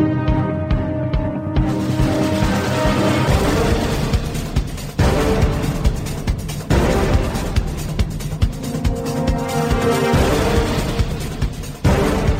Thank you.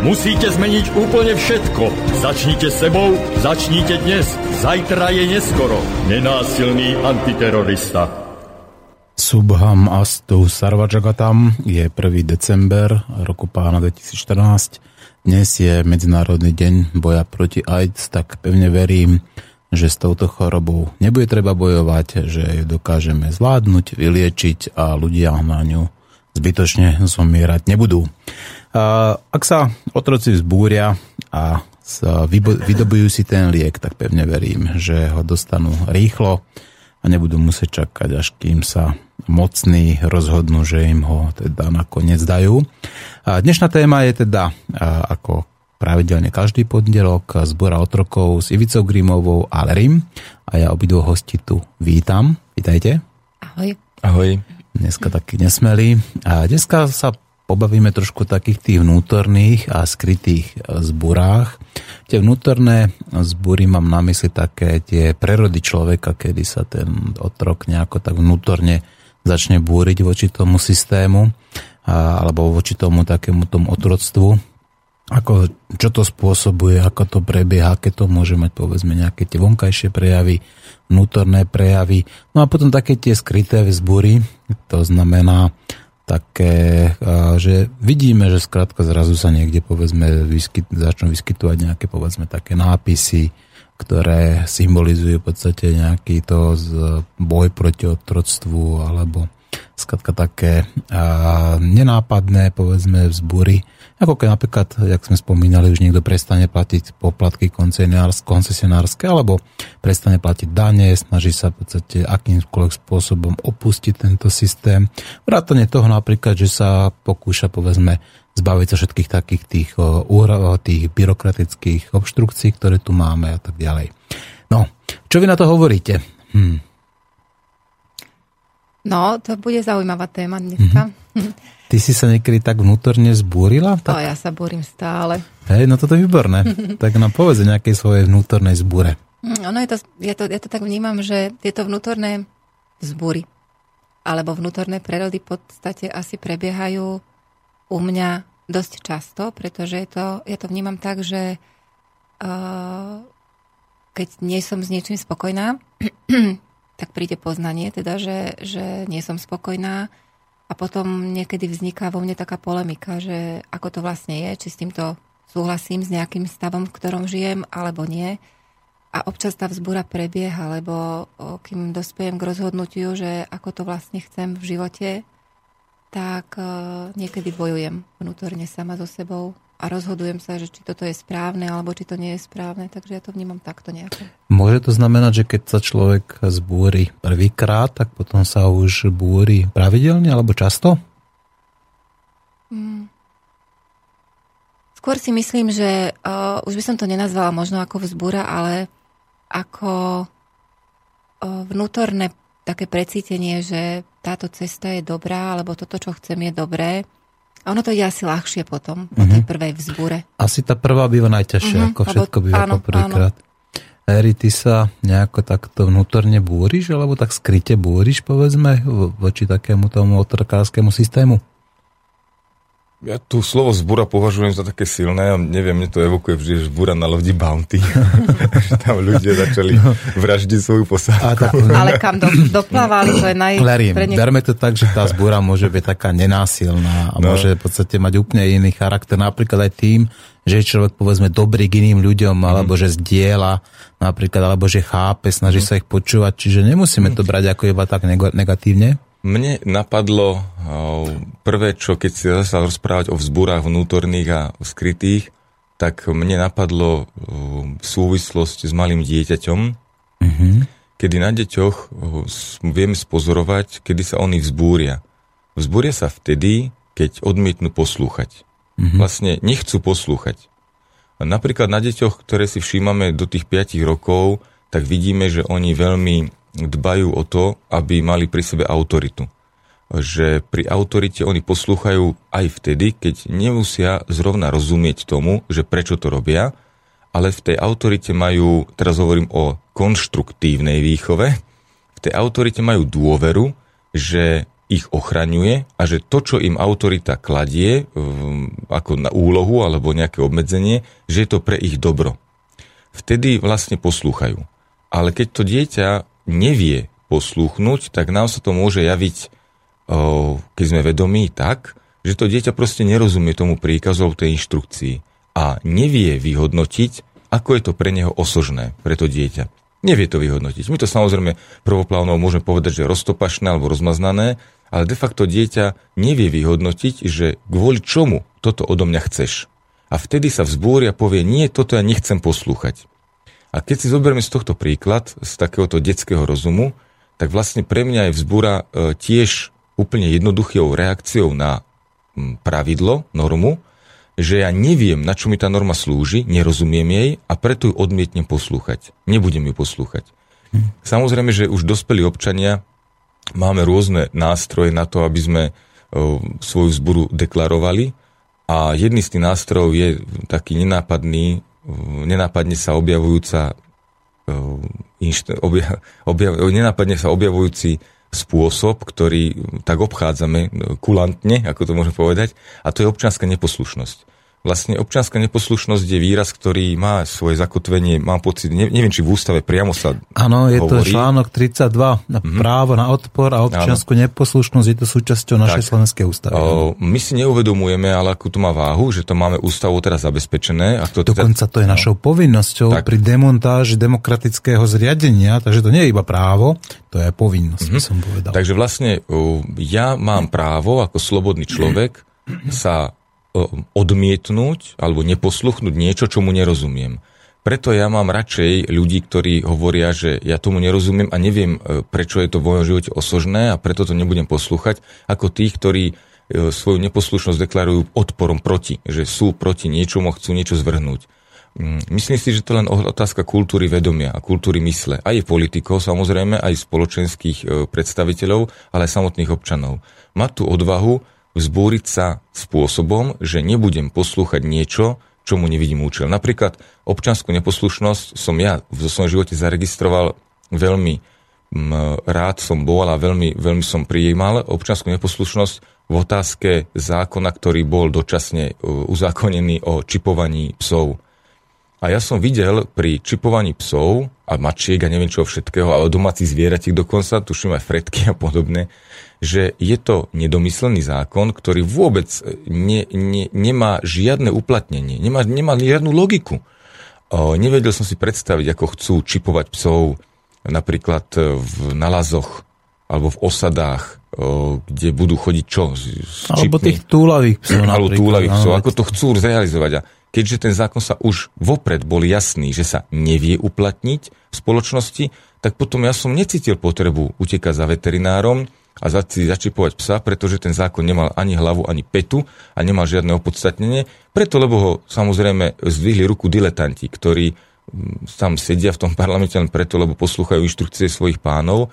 Musíte zmeniť úplne všetko. Začnite sebou, začnite dnes. Zajtra je neskoro. Nenásilný antiterorista. Subham Astu Sarvajagatam je 1. december roku pána 2014. Dnes je Medzinárodný deň boja proti AIDS, tak pevne verím, že s touto chorobou nebude treba bojovať, že ju dokážeme zvládnuť, vyliečiť a ľudia na ňu zbytočne zomierať nebudú. Ak sa otroci vzbúria a vydobujú si ten liek, tak pevne verím, že ho dostanú rýchlo a nebudú musieť čakať, až kým sa mocní rozhodnú, že im ho teda nakoniec dajú. A dnešná téma je teda ako pravidelne každý pondelok zbora otrokov s Ivicou Grimovou a Lerim a ja obidvo hosti tu vítam. Vítajte. Ahoj. Ahoj dneska taký nesmelý. A dneska sa pobavíme trošku takých tých vnútorných a skrytých e, zburách. Tie vnútorné zbury mám na mysli také tie prerody človeka, kedy sa ten otrok nejako tak vnútorne začne búriť voči tomu systému alebo voči tomu takému tomu otroctvu ako, čo to spôsobuje, ako to prebieha, aké to môže mať povedzme nejaké tie vonkajšie prejavy, vnútorné prejavy. No a potom také tie skryté vzbury, to znamená také, že vidíme, že skrátka zrazu sa niekde povedzme vyskyt, začnú vyskytovať nejaké povedzme také nápisy, ktoré symbolizujú v podstate nejaký to boj proti otroctvu alebo skrátka také a, nenápadné povedzme vzbury, ako keď napríklad, jak sme spomínali, už niekto prestane platiť poplatky koncesionárske alebo prestane platiť dane, snaží sa v podstate akýmkoľvek spôsobom opustiť tento systém. Vrátane toho napríklad, že sa pokúša povedzme zbaviť sa všetkých takých tých, tých byrokratických obštrukcií, ktoré tu máme a tak ďalej. No, čo vy na to hovoríte? Hm. No, to bude zaujímavá téma dneska. Mm-hmm. Ty si sa niekedy tak vnútorne zbúrila? Tak... O, ja sa búrim stále. Hej, no toto je výborné. tak nám povedz nejakej svojej vnútornej zbúre. Mm, ono je to, ja to, ja to tak vnímam, že tieto vnútorné zbúry alebo vnútorné prerody v podstate asi prebiehajú u mňa dosť často, pretože je to, ja to vnímam tak, že uh, keď nie som s niečím spokojná, tak príde poznanie, teda, že, že nie som spokojná, a potom niekedy vzniká vo mne taká polemika, že ako to vlastne je, či s týmto súhlasím s nejakým stavom, v ktorom žijem, alebo nie. A občas tá vzbúra prebieha, lebo kým dospejem k rozhodnutiu, že ako to vlastne chcem v živote, tak niekedy bojujem vnútorne sama so sebou a rozhodujem sa, že či toto je správne alebo či to nie je správne, takže ja to vnímam takto nejako. Môže to znamenať, že keď sa človek zbúri prvýkrát, tak potom sa už búri pravidelne alebo často? Hmm. Skôr si myslím, že uh, už by som to nenazvala možno ako vzbúra, ale ako uh, vnútorné také precítenie, že táto cesta je dobrá, alebo toto, čo chcem, je dobré a ono to ide asi ľahšie potom, po tej mhm. prvej vzbúre. Asi tá prvá býva najťažšia, uh-huh, ako všetko býva áno, poprvýkrát. Eri, ty sa nejako takto vnútorne búriš, alebo tak skryte búriš, povedzme, voči takému tomu otrokárskému systému? Ja tu slovo zbúra považujem za také silné a neviem, mne to evokuje vždy, že zbúra na lodi Bounty. že tam ľudia začali no. vraždiť svoju posádku. Tá, Ale kam do, doplávali, to je naj... Larry, ne... berme to tak, že tá zbúra môže byť taká nenásilná a no. môže v podstate mať úplne iný charakter. Napríklad aj tým, že je človek povedzme dobrý k iným ľuďom, mm. alebo že zdieľa napríklad, alebo že chápe, snaží mm. sa ich počúvať. Čiže nemusíme to brať ako iba tak negatívne. Mne napadlo prvé, čo keď si začal rozprávať o vzbúrach vnútorných a skrytých, tak mne napadlo súvislosť s malým dieťaťom, mm-hmm. kedy na deťoch vieme spozorovať, kedy sa oni vzbúria. Vzbúria sa vtedy, keď odmietnú poslúchať. Mm-hmm. Vlastne nechcú poslúchať. A napríklad na deťoch, ktoré si všímame do tých 5 rokov, tak vidíme, že oni veľmi dbajú o to, aby mali pri sebe autoritu. Že pri autorite oni poslúchajú aj vtedy, keď nemusia zrovna rozumieť tomu, že prečo to robia, ale v tej autorite majú, teraz hovorím o konštruktívnej výchove, v tej autorite majú dôveru, že ich ochraňuje a že to, čo im autorita kladie ako na úlohu alebo nejaké obmedzenie, že je to pre ich dobro. Vtedy vlastne poslúchajú. Ale keď to dieťa nevie poslúchnuť, tak nám sa to môže javiť, keď sme vedomí, tak, že to dieťa proste nerozumie tomu príkazu alebo tej inštrukcii a nevie vyhodnotiť, ako je to pre neho osožné, pre to dieťa. Nevie to vyhodnotiť. My to samozrejme prvoplánou môžeme povedať, že roztopašné alebo rozmaznané, ale de facto dieťa nevie vyhodnotiť, že kvôli čomu toto odo mňa chceš. A vtedy sa vzbúri a povie, nie, toto ja nechcem poslúchať. A keď si zoberieme z tohto príklad, z takéhoto detského rozumu, tak vlastne pre mňa je vzbúra e, tiež úplne jednoduchou reakciou na pravidlo, normu, že ja neviem, na čo mi tá norma slúži, nerozumiem jej a preto ju odmietnem poslúchať. Nebudem ju poslúchať. Hm. Samozrejme, že už dospelí občania máme rôzne nástroje na to, aby sme svoju zboru deklarovali a jedný z tých nástrojov je taký nenápadný, nenápadne sa objavujúca obja, objav, nenápadne sa objavujúci spôsob, ktorý tak obchádzame kulantne, ako to môžem povedať, a to je občianská neposlušnosť vlastne občianská neposlušnosť je výraz, ktorý má svoje zakotvenie, mám pocit, ne, neviem, či v ústave priamo sa Áno, je hovorí. to článok 32, na mm-hmm. právo na odpor a občianskú ano. neposlušnosť, je to súčasťou našej tak, slovenskej ústavy. O, my si neuvedomujeme, ale akú to má váhu, že to máme ústavu teraz zabezpečené. A to Dokonca to je no. našou povinnosťou tak. pri demontáži demokratického zriadenia, takže to nie je iba právo, to je povinnosť, mm-hmm. by som povedal. Takže vlastne ja mám právo ako slobodný človek sa odmietnúť alebo neposluchnúť niečo, čo mu nerozumiem. Preto ja mám radšej ľudí, ktorí hovoria, že ja tomu nerozumiem a neviem, e, prečo je to v mojom živote osožné a preto to nebudem poslúchať, ako tých, ktorí e, svoju neposlušnosť deklarujú odporom proti, že sú proti niečomu a chcú niečo zvrhnúť. Mm, myslím si, že to len otázka kultúry vedomia a kultúry mysle. Aj politikov, samozrejme, aj spoločenských e, predstaviteľov, ale aj samotných občanov. Má tu odvahu vzbúriť sa spôsobom, že nebudem poslúchať niečo, čomu nevidím účel. Napríklad občanskú neposlušnosť som ja v svojom živote zaregistroval veľmi rád som bol a veľmi, veľmi som prijímal občanskú neposlušnosť v otázke zákona, ktorý bol dočasne uh, uzákonený o čipovaní psov. A ja som videl pri čipovaní psov a mačiek a neviem čo všetkého, ale domácich zvieratiek dokonca, tuším aj fretky a podobne, že je to nedomyslený zákon, ktorý vôbec ne, ne, nemá žiadne uplatnenie, nemá, nemá žiadnu logiku. O, nevedel som si predstaviť, ako chcú čipovať psov napríklad v nalazoch alebo v osadách, o, kde budú chodiť čo? S alebo tých túlavých psov. Alebo túlavých psov. Ako to chcú zrealizovať. A keďže ten zákon sa už vopred bol jasný, že sa nevie uplatniť v spoločnosti, tak potom ja som necítil potrebu utekať za veterinárom a si začipovať psa, pretože ten zákon nemal ani hlavu, ani petu a nemal žiadne opodstatnenie, preto lebo ho samozrejme zdvihli ruku diletanti, ktorí tam sedia v tom parlamente len preto, lebo poslúchajú inštrukcie svojich pánov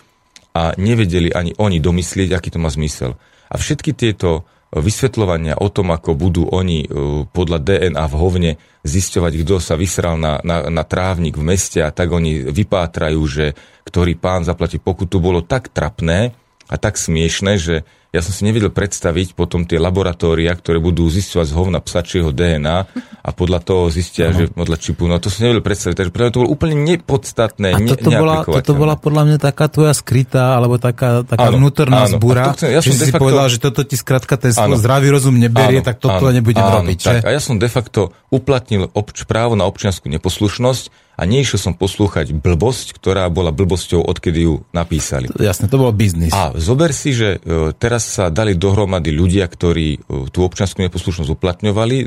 a nevedeli ani oni domyslieť, aký to má zmysel. A všetky tieto vysvetľovania o tom, ako budú oni e, podľa DNA v hovne zisťovať, kto sa vysral na, na, na trávnik v meste a tak oni vypátrajú, že ktorý pán zaplatí pokutu, bolo tak trapné a tak smiešné, že ja som si nevedel predstaviť potom tie laboratória, ktoré budú zisťovať z hovna psačieho DNA a podľa toho zistia, no. že podľa čipu. No to si nevedel predstaviť, takže pre to bolo úplne nepodstatné. A toto, ne, bola, toto bola podľa mňa taká tvoja skrytá, alebo taká, taká áno, vnútorná áno. zbúra, chcem, ja že si facto... povedal, že toto ti skrátka ten áno, zdravý rozum neberie, áno, tak toto áno, nebudem áno, robiť. Tak, že? A ja som de facto uplatnil obč, právo na občianskú neposlušnosť a neišiel som poslúchať blbosť, ktorá bola blbosťou, odkedy ju napísali. Jasne, to bol biznis. A zober si, že e, teraz sa dali dohromady ľudia, ktorí e, tú občanskú neposlušnosť uplatňovali,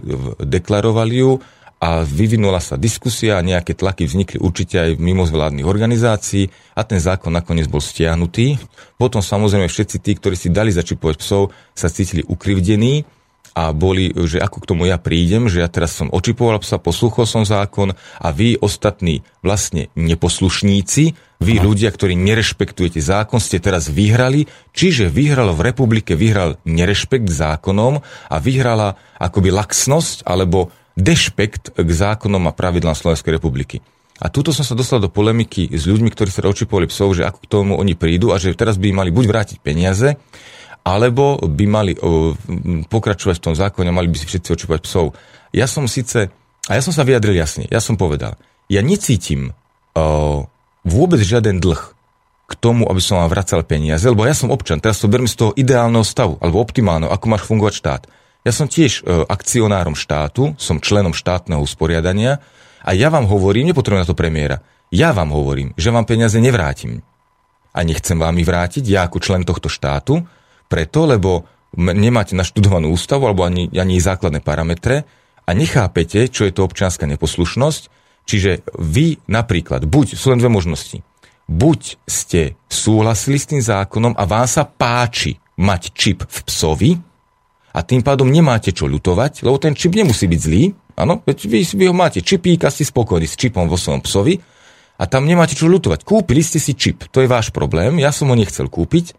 deklarovali ju a vyvinula sa diskusia nejaké tlaky vznikli určite aj v mimozvládnych organizácií a ten zákon nakoniec bol stiahnutý. Potom samozrejme všetci tí, ktorí si dali začipovať psov, sa cítili ukrivdení a boli, že ako k tomu ja prídem, že ja teraz som očipoval psa, posluchol som zákon a vy ostatní vlastne neposlušníci, vy Aha. ľudia, ktorí nerešpektujete zákon, ste teraz vyhrali, čiže vyhralo v republike, vyhral nerešpekt zákonom a vyhrala akoby laxnosť alebo dešpekt k zákonom a pravidlám Slovenskej republiky. A tuto som sa dostal do polemiky s ľuďmi, ktorí sa očipovali psov, že ako k tomu oni prídu a že teraz by mali buď vrátiť peniaze, alebo by mali pokračovať v tom zákone, mali by si všetci očúvať psov. Ja som síce, a ja som sa vyjadril jasne, ja som povedal, ja necítim vôbec žiaden dlh k tomu, aby som vám vracal peniaze, lebo ja som občan, teraz to berme z toho ideálneho stavu, alebo optimálneho, ako máš fungovať štát. Ja som tiež uh, akcionárom štátu, som členom štátneho usporiadania a ja vám hovorím, nepotrebujem na to premiéra, ja vám hovorím, že vám peniaze nevrátim. A nechcem vám ich vrátiť, ja ako člen tohto štátu, preto, lebo nemáte naštudovanú ústavu alebo ani, ani základné parametre a nechápete, čo je to občianská neposlušnosť. Čiže vy napríklad, buď, sú len dve možnosti, buď ste súhlasili s tým zákonom a vám sa páči mať čip v psovi a tým pádom nemáte čo ľutovať, lebo ten čip nemusí byť zlý, áno, vy, vy ho máte čipík a ste spokojní s čipom vo svojom psovi a tam nemáte čo ľutovať. Kúpili ste si čip, to je váš problém, ja som ho nechcel kúpiť,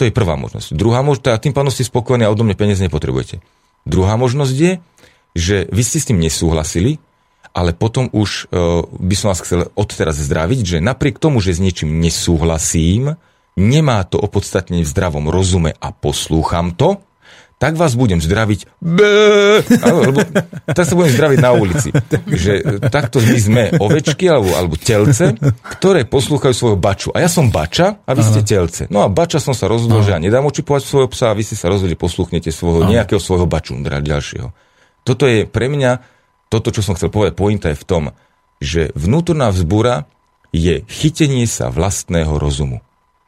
to je prvá možnosť. Druhá možnosť, a tým pádom ste spokojní a odo mňa peniaze nepotrebujete. Druhá možnosť je, že vy ste s tým nesúhlasili, ale potom už uh, by som vás chcel odteraz zdraviť, že napriek tomu, že s niečím nesúhlasím, nemá to opodstatnenie v zdravom rozume a poslúcham to, tak vás budem zdraviť bé, alebo tak sa budem zdraviť na ulici. Že e, takto my sme ovečky alebo, alebo telce, ktoré poslúchajú svojho baču. A ja som bača a vy ste telce. No a bača som sa rozhodol, že ja nedám očipovať svojho psa a vy si sa rozhodli posluchnete svojho, nejakého svojho bačundra ďalšieho. Toto je pre mňa, toto, čo som chcel povedať, pointa je v tom, že vnútorná vzbúra je chytenie sa vlastného rozumu.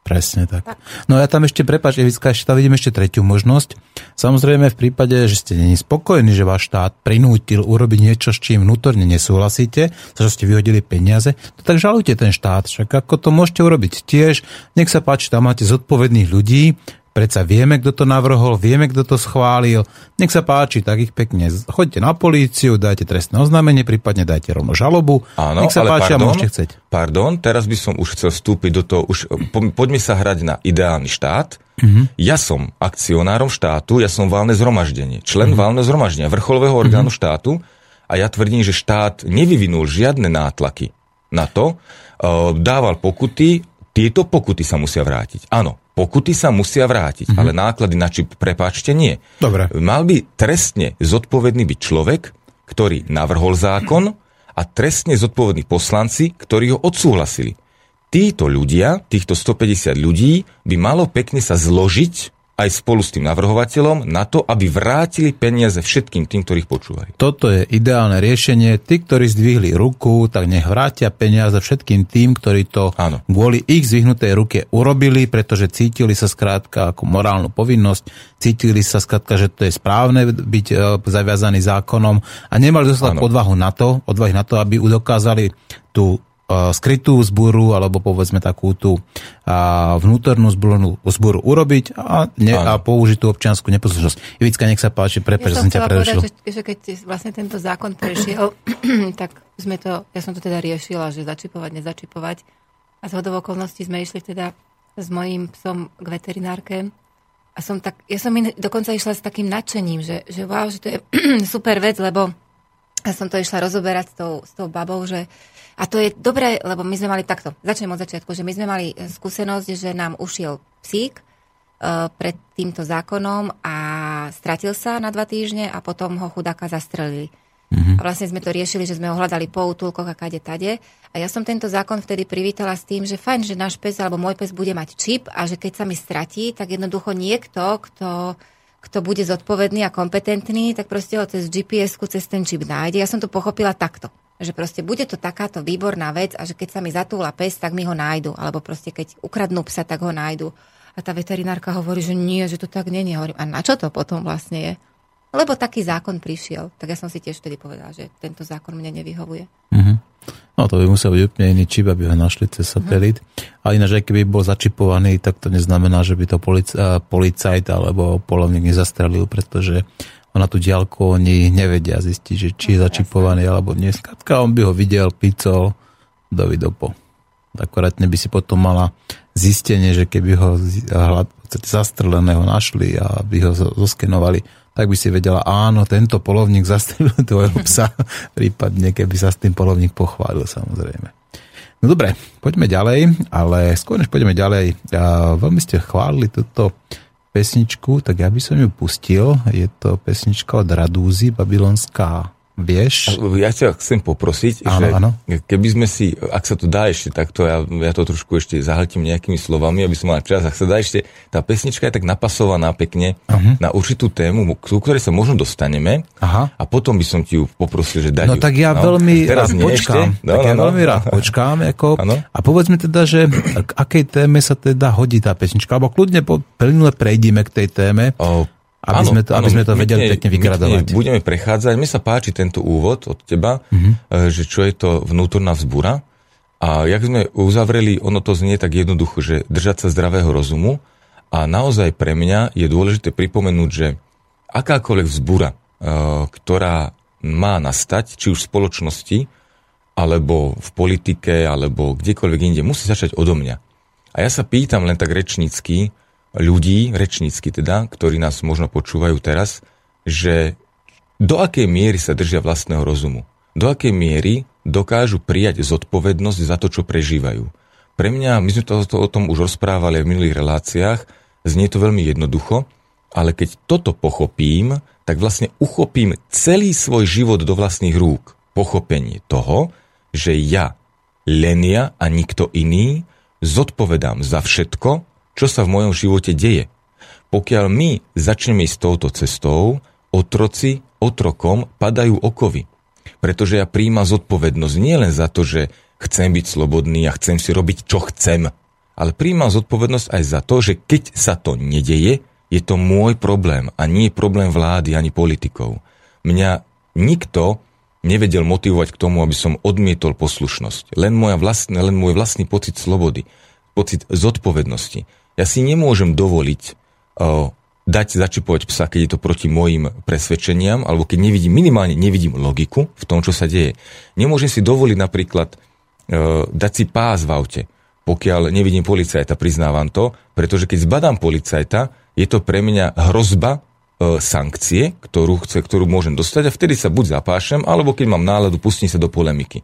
Presne tak. No ja tam ešte, prepáč, Evicka, ešte tam vidím ešte tretiu možnosť. Samozrejme v prípade, že ste není spokojní, že váš štát prinútil urobiť niečo, s čím vnútorne nesúhlasíte, za čo ste vyhodili peniaze, to tak žalujte ten štát. Však ako to môžete urobiť tiež, nech sa páči, tam máte zodpovedných ľudí, Predsa vieme, kto to navrhol, vieme, kto to schválil. Nech sa páči, tak ich pekne. Choďte na políciu, dajte trestné oznámenie, prípadne dajte rovno žalobu. Áno, Nech sa ale páči pardon, a môžete chceť. Pardon, teraz by som už chcel vstúpiť do toho, už, po, poďme sa hrať na ideálny štát. Mm-hmm. Ja som akcionárom štátu, ja som válne zhromaždenie, člen mm-hmm. válneho zhromaždenia, vrcholového orgánu mm-hmm. štátu a ja tvrdím, že štát nevyvinul žiadne nátlaky na to, uh, dával pokuty, tieto pokuty sa musia vrátiť. Áno, Pokuty sa musia vrátiť, mm-hmm. ale náklady na čip, prepáčte, nie. Dobre. Mal by trestne zodpovedný byť človek, ktorý navrhol zákon a trestne zodpovední poslanci, ktorí ho odsúhlasili. Títo ľudia, týchto 150 ľudí, by malo pekne sa zložiť aj spolu s tým navrhovateľom na to, aby vrátili peniaze všetkým tým, ktorých počúvajú. Toto je ideálne riešenie. Tí, ktorí zdvihli ruku, tak nech vrátia peniaze všetkým tým, ktorí to Áno. kvôli ich zvihnutej ruke urobili, pretože cítili sa skrátka ako morálnu povinnosť, cítili sa skrátka, že to je správne byť e, zaviazaný zákonom a nemali dostať odvahu na to, odvahy na to, aby dokázali tú skrytú zburu alebo povedzme takú tú vnútornú zboru, zboru urobiť a, ne, a použiť tú občianskú neposlušnosť. Ivicka, nech sa páči, prepáč, ja som ťa prerušil. Povedať, že, že keď vlastne tento zákon prešiel, tak sme to, ja som to teda riešila, že začipovať, nezačipovať. A z hodov okolností sme išli teda s mojím psom k veterinárke a som tak, ja som in, dokonca išla s takým nadšením, že, že wow, že to je super vec, lebo ja som to išla rozoberať s tou, s tou babou, že a to je dobré, lebo my sme mali takto, začnem od začiatku, že my sme mali eh, skúsenosť, že nám ušiel psík uh, pred týmto zákonom a stratil sa na dva týždne a potom ho chudáka zastrelili. Mm-hmm. A vlastne sme to riešili, že sme ho hľadali po útulkoch a kade tade. A ja som tento zákon vtedy privítala s tým, že fajn, že náš pes alebo môj pes bude mať čip a že keď sa mi stratí, tak jednoducho niekto, kto, kto bude zodpovedný a kompetentný, tak proste ho cez GPS-ku, cez ten čip nájde. Ja som to pochopila takto že proste bude to takáto výborná vec a že keď sa mi zatúla pes, tak mi ho nájdu. Alebo proste keď ukradnú psa, tak ho nájdu. A tá veterinárka hovorí, že nie, že to tak není. Hovorím, a na čo to potom vlastne je? Lebo taký zákon prišiel. Tak ja som si tiež vtedy povedala, že tento zákon mne nevyhovuje. Uh-huh. No to by musel byť úplne iný čip, aby ho našli cez satelit. Uh-huh. A ináč, aj keby bol začipovaný, tak to neznamená, že by to polic- policajt alebo polovník nezastrelil, pretože na tú diálku oni nevedia zistiť, že či je no, začipovaný alebo nie. Skratka, on by ho videl, picol, dovi dopo. Akorátne by si potom mala zistenie, že keby ho zastreleného našli a by ho zoskenovali, tak by si vedela, áno, tento polovník zastrelil tvojho psa, prípadne keby sa s tým polovník pochválil samozrejme. No dobre, poďme ďalej, ale skôr než poďme ďalej, a veľmi ste chválili túto pesničku, tak ja by som ju pustil. Je to pesnička od Radúzy, babylonská Vieš? Ja ťa chcem poprosiť, áno, že áno. keby sme si, ak sa to dá ešte takto, ja, ja to trošku ešte zahltím nejakými slovami, aby som mal čas, ak sa dá ešte, tá pesnička je tak napasovaná pekne uh-huh. na určitú tému, ku ktorej sa možno dostaneme Aha. a potom by som ti ju poprosil, že daj No ju. tak ja no, veľmi rád počkám. No, tak no, ja no. veľmi rád počkám. Ako, a povedzme teda, že k akej téme sa teda hodí tá pesnička, alebo kľudne po, prejdime k tej téme. O, aby, ano, sme, to, aby ano, sme to vedeli pekne vygradovať. Budeme prechádzať. Mne sa páči tento úvod od teba, uh-huh. že čo je to vnútorná vzbura. A jak sme uzavreli, ono to znie tak jednoducho, že držať sa zdravého rozumu. A naozaj pre mňa je dôležité pripomenúť, že akákoľvek vzbura, eh, ktorá má nastať, či už v spoločnosti, alebo v politike, alebo kdekoľvek inde, musí začať odo mňa. A ja sa pýtam len tak rečnícky, ľudí, rečnícky teda, ktorí nás možno počúvajú teraz, že do akej miery sa držia vlastného rozumu. Do akej miery dokážu prijať zodpovednosť za to, čo prežívajú. Pre mňa, my sme to, to o tom už rozprávali v minulých reláciách, znie to veľmi jednoducho, ale keď toto pochopím, tak vlastne uchopím celý svoj život do vlastných rúk. Pochopenie toho, že ja, Lenia a nikto iný, zodpovedám za všetko, čo sa v mojom živote deje. Pokiaľ my začneme ísť touto cestou, otroci otrokom padajú okovy. Pretože ja príjma zodpovednosť nie len za to, že chcem byť slobodný a chcem si robiť, čo chcem, ale príjma zodpovednosť aj za to, že keď sa to nedeje, je to môj problém a nie problém vlády ani politikov. Mňa nikto nevedel motivovať k tomu, aby som odmietol poslušnosť. Len, moja vlastná, len môj vlastný pocit slobody, pocit zodpovednosti. Ja si nemôžem dovoliť o, dať začipovať psa, keď je to proti mojim presvedčeniam, alebo keď nevidím, minimálne nevidím logiku v tom, čo sa deje. Nemôžem si dovoliť napríklad o, dať si pás v aute, pokiaľ nevidím policajta, priznávam to, pretože keď zbadám policajta, je to pre mňa hrozba sankcie, ktorú, chce, ktorú môžem dostať a vtedy sa buď zapášem, alebo keď mám náladu, pustím sa do polemiky.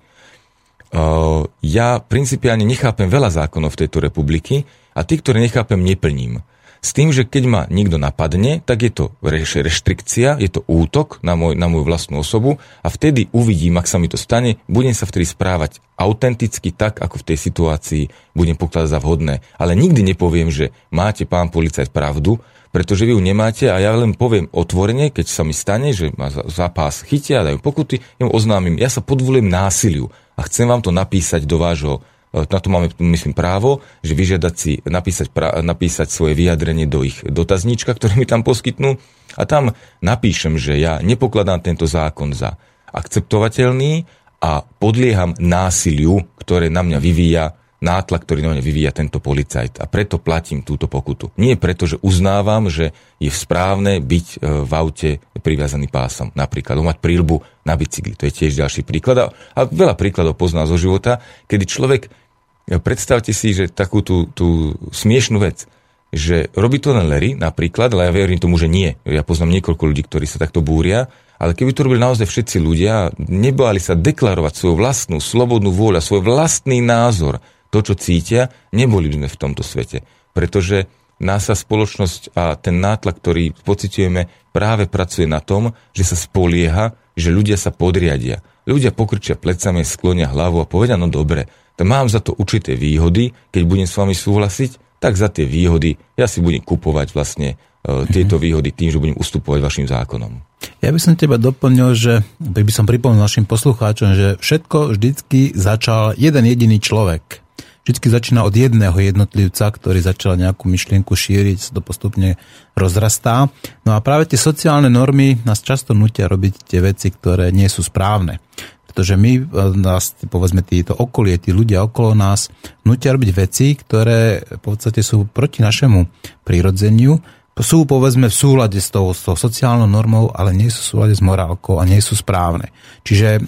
ja principiálne nechápem veľa zákonov v tejto republiky, a tí, ktoré nechápem, neplním. S tým, že keď ma niekto napadne, tak je to reštrikcia, je to útok na, môj, na moju vlastnú osobu a vtedy uvidím, ak sa mi to stane, budem sa vtedy správať autenticky tak, ako v tej situácii budem pokladať za vhodné. Ale nikdy nepoviem, že máte pán policajt pravdu, pretože vy ju nemáte a ja len poviem otvorene, keď sa mi stane, že ma zápas chytia a dajú pokuty, ja mu oznámim, ja sa podvolujem násiliu a chcem vám to napísať do vášho na to máme, myslím, právo, že vyžiadať si napísať, pra, napísať svoje vyjadrenie do ich dotazníčka, ktoré mi tam poskytnú a tam napíšem, že ja nepokladám tento zákon za akceptovateľný a podlieham násiliu, ktoré na mňa vyvíja nátlak, ktorý na mňa vyvíja tento policajt. A preto platím túto pokutu. Nie preto, že uznávam, že je správne byť e, v aute priviazaný pásom. Napríklad mať prílbu na bicykli. To je tiež ďalší príklad. A veľa príkladov pozná zo života, kedy človek, predstavte si, že takú tú, tú smiešnú vec, že robí to len Larry napríklad, ale ja verím tomu, že nie. Ja poznám niekoľko ľudí, ktorí sa takto búria, ale keby to robili naozaj všetci ľudia, nebali sa deklarovať svoju vlastnú slobodnú vôľu, svoj vlastný názor, to, čo cítia, neboli by sme v tomto svete. Pretože nás sa spoločnosť a ten nátlak, ktorý pociťujeme, práve pracuje na tom, že sa spolieha, že ľudia sa podriadia. Ľudia pokrčia plecami, sklonia hlavu a povedia, no dobre, to mám za to určité výhody, keď budem s vami súhlasiť, tak za tie výhody ja si budem kupovať vlastne uh, tieto výhody tým, že budem ustupovať vašim zákonom. Ja by som teba doplnil, že by som pripomnul našim poslucháčom, že všetko vždycky začal jeden jediný človek vždy začína od jedného jednotlivca, ktorý začal nejakú myšlienku šíriť, sa to postupne rozrastá. No a práve tie sociálne normy nás často nutia robiť tie veci, ktoré nie sú správne. Pretože my, e, nás, povedzme, títo okolie, tí ľudia okolo nás, nutia robiť veci, ktoré v podstate sú proti našemu prirodzeniu, sú povedzme v súlade s tou, s tou sociálnou normou, ale nie sú v súlade s morálkou a nie sú správne. Čiže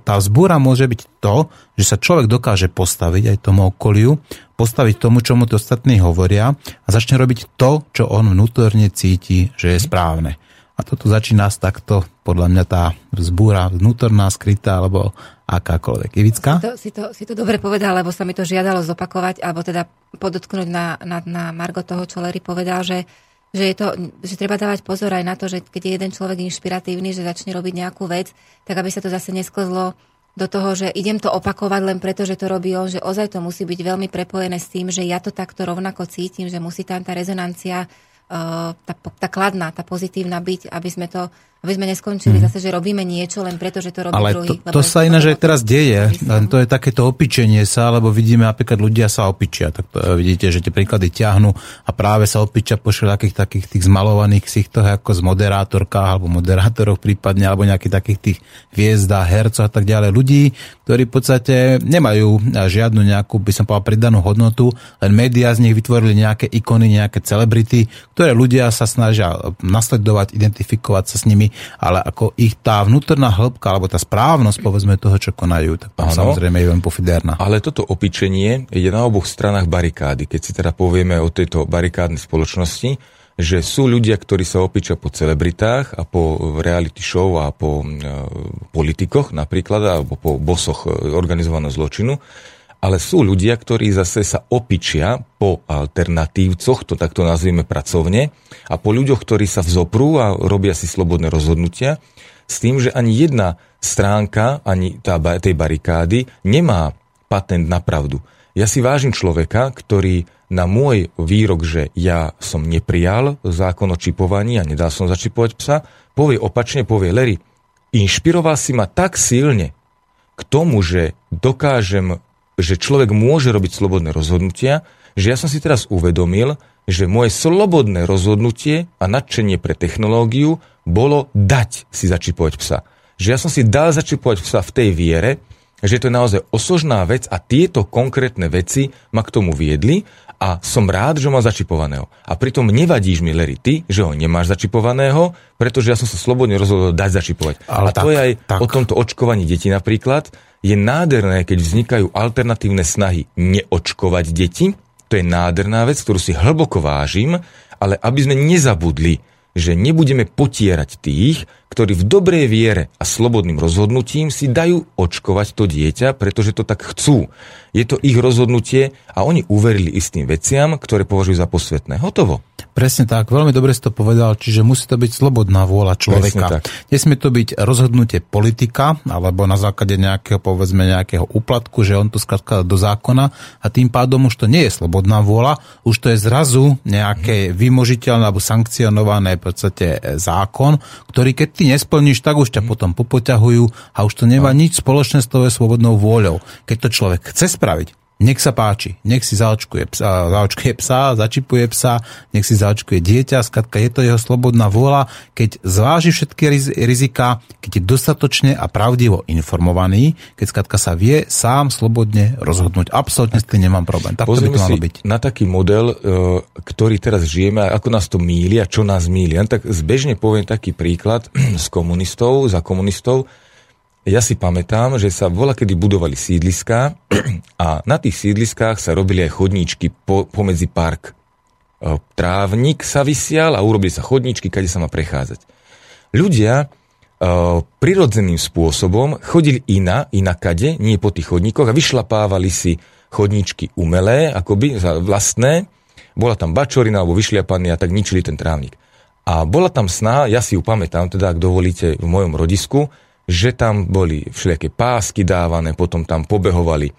tá vzbúra môže byť to, že sa človek dokáže postaviť aj tomu okoliu, postaviť tomu, čo mu to ostatní hovoria a začne robiť to, čo on vnútorne cíti, že je správne. A toto začína takto, podľa mňa tá vzbúra vnútorná, skrytá, alebo akákoľvek. Ivická? Si to, si, to, si to dobre povedal, lebo sa mi to žiadalo zopakovať, alebo teda podotknúť na, na, na Margo toho, čo Larry povedal, že že, je to, že treba dávať pozor aj na to, že keď je jeden človek inšpiratívny, že začne robiť nejakú vec, tak aby sa to zase nesklzlo do toho, že idem to opakovať len preto, že to robí on, že ozaj to musí byť veľmi prepojené s tým, že ja to takto rovnako cítim, že musí tam tá rezonancia, tá, tá kladná, tá pozitívna byť, aby sme to aby sme neskončili mm. zase, že robíme niečo len preto, že to robí Ale druhý. To, to sa ináč aj teraz deje, len to je takéto opičenie sa, lebo vidíme napríklad ľudia sa opičia, tak to, e, vidíte, že tie príklady ťahnú a práve sa opičia po všetkých takých tých zmalovaných ksichtoch ako z moderátorkách alebo moderátoroch prípadne, alebo nejakých takých tých hviezda, hercov a tak ďalej. Ľudí, ktorí v podstate nemajú žiadnu nejakú, by som povedal, pridanú hodnotu, len médiá z nich vytvorili nejaké ikony, nejaké celebrity, ktoré ľudia sa snažia nasledovať, identifikovať sa s nimi ale ako ich tá vnútorná hĺbka, alebo tá správnosť, povedzme, toho, čo konajú, tak tam samozrejme je veľmi pofiderná. Ale toto opičenie je na oboch stranách barikády. Keď si teda povieme o tejto barikádnej spoločnosti, že sú ľudia, ktorí sa opičia po celebritách a po reality show a po e, politikoch napríklad, alebo po bosoch e, organizovaného zločinu, ale sú ľudia, ktorí zase sa opičia po alternatívcoch, to takto nazvieme pracovne, a po ľuďoch, ktorí sa vzoprú a robia si slobodné rozhodnutia, s tým, že ani jedna stránka, ani tá, tej barikády nemá patent na pravdu. Ja si vážim človeka, ktorý na môj výrok, že ja som neprijal zákon o čipovaní a nedal som začipovať psa, povie opačne, povie Larry, inšpiroval si ma tak silne k tomu, že dokážem že človek môže robiť slobodné rozhodnutia, že ja som si teraz uvedomil, že moje slobodné rozhodnutie a nadšenie pre technológiu bolo dať si začipovať psa. Že ja som si dal začipovať psa v tej viere, že to je naozaj osožná vec a tieto konkrétne veci ma k tomu viedli a som rád, že ho mám začipovaného. A pritom nevadíš mi, Larry, ty, že ho nemáš začipovaného, pretože ja som sa slobodne rozhodol dať začipovať. Ale a tak, to je aj tak. o tomto očkovaní detí napríklad. Je nádherné, keď vznikajú alternatívne snahy neočkovať deti. To je nádherná vec, ktorú si hlboko vážim, ale aby sme nezabudli, že nebudeme potierať tých, ktorí v dobrej viere a slobodným rozhodnutím si dajú očkovať to dieťa, pretože to tak chcú. Je to ich rozhodnutie a oni uverili istým veciam, ktoré považujú za posvetné. Hotovo. Presne tak, veľmi dobre si to povedal, čiže musí to byť slobodná vôľa človeka. Nesmie to byť rozhodnutie politika, alebo na základe nejakého, povedzme, nejakého úplatku, že on to skladká do zákona a tým pádom už to nie je slobodná vôľa, už to je zrazu nejaké vymožiteľné alebo sankcionované podstate e, zákon, ktorý keď ty nesplníš, tak už ťa potom popoťahujú a už to nemá no. nič spoločné s tou svobodnou vôľou. Keď to človek chce spraviť, nech sa páči, nech si zaočkuje psa, zaočkuje psa, začipuje psa, nech si zaočkuje dieťa, skratka je to jeho slobodná vôľa, keď zváži všetky rizika, keď je dostatočne a pravdivo informovaný, keď skratka sa vie sám slobodne rozhodnúť. Absolutne s tým nemám problém. Tak to by to malo byť. na taký model, e, ktorý teraz žijeme, ako nás to míli a čo nás míli. Ja tak zbežne poviem taký príklad z komunistov, za komunistov, ja si pamätám, že sa vola kedy budovali sídliská a na tých sídliskách sa robili aj chodníčky po, pomedzi park. E, trávnik sa vysial a urobili sa chodníčky, kade sa má prechádzať. Ľudia e, prirodzeným spôsobom chodili ina, inakade, nie po tých chodníkoch a vyšlapávali si chodníčky umelé, akoby vlastné. Bola tam bačorina alebo vyšliapaný a tak ničili ten trávnik. A bola tam snaha, ja si ju pamätám, teda ak dovolíte, v mojom rodisku, že tam boli všelijaké pásky dávané, potom tam pobehovali e,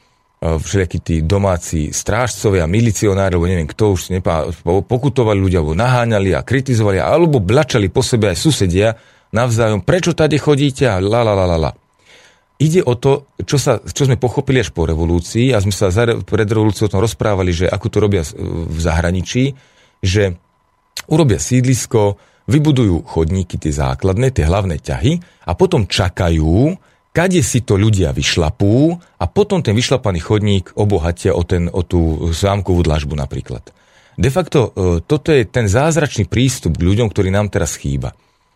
všelijakí tí domáci strážcovia, milicionári, alebo neviem kto už nepá, pokutovali ľudia, alebo naháňali a kritizovali, alebo blačali po sebe aj susedia navzájom, prečo tady chodíte? a la la la la ide o to, čo, sa, čo sme pochopili až po revolúcii a sme sa za, pred revolúciou o tom rozprávali, že ako to robia v zahraničí, že urobia sídlisko, vybudujú chodníky, tie základné, tie hlavné ťahy a potom čakajú, kade si to ľudia vyšlapú a potom ten vyšlapaný chodník obohatia o, ten, o tú zámkovú dlažbu napríklad. De facto, e, toto je ten zázračný prístup k ľuďom, ktorý nám teraz chýba.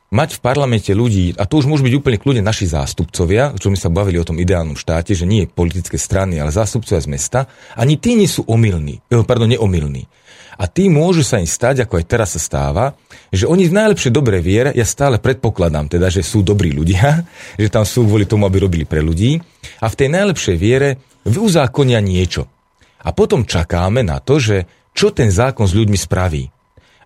Mať v parlamente ľudí, a to už môžu byť úplne kľudne naši zástupcovia, čo my sa bavili o tom ideálnom štáte, že nie politické strany, ale zástupcovia z mesta, ani tí nie sú omylní, e, pardon, neomylní. A tí môžu sa im stať, ako aj teraz sa stáva, že oni v najlepšej dobrej viere, ja stále predpokladám teda, že sú dobrí ľudia, že tam sú kvôli tomu, aby robili pre ľudí, a v tej najlepšej viere uzákonia niečo. A potom čakáme na to, že čo ten zákon s ľuďmi spraví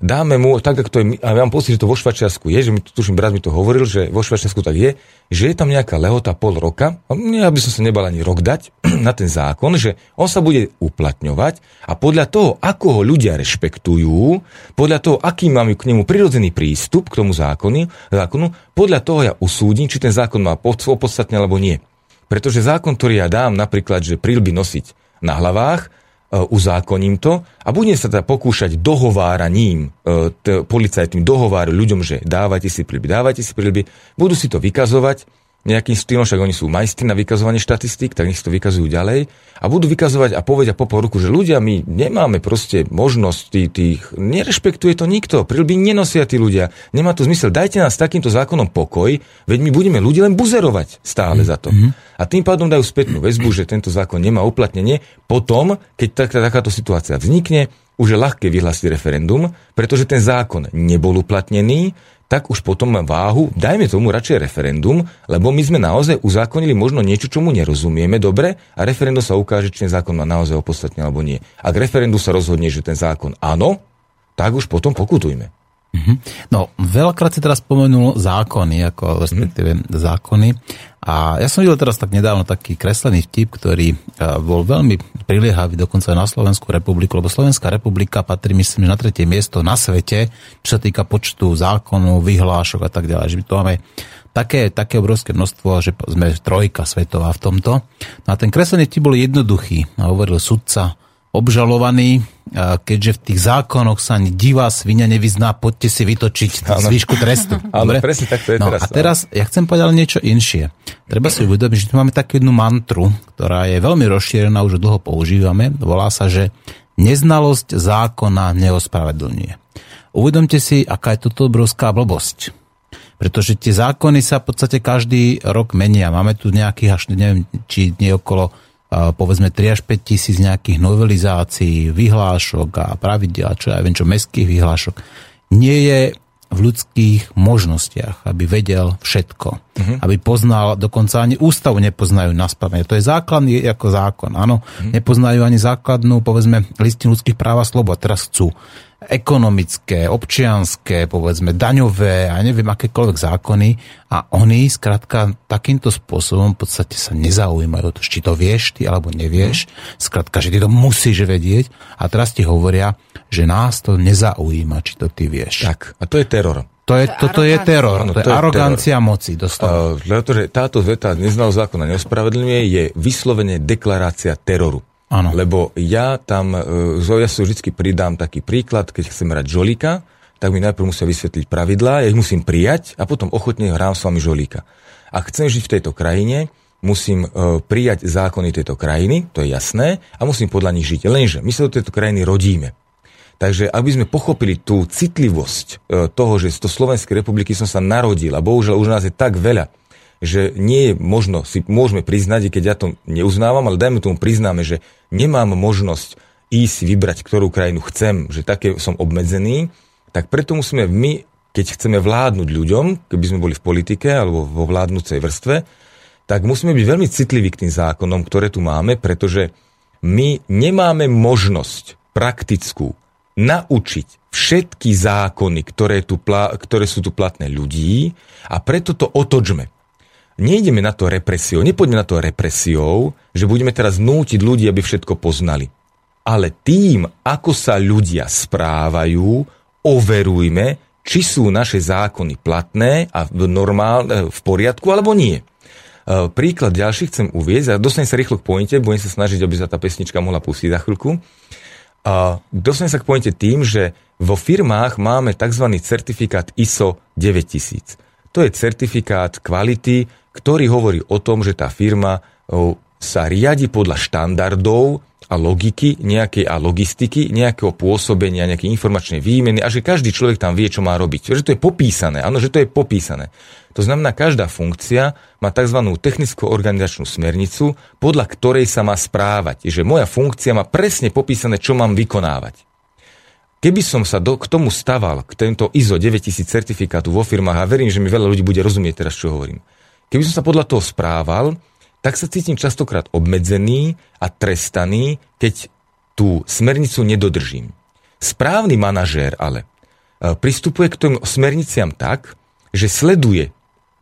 dáme mu, tak ako to je, a ja mám pocit, že to vo Švačiarsku je, že mi, tuším, brat mi to hovoril, že vo Švačiarsku tak je, že je tam nejaká lehota pol roka, a ja by som sa nebal ani rok dať na ten zákon, že on sa bude uplatňovať a podľa toho, ako ho ľudia rešpektujú, podľa toho, aký máme k nemu prirodzený prístup k tomu zákonu, zákonu podľa toho ja usúdim, či ten zákon má opodstatne alebo nie. Pretože zákon, ktorý ja dám, napríklad, že prílby nosiť na hlavách, uzákoním to a budem sa teda pokúšať dohováraním, e, policajtým dohováru ľuďom, že dávajte si príľby, dávajte si príľby, budú si to vykazovať, nejakým štýlom, však oni sú majstri na vykazovanie štatistík, tak nech to vykazujú ďalej a budú vykazovať a povedia po ruku, že ľudia, my nemáme proste možnosť tých, tých nerešpektuje to nikto, prilby nenosia tí ľudia, nemá to zmysel, dajte nás takýmto zákonom pokoj, veď my budeme ľudí len buzerovať stále za to. Mm-hmm. A tým pádom dajú spätnú väzbu, že tento zákon nemá uplatnenie. Potom, keď tak, takáto situácia vznikne, už je ľahké vyhlásiť referendum, pretože ten zákon nebol uplatnený, tak už potom má váhu, dajme tomu radšej referendum, lebo my sme naozaj uzákonili možno niečo, čomu nerozumieme dobre a referendum sa ukáže, či ten zákon má naozaj opodstatne alebo nie. Ak referendum sa rozhodne, že ten zákon áno, tak už potom pokutujme. Mhm. No, veľakrát si teraz spomenul zákony, ako respektíve mm. zákony. A ja som videl teraz tak nedávno taký kreslený vtip, ktorý e, bol veľmi priliehavý dokonca aj na Slovenskú republiku, lebo Slovenská republika patrí, myslím, na tretie miesto na svete, čo sa týka počtu zákonov, vyhlášok a tak ďalej. Že my to máme také, také obrovské množstvo, že sme trojka svetová v tomto. No a ten kreslený vtip bol jednoduchý. Hovoril sudca, obžalovaný, keďže v tých zákonoch sa ani divá svinia nevyzná, poďte si vytočiť ano. zvýšku trestu. Áno, presne tak to je no, teraz. A teraz ja chcem povedať niečo inšie. Treba si uvedomiť, že tu máme takú jednu mantru, ktorá je veľmi rozšírená, už dlho používame. Volá sa, že neznalosť zákona neospravedlňuje. Uvedomte si, aká je toto obrovská blbosť. Pretože tie zákony sa v podstate každý rok menia. Máme tu nejakých až, neviem, či nie okolo povedzme 3 až 5 tisíc nejakých novelizácií, vyhlášok a pravidel, čo ja viem, čo mestských vyhlášok, nie je v ľudských možnostiach, aby vedel všetko. Uh-huh. Aby poznal, dokonca ani ústavu nepoznajú na spamäť. To je základný ako zákon, áno. Uh-huh. Nepoznajú ani základnú, povedzme, listinu ľudských práv a slobod. Teraz chcú ekonomické, občianské, povedzme daňové a neviem akékoľvek zákony a oni skrátka takýmto spôsobom v podstate sa nezaujímajú, či to vieš ty alebo nevieš, skrátka, že ty to musíš vedieť a teraz ti hovoria, že nás to nezaujíma, či to ty vieš. Tak, a to je teror. To je, toto je teror, to, to je, je arogancia teror. moci. Uh, pretože táto veta neznal zákona neospravedlňuje, je vyslovene deklarácia teroru. Áno. Lebo ja tam, e, ja si vždy pridám taký príklad, keď chcem hrať žolíka, tak mi najprv musia vysvetliť pravidlá, ja ich musím prijať a potom ochotne hrám s vami žolíka. Ak chcem žiť v tejto krajine, musím e, prijať zákony tejto krajiny, to je jasné, a musím podľa nich žiť. Lenže my sa do tejto krajiny rodíme. Takže aby sme pochopili tú citlivosť e, toho, že z to Slovenskej republiky som sa narodil a bohužiaľ už nás je tak veľa, že nie je možno, si môžeme priznať, keď ja to neuznávam, ale dajme tomu priznáme, že nemám možnosť ísť vybrať, ktorú krajinu chcem, že také som obmedzený, tak preto musíme my, keď chceme vládnuť ľuďom, keby sme boli v politike alebo vo vládnúcej vrstve, tak musíme byť veľmi citliví k tým zákonom, ktoré tu máme, pretože my nemáme možnosť praktickú naučiť všetky zákony, ktoré, tu, ktoré sú tu platné ľudí a preto to otočme nejdeme na to represiou, nepoďme na to represiou, že budeme teraz nútiť ľudí, aby všetko poznali. Ale tým, ako sa ľudia správajú, overujme, či sú naše zákony platné a v, normál, v poriadku alebo nie. príklad ďalší chcem uvieť a dostanem sa rýchlo k pointe, budem sa snažiť, aby sa tá pesnička mohla pustiť za chvíľku. A dostanem sa k pointe tým, že vo firmách máme tzv. certifikát ISO 9000. To je certifikát kvality, ktorý hovorí o tom, že tá firma sa riadi podľa štandardov a logiky nejakej a logistiky, nejakého pôsobenia, nejakej informačnej výmeny a že každý človek tam vie, čo má robiť. Že to je popísané, áno, že to je popísané. To znamená, každá funkcia má tzv. technicko-organizačnú smernicu, podľa ktorej sa má správať. Že moja funkcia má presne popísané, čo mám vykonávať. Keby som sa do, k tomu staval, k tento ISO 9000 certifikátu vo firmách, a verím, že mi veľa ľudí bude rozumieť teraz, čo hovorím. Keby som sa podľa toho správal, tak sa cítim častokrát obmedzený a trestaný, keď tú smernicu nedodržím. Správny manažér ale e, pristupuje k tým smerniciam tak, že sleduje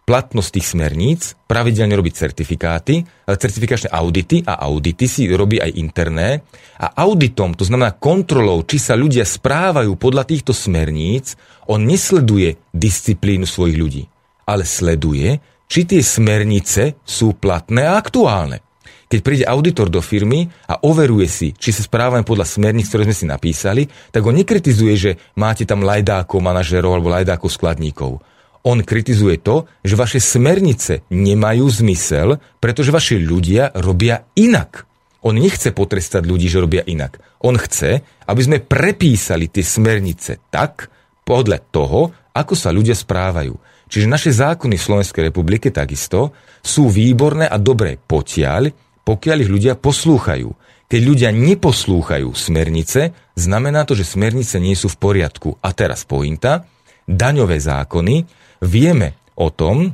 platnosť tých smerníc, pravidelne robí certifikáty, e, certifikačné audity a audity si robí aj interné a auditom, to znamená kontrolou, či sa ľudia správajú podľa týchto smerníc, on nesleduje disciplínu svojich ľudí, ale sleduje, či tie smernice sú platné a aktuálne. Keď príde auditor do firmy a overuje si, či sa správame podľa smerníc, ktoré sme si napísali, tak on nekritizuje, že máte tam lajdákov manažerov alebo lajdákov skladníkov. On kritizuje to, že vaše smernice nemajú zmysel, pretože vaši ľudia robia inak. On nechce potrestať ľudí, že robia inak. On chce, aby sme prepísali tie smernice tak, podľa toho, ako sa ľudia správajú. Čiže naše zákony v Slovenskej republike takisto sú výborné a dobré potiaľ, pokiaľ ich ľudia poslúchajú. Keď ľudia neposlúchajú smernice, znamená to, že smernice nie sú v poriadku. A teraz pointa, daňové zákony, vieme o tom,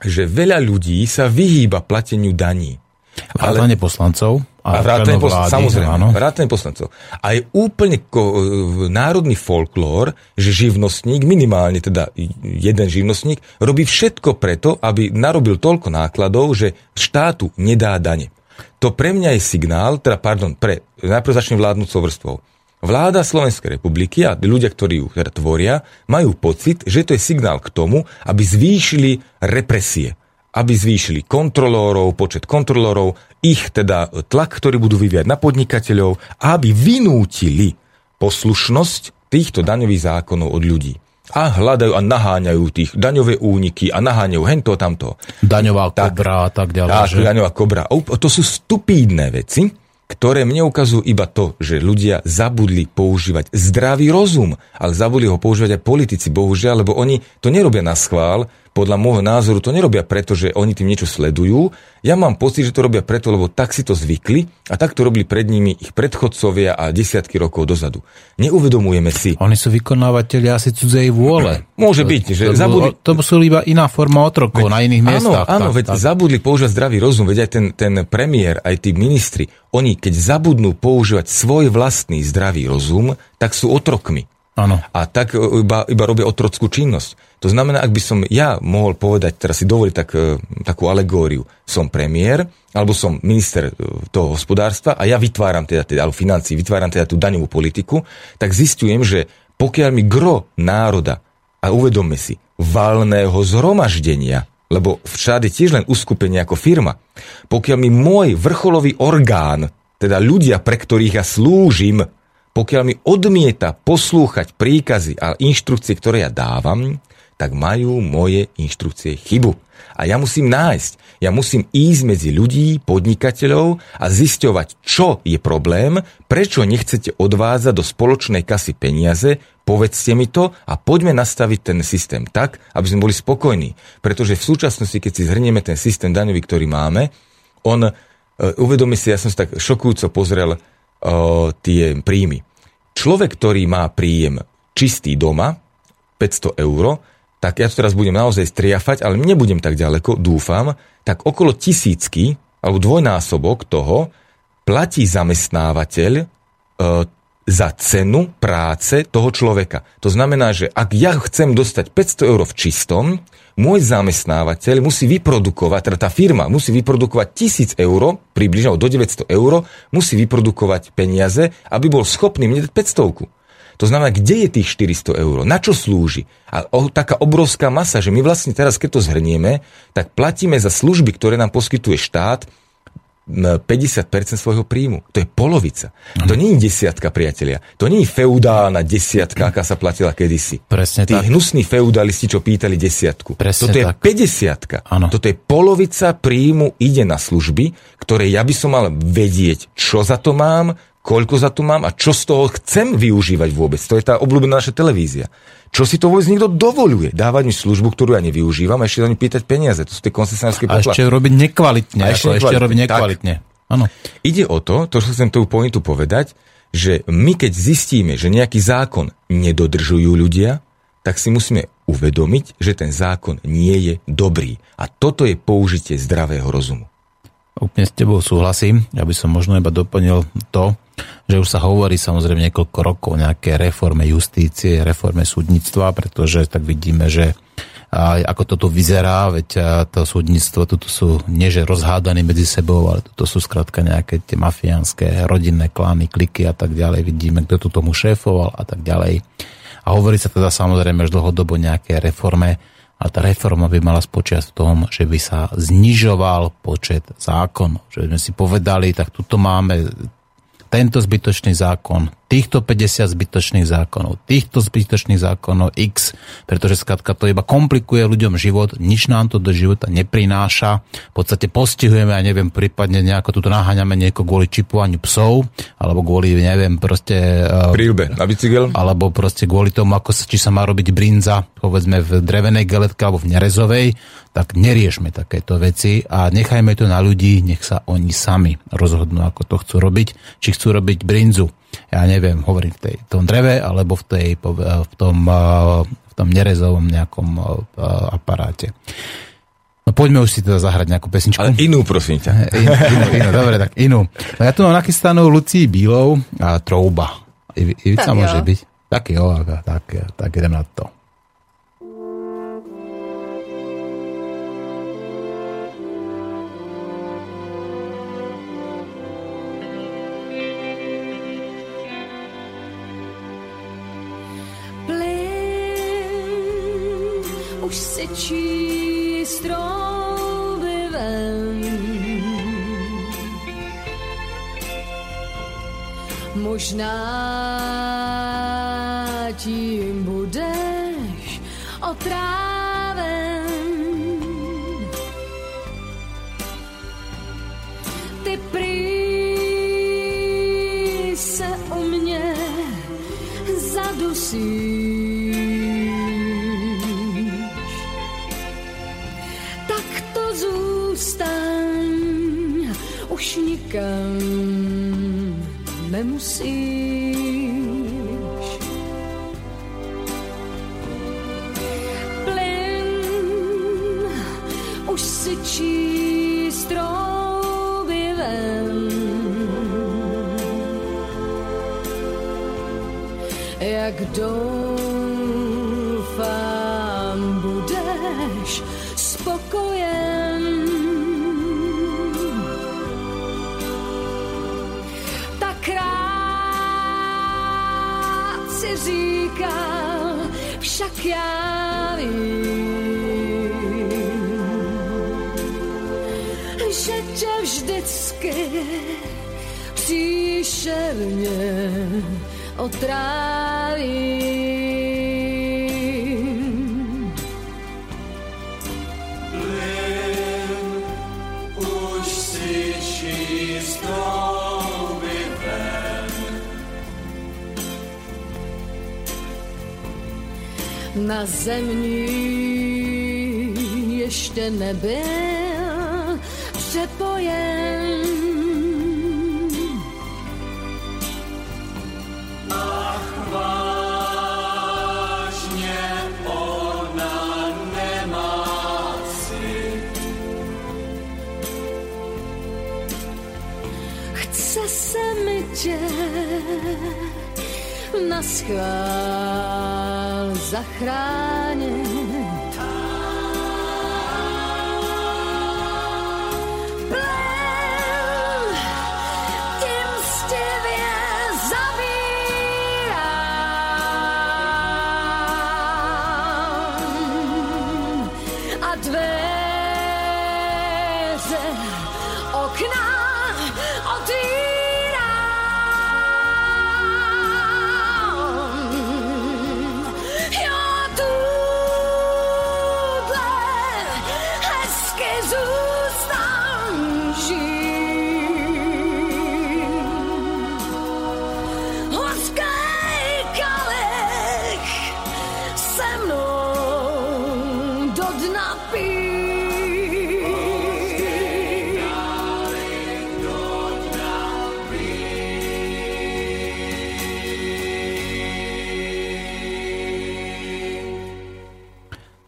že veľa ľudí sa vyhýba plateniu daní. Vrátane poslancov. A, a vrátane poslancov, samozrejme, áno. vrátane poslancov. A je úplne ko, národný folklór, že živnostník, minimálne teda jeden živnostník, robí všetko preto, aby narobil toľko nákladov, že štátu nedá dane. To pre mňa je signál, teda pardon, pre, najprv začnem vládnúcou vrstvou. Vláda Slovenskej republiky a ľudia, ktorí ju teda tvoria, majú pocit, že to je signál k tomu, aby zvýšili represie aby zvýšili kontrolórov, počet kontrolórov, ich teda tlak, ktorý budú vyviať na podnikateľov aby vynútili poslušnosť týchto daňových zákonov od ľudí. A hľadajú a naháňajú tých daňové úniky a naháňajú hento tamto. Daňová kobra a tak ďalej. Tak, že? daňová kobra. To sú stupídne veci, ktoré mne ukazujú iba to, že ľudia zabudli používať zdravý rozum, ale zabudli ho používať aj politici, bohužiaľ, lebo oni to nerobia na schvál, podľa môjho názoru to nerobia preto, že oni tým niečo sledujú. Ja mám pocit, že to robia preto, lebo tak si to zvykli a tak to robili pred nimi ich predchodcovia a desiatky rokov dozadu. Neuvedomujeme si. Oni sú vykonávateľi asi cudzej vôle. Môže byť, že to, zabudli... To sú iba iná forma otrokov veď, na iných miestach. Áno, áno tak, veď tak. zabudli používať zdravý rozum, veď aj ten, ten premiér, aj tí ministri, oni keď zabudnú používať svoj vlastný zdravý rozum, tak sú otrokmi. Ano. A tak e, iba, iba robia otrockú činnosť. To znamená, ak by som ja mohol povedať, teraz si dovoliť tak, e, takú alegóriu, som premiér, alebo som minister e, toho hospodárstva a ja vytváram teda, teda alebo financí, vytváram teda tú daňovú politiku, tak zistujem, že pokiaľ mi gro národa, a uvedomme si, valného zhromaždenia, lebo všade tiež len uskupenie ako firma, pokiaľ mi môj vrcholový orgán, teda ľudia, pre ktorých ja slúžim, pokiaľ mi odmieta poslúchať príkazy a inštrukcie, ktoré ja dávam, tak majú moje inštrukcie chybu. A ja musím nájsť, ja musím ísť medzi ľudí, podnikateľov a zisťovať, čo je problém, prečo nechcete odvázať do spoločnej kasy peniaze, povedzte mi to a poďme nastaviť ten systém tak, aby sme boli spokojní. Pretože v súčasnosti, keď si zhrnieme ten systém daňový, ktorý máme, on, uh, uvedomí si, ja som si tak šokujúco pozrel, tie príjmy. Človek, ktorý má príjem čistý doma, 500 eur, tak ja to teraz budem naozaj striafať, ale nebudem tak ďaleko, dúfam, tak okolo tisícky alebo dvojnásobok toho platí zamestnávateľ e, za cenu práce toho človeka. To znamená, že ak ja chcem dostať 500 eur v čistom, môj zamestnávateľ musí vyprodukovať, teda tá firma musí vyprodukovať 1000 eur, približne do 900 eur, musí vyprodukovať peniaze, aby bol schopný mne dať 500. To znamená, kde je tých 400 eur? Na čo slúži? A o, taká obrovská masa, že my vlastne teraz, keď to zhrnieme, tak platíme za služby, ktoré nám poskytuje štát, 50% svojho príjmu. To je polovica. Ano. To mhm. nie je desiatka, priatelia. To nie je feudálna desiatka, aká sa platila kedysi. Presne Tí tak. hnusní feudalisti, čo pýtali desiatku. Presne Toto je 50. Toto je polovica príjmu ide na služby, ktoré ja by som mal vedieť, čo za to mám, koľko za to mám a čo z toho chcem využívať vôbec. To je tá obľúbená naša televízia. Čo si to vôbec niekto dovoluje? Dávať mi službu, ktorú ja nevyužívam a ešte za ňu pýtať peniaze. To sú tie koncesionárske poplatky. A ešte robiť nekvalitne. A ešte, ešte robiť nekvalitne. Áno. Ide o to, to, čo chcem tú pointu povedať, že my keď zistíme, že nejaký zákon nedodržujú ľudia, tak si musíme uvedomiť, že ten zákon nie je dobrý. A toto je použitie zdravého rozumu. Úplne s tebou súhlasím. Ja by som možno iba doplnil to, že už sa hovorí samozrejme niekoľko rokov o nejaké reforme justície, reforme súdnictva, pretože tak vidíme, že ako toto vyzerá, veď to súdnictvo, toto sú nieže rozhádané medzi sebou, ale toto sú skrátka nejaké tie mafiánske rodinné klány, kliky a tak ďalej. Vidíme, kto to tomu šéfoval a tak ďalej. A hovorí sa teda samozrejme už dlhodobo nejaké reforme a tá reforma by mala spočiať v tom, že by sa znižoval počet zákonov. Že by sme si povedali, tak tuto máme tento zbytočný zákon, týchto 50 zbytočných zákonov, týchto zbytočných zákonov X, pretože skladka to iba komplikuje ľuďom život, nič nám to do života neprináša. V podstate postihujeme, ja neviem, prípadne nejako tu naháňame nieko kvôli čipovaniu psov, alebo kvôli, neviem, proste... Eh, Prílbe na bicykel. Alebo proste kvôli tomu, ako sa, či sa má robiť brinza, povedzme v drevenej geletke alebo v nerezovej, tak neriešme takéto veci a nechajme to na ľudí, nech sa oni sami rozhodnú, ako to chcú robiť, či chcú robiť brinzu ja neviem, hovorím v tej, tom dreve alebo v, tej, v, tom, v tom nerezovom nejakom aparáte. No poďme už si teda zahrať nejakú pesničku. Ale inú, prosím ťa. In, inú, inú, dobre, tak inú. No ja tu mám nachystanú Lucí Bílov a Trouba. Iv, Ivica môže jo. byť? Tak jo, tak, tak, tak idem na to. možná tím budeš otráven. Ty prý se u mě zadusíš. Tak to zůstaň už nikam nemusíš. Plyn už si číst roubivem. Jak doufám, budeš spokojný. však ja vím, že ťa vždycky příšerně otrávím. na zemlji jeszcze nie był przed bojem. Ach, właśnie ona nie ma Chce se mycie na skład. Zachráň.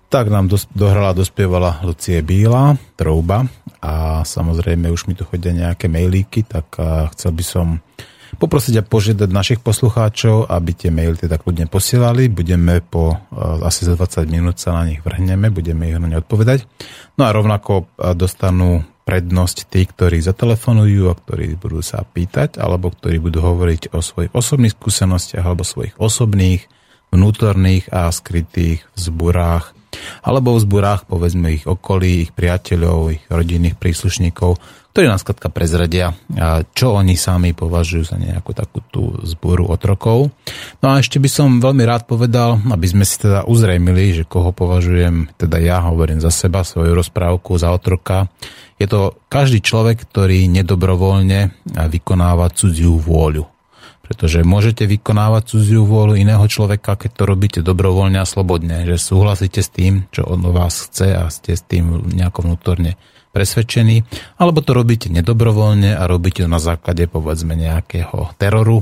Tak nám dos- dohrala, dospievala Lucie Bíla, Trouba a samozrejme už mi tu chodia nejaké mailíky, tak chcel by som poprosiť a požiadať našich poslucháčov, aby tie maily teda kľudne posielali. Budeme po asi za 20 minút sa na nich vrhneme, budeme ich na ne odpovedať. No a rovnako dostanú prednosť tí, ktorí zatelefonujú a ktorí budú sa pýtať, alebo ktorí budú hovoriť o svojich osobných skúsenostiach alebo svojich osobných, vnútorných a skrytých vzburách alebo v zburách, povedzme, ich okolí, ich priateľov, ich rodinných príslušníkov, ktorí nás skladka prezradia, čo oni sami považujú za nejakú takú tú zboru otrokov. No a ešte by som veľmi rád povedal, aby sme si teda uzrejmili, že koho považujem, teda ja hovorím za seba, svoju rozprávku za otroka. Je to každý človek, ktorý nedobrovoľne vykonáva cudziu vôľu pretože môžete vykonávať cudziu vôľu iného človeka, keď to robíte dobrovoľne a slobodne, že súhlasíte s tým, čo on vás chce a ste s tým nejako vnútorne presvedčení, alebo to robíte nedobrovoľne a robíte to na základe povedzme nejakého teroru,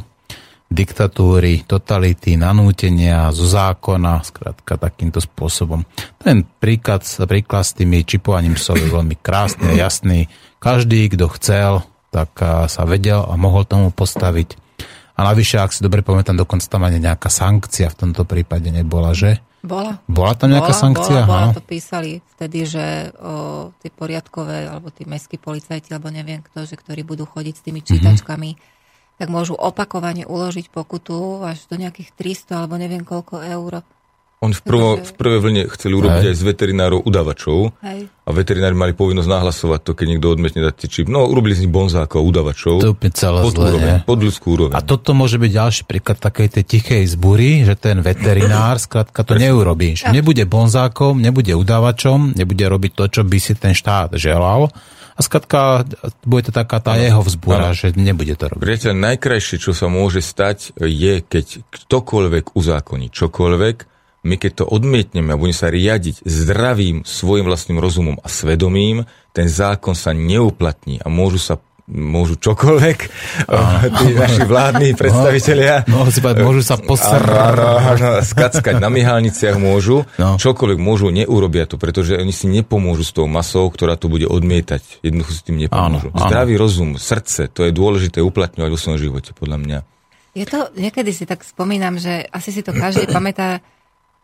diktatúry, totality, nanútenia, zo zákona, skrátka takýmto spôsobom. Ten príklad, príklad s tými čipovaním psov je veľmi krásny a jasný. Každý, kto chcel, tak sa vedel a mohol tomu postaviť a navyše, ak si dobre pamätám, dokonca tam ani nejaká sankcia v tomto prípade nebola, že? Bola. Bola tam nejaká bola, sankcia? Bola, bola, to písali vtedy, že o, tie poriadkové, alebo tí mestskí policajti, alebo neviem kto, že ktorí budú chodiť s tými čítačkami, mm-hmm. tak môžu opakovane uložiť pokutu až do nejakých 300 alebo neviem koľko eur. On v, prvo, v prvej vlne chceli urobiť Hej. aj z veterinárov udavačov Hej. a veterinári mali povinnosť nahlasovať to, keď niekto odmietne dať si čip. No, urobili z nich bonzákov, udavačov. To je celé pod, zlé, úroveň, pod ľudskú úroveň. A toto môže byť ďalší príklad takej tej tichej zbury, že ten veterinár skrátka to neurobí. Že nebude bonzákom, nebude udavačom, nebude robiť to, čo by si ten štát želal. A skrátka bude to taká tá jeho vzbúra, že nebude to robiť. Priateľ, najkrajšie, čo sa môže stať, je, keď ktokoľvek uzákoní čokoľvek, my keď to odmietneme a budeme sa riadiť zdravým svojim vlastným rozumom a svedomím, ten zákon sa neuplatní a môžu sa môžu čokoľvek, tí naši vládni predstavitelia. Mohol si povedať, môžu sa posrať. Skackať na myhalniciach môžu, No. čokoľvek môžu, neurobia to, pretože oni si nepomôžu s tou masou, ktorá to bude odmietať. Jednoducho si tým nepomôžu. Áno, áno. Zdravý rozum, srdce, to je dôležité uplatňovať vo svojom živote, podľa mňa. Je to, niekedy si tak spomínam, že asi si to každý pamätá,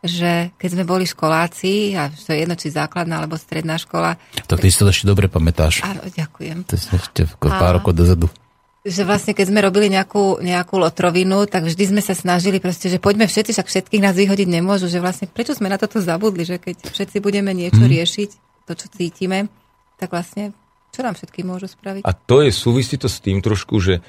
že keď sme boli školáci, a to je jedno, či základná alebo stredná škola, To ty si to ešte dobre pamätáš. áno, ďakujem, To je ešte pár rokov dozadu. že vlastne keď sme robili nejakú, nejakú lotrovinu, tak vždy sme sa snažili proste, že poďme všetci, však všetkých nás vyhodiť nemôžu, že vlastne prečo sme na toto zabudli, že keď všetci budeme niečo Mhm. riešiť, to, čo cítime, tak vlastne čo nám všetky môžu spraviť? A to je, súvisí to s tým trošku, že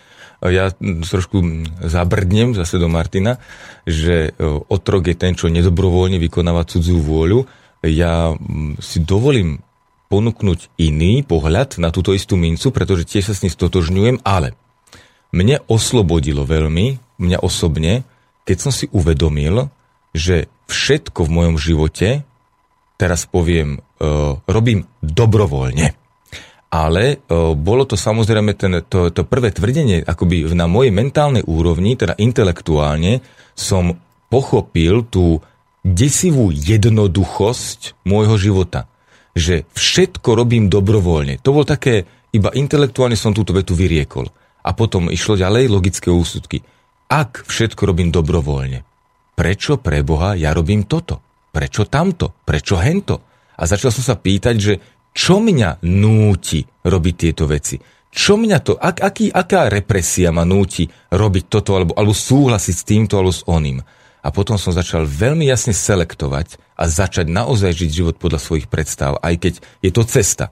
ja trošku zabrdnem zase do Martina, že e, otrok je ten, čo nedobrovoľne vykonáva cudzú vôľu. Ja si dovolím ponúknuť iný pohľad na túto istú mincu, pretože tiež sa s ním stotožňujem, ale mne oslobodilo veľmi, mňa osobne, keď som si uvedomil, že všetko v mojom živote, teraz poviem, uh, robím dobrovoľne. Ale uh, bolo to samozrejme ten, to, to prvé tvrdenie, akoby na mojej mentálnej úrovni, teda intelektuálne, som pochopil tú desivú jednoduchosť môjho života. Že všetko robím dobrovoľne. To bol také, iba intelektuálne som túto vetu vyriekol. A potom išlo ďalej logické úsudky. Ak všetko robím dobrovoľne, prečo pre Boha ja robím toto? Prečo tamto? Prečo hento? A začal som sa pýtať, že čo mňa núti robiť tieto veci? Čo mňa to, ak, aký, aká represia ma núti robiť toto, alebo, alebo súhlasiť s týmto, alebo s oným? A potom som začal veľmi jasne selektovať a začať naozaj žiť život podľa svojich predstav, aj keď je to cesta.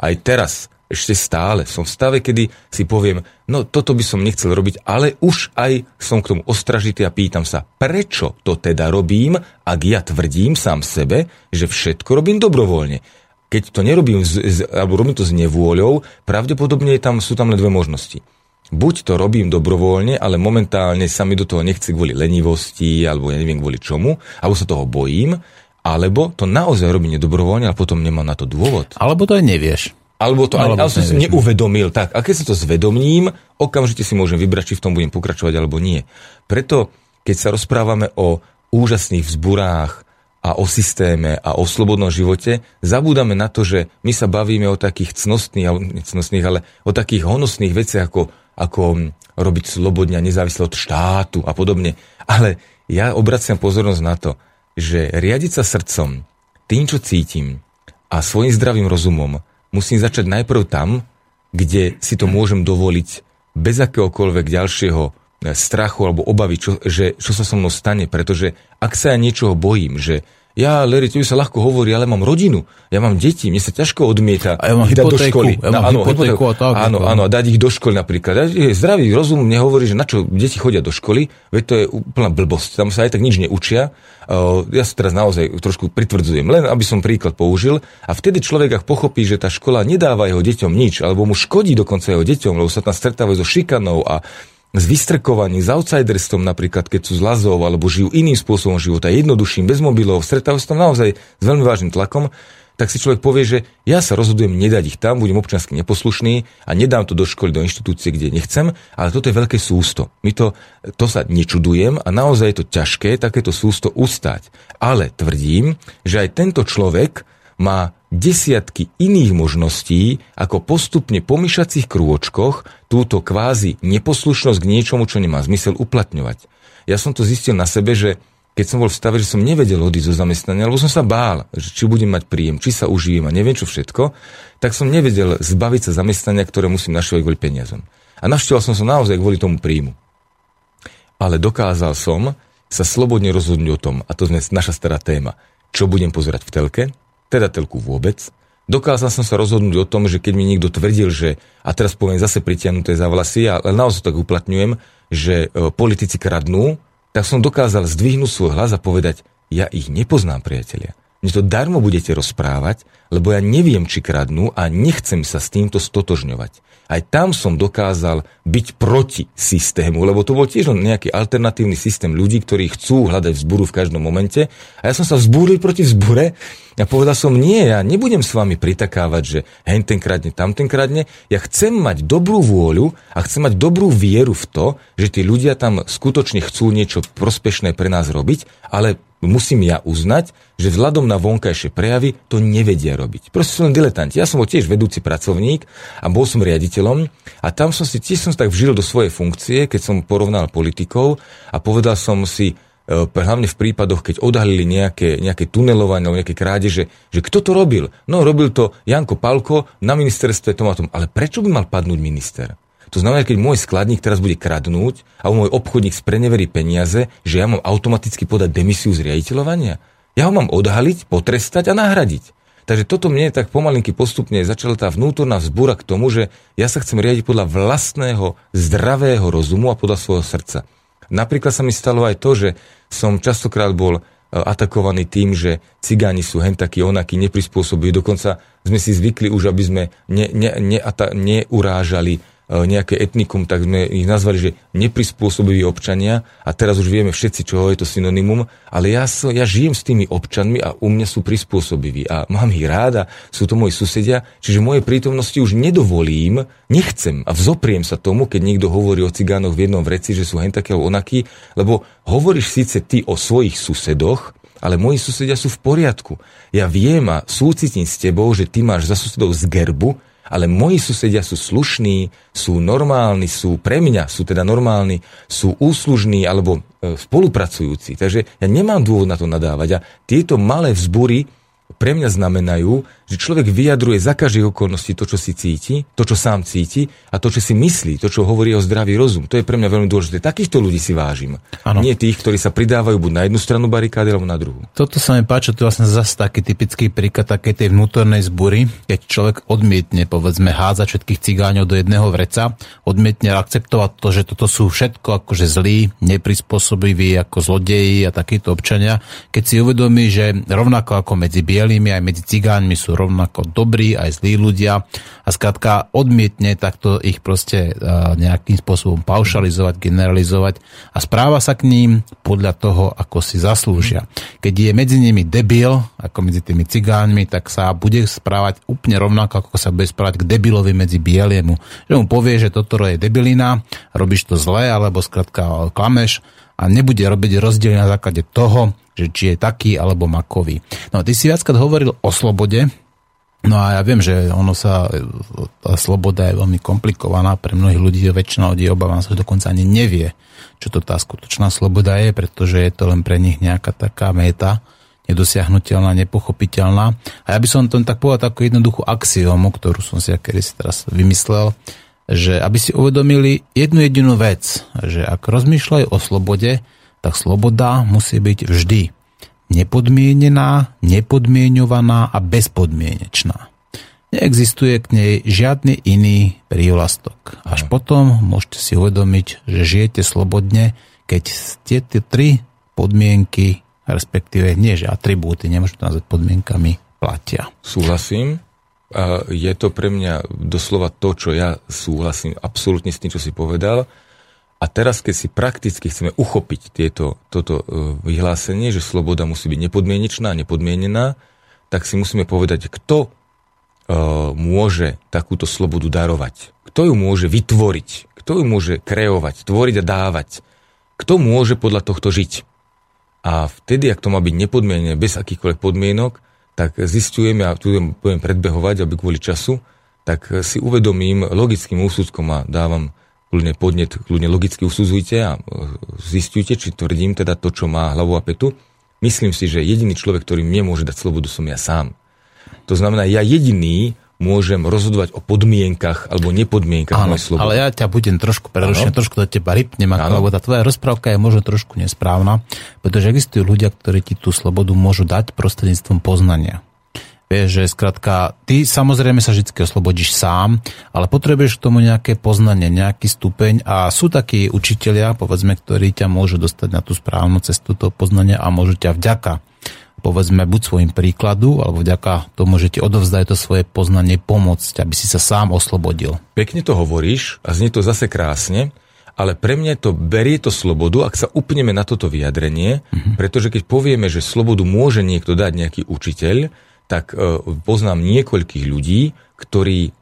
Aj teraz, ešte stále, som v stave, kedy si poviem, no toto by som nechcel robiť, ale už aj som k tomu ostražitý a pýtam sa, prečo to teda robím, ak ja tvrdím sám sebe, že všetko robím dobrovoľne. Keď to nerobím, z, z, alebo robím to s nevôľou, pravdepodobne tam, sú tam len dve možnosti. Buď to robím dobrovoľne, ale momentálne sa mi do toho nechce kvôli lenivosti, alebo ja neviem kvôli čomu, alebo sa toho bojím, alebo to naozaj robí nedobrovoľne a potom nemá na to dôvod. Alebo to aj nevieš. Alebo to Alebo ale, ale som si neuvedomil. Tak, a keď si to zvedomím, okamžite si môžem vybrať, či v tom budem pokračovať alebo nie. Preto, keď sa rozprávame o úžasných vzburách a o systéme a o slobodnom živote, zabúdame na to, že my sa bavíme o takých cnostných, cnostných, ale o takých honosných veciach, ako, ako hm, robiť slobodne a nezávisle od štátu a podobne. Ale ja obraciam pozornosť na to, že riadiť sa srdcom, tým, čo cítim a svojim zdravým rozumom, musím začať najprv tam, kde si to môžem dovoliť bez akéhokoľvek ďalšieho strachu alebo obavy, čo, že, čo sa so mnou stane. Pretože ak sa ja niečoho bojím, že ja, Larry, to sa ľahko hovorí, ale mám rodinu, ja mám deti, mne sa ťažko odmieta A ja mám dať do školy. ja mám áno, hypotéku a tak, áno, áno, a dať ich do školy napríklad. Zdravý rozum mne hovorí, že na čo deti chodia do školy, veď to je úplná blbosť, tam sa aj tak nič neučia. Uh, Ja sa teraz naozaj trošku pritvrdzujem, len aby som príklad použil. A vtedy človek, ak pochopí, že tá škola nedáva jeho deťom nič, alebo mu škodí dokonca jeho deťom, lebo sa tam stretávajú so šikanou a s vystrkovaním, s outsiderstvom napríklad, keď sú z lazov alebo žijú iným spôsobom života, jednoduchším, bez mobilov, stretávajú sa tam naozaj s veľmi vážnym tlakom, tak si človek povie, že ja sa rozhodujem nedať ich tam, budem občiansky neposlušný a nedám to do školy, do inštitúcie, kde nechcem, ale toto je veľké sústo. My to, to sa nečudujem a naozaj je to ťažké takéto sústo ustať. Ale tvrdím, že aj tento človek má desiatky iných možností, ako postupne po myšacích krôčkoch túto kvázi neposlušnosť k niečomu, čo nemá zmysel uplatňovať. Ja som to zistil na sebe, že keď som bol v stave, že som nevedel odísť zo zamestnania, lebo som sa bál, že či budem mať príjem, či sa uživím a neviem čo všetko, tak som nevedel zbaviť sa zamestnania, ktoré musím naštevať kvôli peniazom. A navštevoval som sa naozaj kvôli tomu príjmu. Ale dokázal som sa slobodne rozhodnúť o tom, a to je naša stará téma, čo budem pozerať v telke, teda telku vôbec. Dokázal som sa rozhodnúť o tom, že keď mi niekto tvrdil, že, a teraz poviem zase pritiahnuté za vlasy, ale naozaj tak uplatňujem, že e, politici kradnú, tak som dokázal zdvihnúť svoj hlas a povedať, ja ich nepoznám, priatelia. Mne to darmo budete rozprávať, lebo ja neviem, či kradnú a nechcem sa s týmto stotožňovať. Aj tam som dokázal byť proti systému, lebo to bol tiež len nejaký alternatívny systém ľudí, ktorí chcú hľadať vzburu v každom momente. A ja som sa vzbúril proti vzbure a povedal som, nie, ja nebudem s vami pritakávať, že hen ten kradne, tam ten kradne. Ja chcem mať dobrú vôľu a chcem mať dobrú vieru v to, že tí ľudia tam skutočne chcú niečo prospešné pre nás robiť, ale musím ja uznať, že vzhľadom na vonkajšie prejavy to nevedia robiť. Proste sú len diletanti. Ja som bol tiež vedúci pracovník a bol som riaditeľom a tam som si tiež som tak vžil do svojej funkcie, keď som porovnal politikov a povedal som si, e, hlavne v prípadoch, keď odhalili nejaké, nejaké tunelovanie alebo nejaké krádeže, že kto to robil? No, robil to Janko Palko na ministerstve tom a tom. Ale prečo by mal padnúť minister? To znamená, keď môj skladník teraz bude kradnúť a môj obchodník spreneverí peniaze, že ja mám automaticky podať demisiu z riaditeľovania. Ja ho mám odhaliť, potrestať a nahradiť. Takže toto mne tak pomalinky postupne začala tá vnútorná vzbúra k tomu, že ja sa chcem riadiť podľa vlastného zdravého rozumu a podľa svojho srdca. Napríklad sa mi stalo aj to, že som častokrát bol e, atakovaný tým, že cigáni sú hen takí, onakí, neprispôsobí. Dokonca sme si zvykli už, aby sme ne, ne, ne, ata, neurážali nejaké etnikum, tak sme ich nazvali, že neprispôsobiví občania a teraz už vieme všetci, čo je to synonymum, ale ja, so, ja žijem s tými občanmi a u mňa sú prispôsobiví a mám ich rád a sú to moji susedia, čiže v mojej prítomnosti už nedovolím, nechcem a vzopriem sa tomu, keď niekto hovorí o cigánoch v jednom vreci, že sú hen také onakí, lebo hovoríš síce ty o svojich susedoch, ale moji susedia sú v poriadku. Ja viem a súcitím s tebou, že ty máš za susedov z gerbu, ale moji susedia sú slušní, sú normálni, sú pre mňa, sú teda normálni, sú úslužní alebo e, spolupracujúci. Takže ja nemám dôvod na to nadávať. A tieto malé vzbury pre mňa znamenajú, že človek vyjadruje za každých okolností to, čo si cíti, to, čo sám cíti a to, čo si myslí, to, čo hovorí o zdravý rozum. To je pre mňa veľmi dôležité. Takýchto ľudí si vážim. Áno. Nie tých, ktorí sa pridávajú buď na jednu stranu barikády, alebo na druhú. Toto sa mi páči, to je vlastne zase taký typický príklad takej tej vnútornej zbury, keď človek odmietne, povedzme, hádzať všetkých cigáňov do jedného vreca, odmietne akceptovať to, že toto sú všetko akože zlí, neprispôsobiví ako zlodeji a takíto občania, keď si uvedomí, že rovnako ako medzi bielými aj medzi cigáňmi sú rovnako dobrí aj zlí ľudia a skrátka odmietne takto ich proste nejakým spôsobom paušalizovať, generalizovať a správa sa k ním podľa toho, ako si zaslúžia. Keď je medzi nimi debil, ako medzi tými cigánmi, tak sa bude správať úplne rovnako, ako sa bude správať k debilovi medzi bieliemu. Že mu povie, že toto je debilina, robíš to zle, alebo skrátka klameš a nebude robiť rozdiel na základe toho, že či je taký alebo makový. No, ty si viackrát hovoril o slobode, No a ja viem, že ono sa, tá sloboda je veľmi komplikovaná pre mnohých ľudí, väčšina ľudí obávam sa, že dokonca ani nevie, čo to tá skutočná sloboda je, pretože je to len pre nich nejaká taká meta, nedosiahnutelná, nepochopiteľná. A ja by som to tak povedal takú jednoduchú axiomu, ktorú som si si teraz vymyslel, že aby si uvedomili jednu jedinú vec, že ak rozmýšľajú o slobode, tak sloboda musí byť vždy nepodmienená, nepodmienovaná a bezpodmienečná. Neexistuje k nej žiadny iný prívlastok. Až potom môžete si uvedomiť, že žijete slobodne, keď ste tie tri podmienky, respektíve nie, že atribúty, nemôžete nazvať podmienkami, platia. Súhlasím je to pre mňa doslova to, čo ja súhlasím absolútne s tým, čo si povedal. A teraz, keď si prakticky chceme uchopiť tieto, toto e, vyhlásenie, že sloboda musí byť nepodmienečná, nepodmienená, tak si musíme povedať, kto uh, môže takúto slobodu darovať. Kto ju môže vytvoriť. Kto ju môže kreovať, tvoriť a dávať. Kto môže podľa tohto žiť. A vtedy, ak to má byť nepodmienené, bez akýchkoľvek podmienok, tak zistujem, ja tu budem predbehovať, aby kvôli času, tak si uvedomím logickým úsudkom a dávam kľudne podnet, kľudne logicky usudzujte a e, zistujte, či tvrdím teda to, čo má hlavu a petu. Myslím si, že jediný človek, ktorý mne môže dať slobodu, som ja sám. To znamená, ja jediný môžem rozhodovať o podmienkach alebo nepodmienkach mojej slobody. Ale ja ťa budem trošku prerušený, trošku do teba rypnem, lebo tá tvoja rozprávka je možno trošku nesprávna, pretože existujú ľudia, ktorí ti tú slobodu môžu dať prostredníctvom poznania. Vieš, že skrátka, ty samozrejme sa vždy oslobodíš sám, ale potrebuješ k tomu nejaké poznanie, nejaký stupeň a sú takí učitelia, povedzme, ktorí ťa môžu dostať na tú správnu cestu toho poznania a môžu ťa vďaka povedzme buď svojim príkladu, alebo vďaka tomu, že ti odovzdaj to svoje poznanie pomôcť, aby si sa sám oslobodil. Pekne to hovoríš a znie to zase krásne, ale pre mňa to berie to slobodu, ak sa upneme na toto vyjadrenie, mm-hmm. pretože keď povieme, že slobodu môže niekto dať nejaký učiteľ, tak e, poznám niekoľkých ľudí, ktorí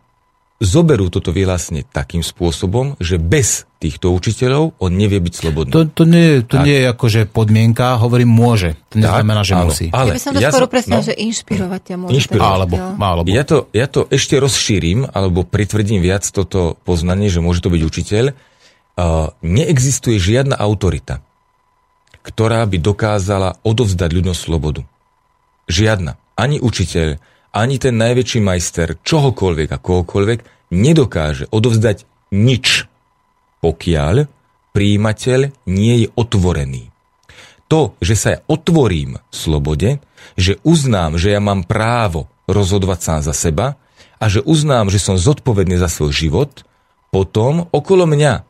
zoberú toto vyhlásenie takým spôsobom, že bez týchto učiteľov on nevie byť slobodný. To, to, nie, to nie je akože podmienka, hovorím môže. To neznamená, že áno, musí. Ale ja by som to ja skoro presnil, no, že inšpirovať ťa môže. Inšpirovať. Alebo, alebo. Ja, to, ja to ešte rozšírim, alebo pritvrdím viac toto poznanie, že môže to byť učiteľ. Uh, neexistuje žiadna autorita, ktorá by dokázala odovzdať ľuďom slobodu. Žiadna. Ani učiteľ, ani ten najväčší majster čohokoľvek a kohokoľvek nedokáže odovzdať nič, pokiaľ príjimateľ nie je otvorený. To, že sa ja otvorím slobode, že uznám, že ja mám právo rozhodovať sám za seba a že uznám, že som zodpovedný za svoj život, potom okolo mňa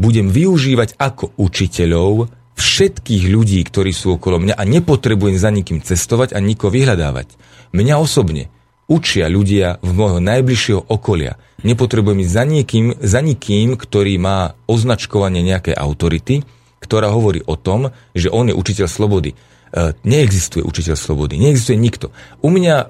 budem využívať ako učiteľov všetkých ľudí, ktorí sú okolo mňa a nepotrebujem za nikým cestovať a nikoho vyhľadávať. Mňa osobne učia ľudia v môjho najbližšieho okolia. Nepotrebujem ísť za niekým, za nikým, ktorý má označkovanie nejakej autority, ktorá hovorí o tom, že on je učiteľ slobody. E, neexistuje učiteľ slobody, neexistuje nikto. U mňa e,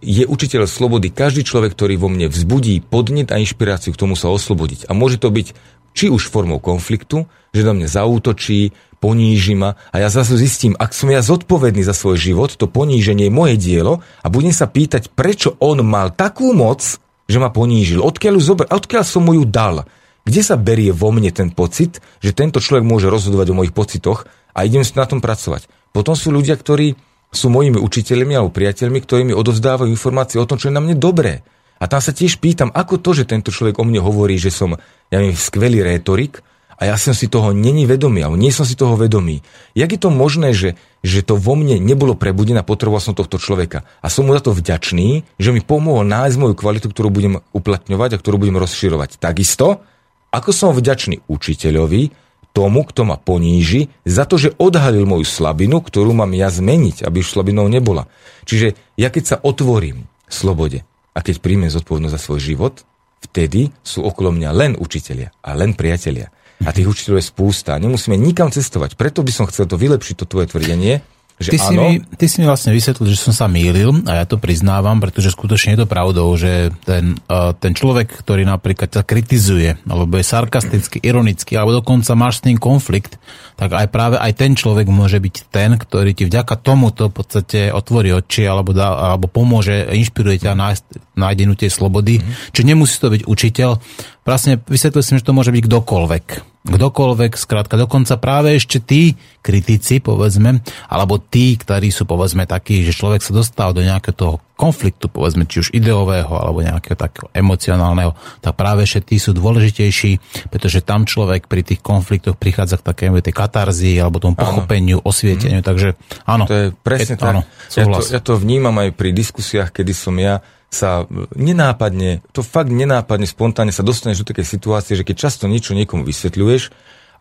je učiteľ slobody každý človek, ktorý vo mne vzbudí podnet a inšpiráciu k tomu sa oslobodiť. A môže to byť či už formou konfliktu, že do mňa zaútočí, poníži ma a ja zase zistím, ak som ja zodpovedný za svoj život, to poníženie je moje dielo a budem sa pýtať, prečo on mal takú moc, že ma ponížil, odkiaľ, zober, odkiaľ som mu ju dal. Kde sa berie vo mne ten pocit, že tento človek môže rozhodovať o mojich pocitoch a idem na tom pracovať. Potom sú ľudia, ktorí sú mojimi učiteľmi alebo priateľmi, ktorí mi odovzdávajú informácie o tom, čo je na mne dobré. A tam sa tiež pýtam, ako to, že tento človek o mne hovorí, že som ja neviem, skvelý rétorik, a ja som si toho není vedomý, alebo nie som si toho vedomý. Jak je to možné, že, že to vo mne nebolo prebudené a potreboval som tohto človeka? A som mu za to vďačný, že mi pomohol nájsť moju kvalitu, ktorú budem uplatňovať a ktorú budem rozširovať. Takisto, ako som vďačný učiteľovi, tomu, kto ma poníži, za to, že odhalil moju slabinu, ktorú mám ja zmeniť, aby už slabinou nebola. Čiže ja keď sa otvorím slobode. A keď príjmem zodpovednosť za svoj život, vtedy sú okolo mňa len učitelia a len priatelia. A tých učiteľov je spústa. Nemusíme nikam cestovať. Preto by som chcel to vylepšiť, to tvoje tvrdenie, že ty, si mi, ty si mi vlastne vysvetlil, že som sa mýlil a ja to priznávam, pretože skutočne je to pravdou, že ten, ten človek, ktorý napríklad ťa kritizuje, alebo je sarkastický, ironický, alebo dokonca máš s ním konflikt, tak aj práve aj ten človek môže byť ten, ktorý ti vďaka tomuto v podstate otvorí oči alebo, dá, alebo pomôže, inšpiruje ťa nájsť nájdenú tej slobody. Mm-hmm. Čiže nemusí to byť učiteľ. Vlastne vysvetlil som, že to môže byť kdokoľvek kdokoľvek, skrátka dokonca práve ešte tí kritici, povedzme, alebo tí, ktorí sú, povedzme, takí, že človek sa dostal do nejakého toho konfliktu, povedzme, či už ideového, alebo nejakého takého emocionálneho, tak práve ešte tí sú dôležitejší, pretože tam človek pri tých konfliktoch prichádza k takému tej katarzii, alebo tomu pochopeniu, áno. osvieteniu, mm. takže áno. To je presne je, tak. Áno, ja, to, ja to vnímam aj pri diskusiách, kedy som ja sa nenápadne, to fakt nenápadne, spontánne sa dostaneš do takej situácie, že keď často niečo niekomu vysvetľuješ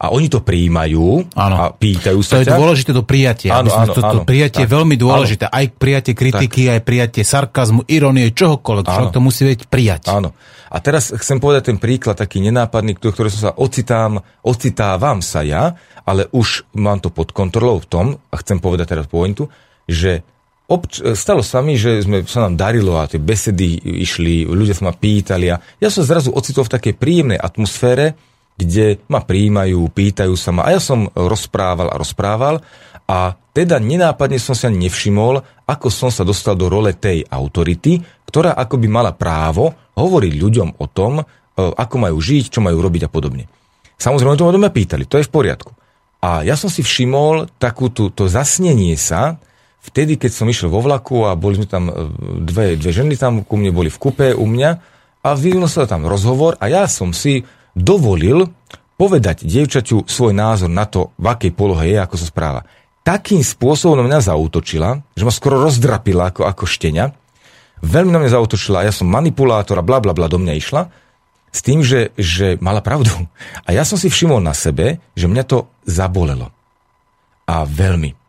a oni to prijímajú áno. a pýtajú sa To ťa. je dôležité, to prijatie. Áno, áno, to, to áno, prijatie je veľmi dôležité. Áno. Aj prijatie kritiky, tak. aj prijatie sarkazmu, ironie, čohokoľvek. Áno. to musí vedieť prijať. Áno. A teraz chcem povedať ten príklad taký nenápadný, do ktorého som sa ocitám, ocitávam sa ja, ale už mám to pod kontrolou v tom, a chcem povedať teraz pointu, že obč- stalo sa mi, že sme, sa nám darilo a tie besedy išli, ľudia sa ma pýtali a ja som zrazu ocitol v takej príjemnej atmosfére, kde ma príjmajú, pýtajú sa ma a ja som rozprával a rozprával a teda nenápadne som sa nevšimol, ako som sa dostal do role tej autority, ktorá akoby mala právo hovoriť ľuďom o tom, e, ako majú žiť, čo majú robiť a podobne. Samozrejme, to ma pýtali, to je v poriadku. A ja som si všimol takú tú, to zasnenie sa, vtedy, keď som išiel vo vlaku a boli sme tam e, dve, dve ženy tam ku mne boli v kupe u mňa a vyvinul sa tam rozhovor a ja som si dovolil povedať dievčaťu svoj názor na to, v akej polohe je, ako sa správa. Takým spôsobom mňa zautočila, že ma skoro rozdrapila ako, ako štenia. Veľmi na mňa zautočila ja som manipulátor a bla bla bla do mňa išla s tým, že, že mala pravdu. A ja som si všimol na sebe, že mňa to zabolelo. A veľmi.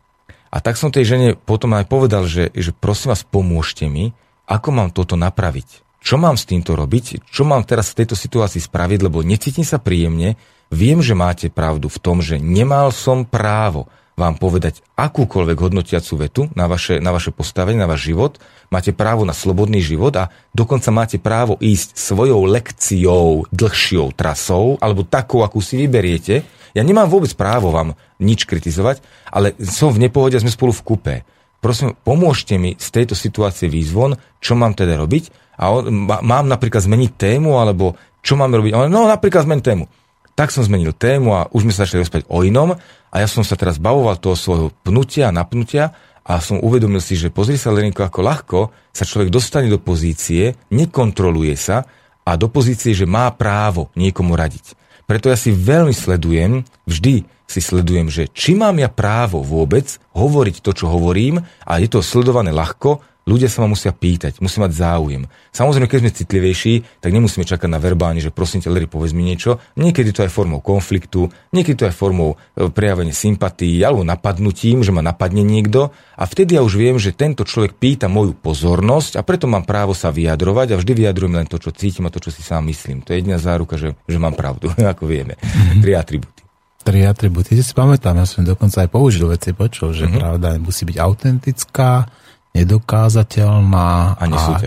A tak som tej žene potom aj povedal, že, že prosím vás, pomôžte mi, ako mám toto napraviť. Čo mám s týmto robiť? Čo mám teraz v tejto situácii spraviť? Lebo necítim sa príjemne. Viem, že máte pravdu v tom, že nemal som právo vám povedať akúkoľvek hodnotiacú vetu na vaše, na vaše postavenie, na váš život. Máte právo na slobodný život a dokonca máte právo ísť svojou lekciou, dlhšou trasou, alebo takou, akú si vyberiete, ja nemám vôbec právo vám nič kritizovať, ale som v nepohode sme spolu v kupe. Prosím, pomôžte mi z tejto situácie výzvon, čo mám teda robiť a on, mám napríklad zmeniť tému, alebo čo máme robiť. No napríklad zmeniť tému. Tak som zmenil tému a už sme sa začali rozprávať o inom a ja som sa teraz bavoval toho svojho pnutia napnutia a som uvedomil si, že pozri sa Lenko, ako ľahko sa človek dostane do pozície, nekontroluje sa a do pozície, že má právo niekomu radiť. Preto ja si veľmi sledujem, vždy si sledujem, že či mám ja právo vôbec hovoriť to, čo hovorím a je to sledované ľahko, ľudia sa ma musia pýtať, musí mať záujem. Samozrejme, keď sme citlivejší, tak nemusíme čakať na verbálne, že prosím ťa, Larry, povedz mi niečo. Niekedy to aj formou konfliktu, niekedy to aj formou e, prejavenia sympatí alebo napadnutím, že ma napadne niekto. A vtedy ja už viem, že tento človek pýta moju pozornosť a preto mám právo sa vyjadrovať a vždy vyjadrujem len to, čo cítim a to, čo si sám myslím. To je jediná záruka, že, že mám pravdu, ako vieme. Mm-hmm. Tri atributy. Tri atributy. Ja si pamätám, ja som dokonca aj použil veci, počul, že mm-hmm. pravda musí byť autentická, nedokázateľná a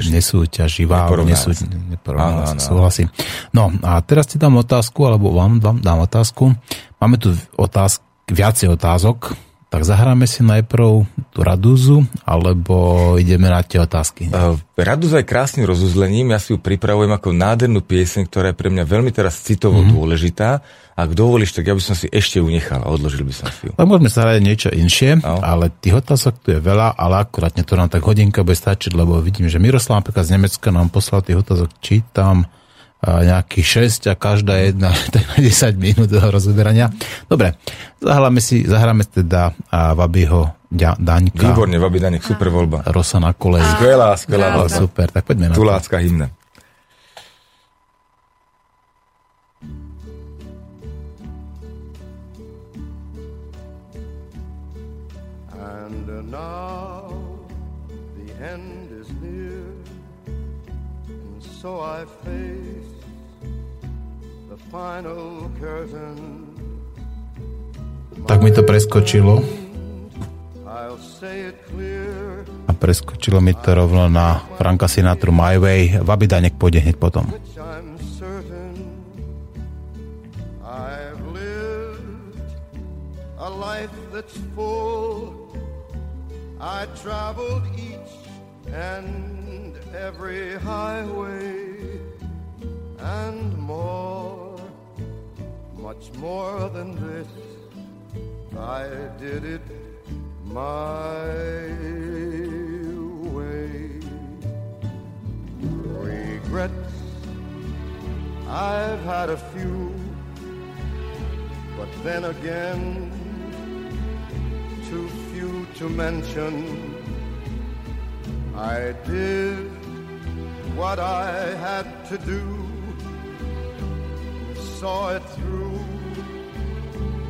nesúťaživá. Nesú, neporovná súhlasím. No a teraz ti dám otázku, alebo vám, vám dám otázku. Máme tu otázky, viacej otázok, tak zahráme si najprv tú Radúzu, alebo ideme na tie otázky. Uh, Radúza je krásnym rozuzlením, ja si ju pripravujem ako nádhernú pieseň, ktorá je pre mňa veľmi teraz citovo mm-hmm. dôležitá. Ak dovolíš, tak ja by som si ešte ju nechal a odložil by som si ju. Tak môžeme sa hrať niečo inšie, no. ale tých otázok tu je veľa, ale akurátne to nám tak hodinka bude stačiť, lebo vidím, že Miroslav napríklad z Nemecka nám poslal tých otázok, čítam, nejakých 6 a každá jedna tak 10 minút do rozoberania. Dobre, zahráme si, zahráme teda Vabyho Daňka. Výborne, Vaby Daňek, super voľba. Rosa na koleji. Skvelá, skvelá voľba. Super, tak poďme na Tulácka hymna. Tak mi to preskočilo a preskočilo mi to rovno na Franka Sinatra My Way. Vabida nech pôjde hneď potom. that's full. I traveled each and every highway and more, much more than this. I did it my way. Regrets, I've had a few, but then again, too few to mention. I did what I had to do, saw it through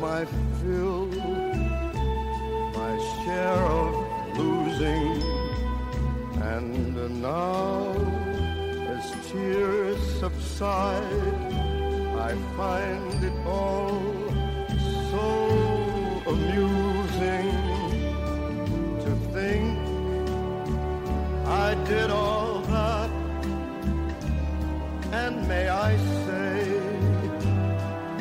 my fill, my share of losing, and now as tears subside, I find it all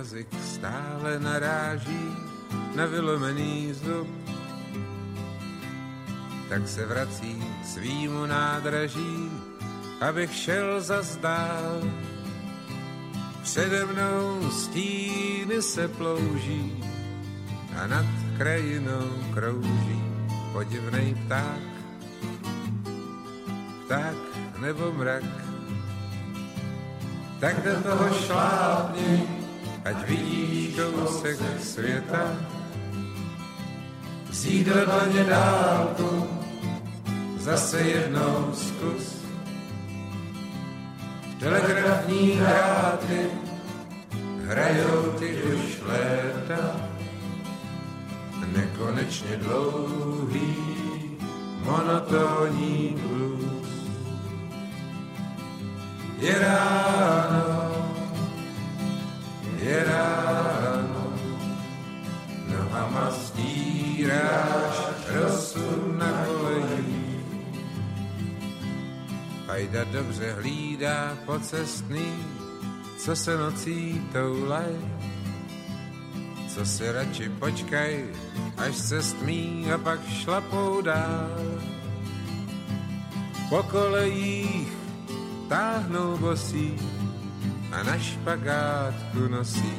jazyk stále naráží na vylomený zub, tak se vrací k svýmu nádraží, abych šel zazdál. Přede mnou stíny se plouží a nad krajinou krouží podivnej pták. Pták nebo mrak, tak do toho šlápni, ať vidíš kousek světa. Vzít dlaně dálku, zase jednou zkus. Telegrafní hráty hrajou ty už léta, nekonečně dlouhý monotónní blues. Je ráno, je ráno, nohama stíráš rosu na kolejích. Fajda dobře hlídá pocestný, co se nocí toulaj. Co si radši počkaj, až se stmí a pak šlapou dál. Po kolejích táhnou bosí a na špagátku nosí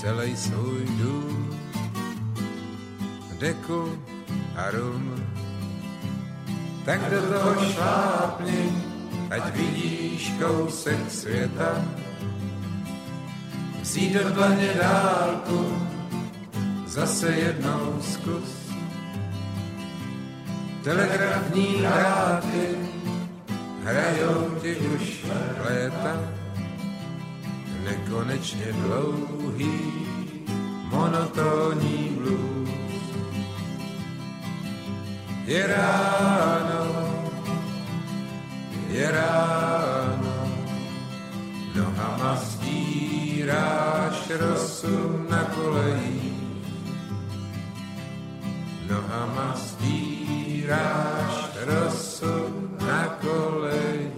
celý svůj dům. Deku a rum, tak do toho šlápni, ať vidíš kousek světa. Vzít do dlaně dálku, zase jednou zkus. Telegrafní hráty hrajou ti už léta, nekonečně dlouhý monotónní blues. Je ráno, je ráno, nohama stíráš rosu na kolejích. Nohama stíráš rosu na kolejích.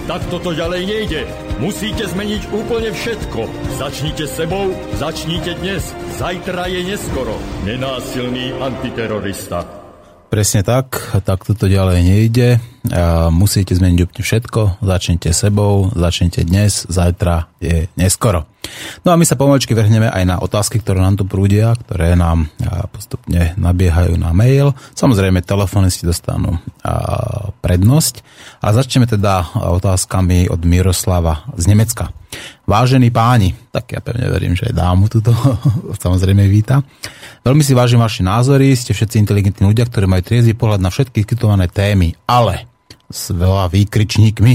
Tak toto ďalej nejde. Musíte zmeniť úplne všetko. Začnite sebou, začnite dnes. Zajtra je neskoro. Nenásilný antiterorista. Presne tak, tak toto ďalej nejde. Musíte zmeniť úplne všetko, začnite sebou, začnite dnes, zajtra je neskoro. No a my sa pomaličky vrhneme aj na otázky, ktoré nám tu prúdia, ktoré nám postupne nabiehajú na mail. Samozrejme, telefonisti dostanú prednosť. A začneme teda otázkami od Miroslava z Nemecka. Vážení páni, tak ja pevne verím, že aj dámu tuto samozrejme víta. Veľmi si vážim vaše názory, ste všetci inteligentní ľudia, ktorí majú triezvy pohľad na všetky diskutované témy, ale s veľa výkričníkmi.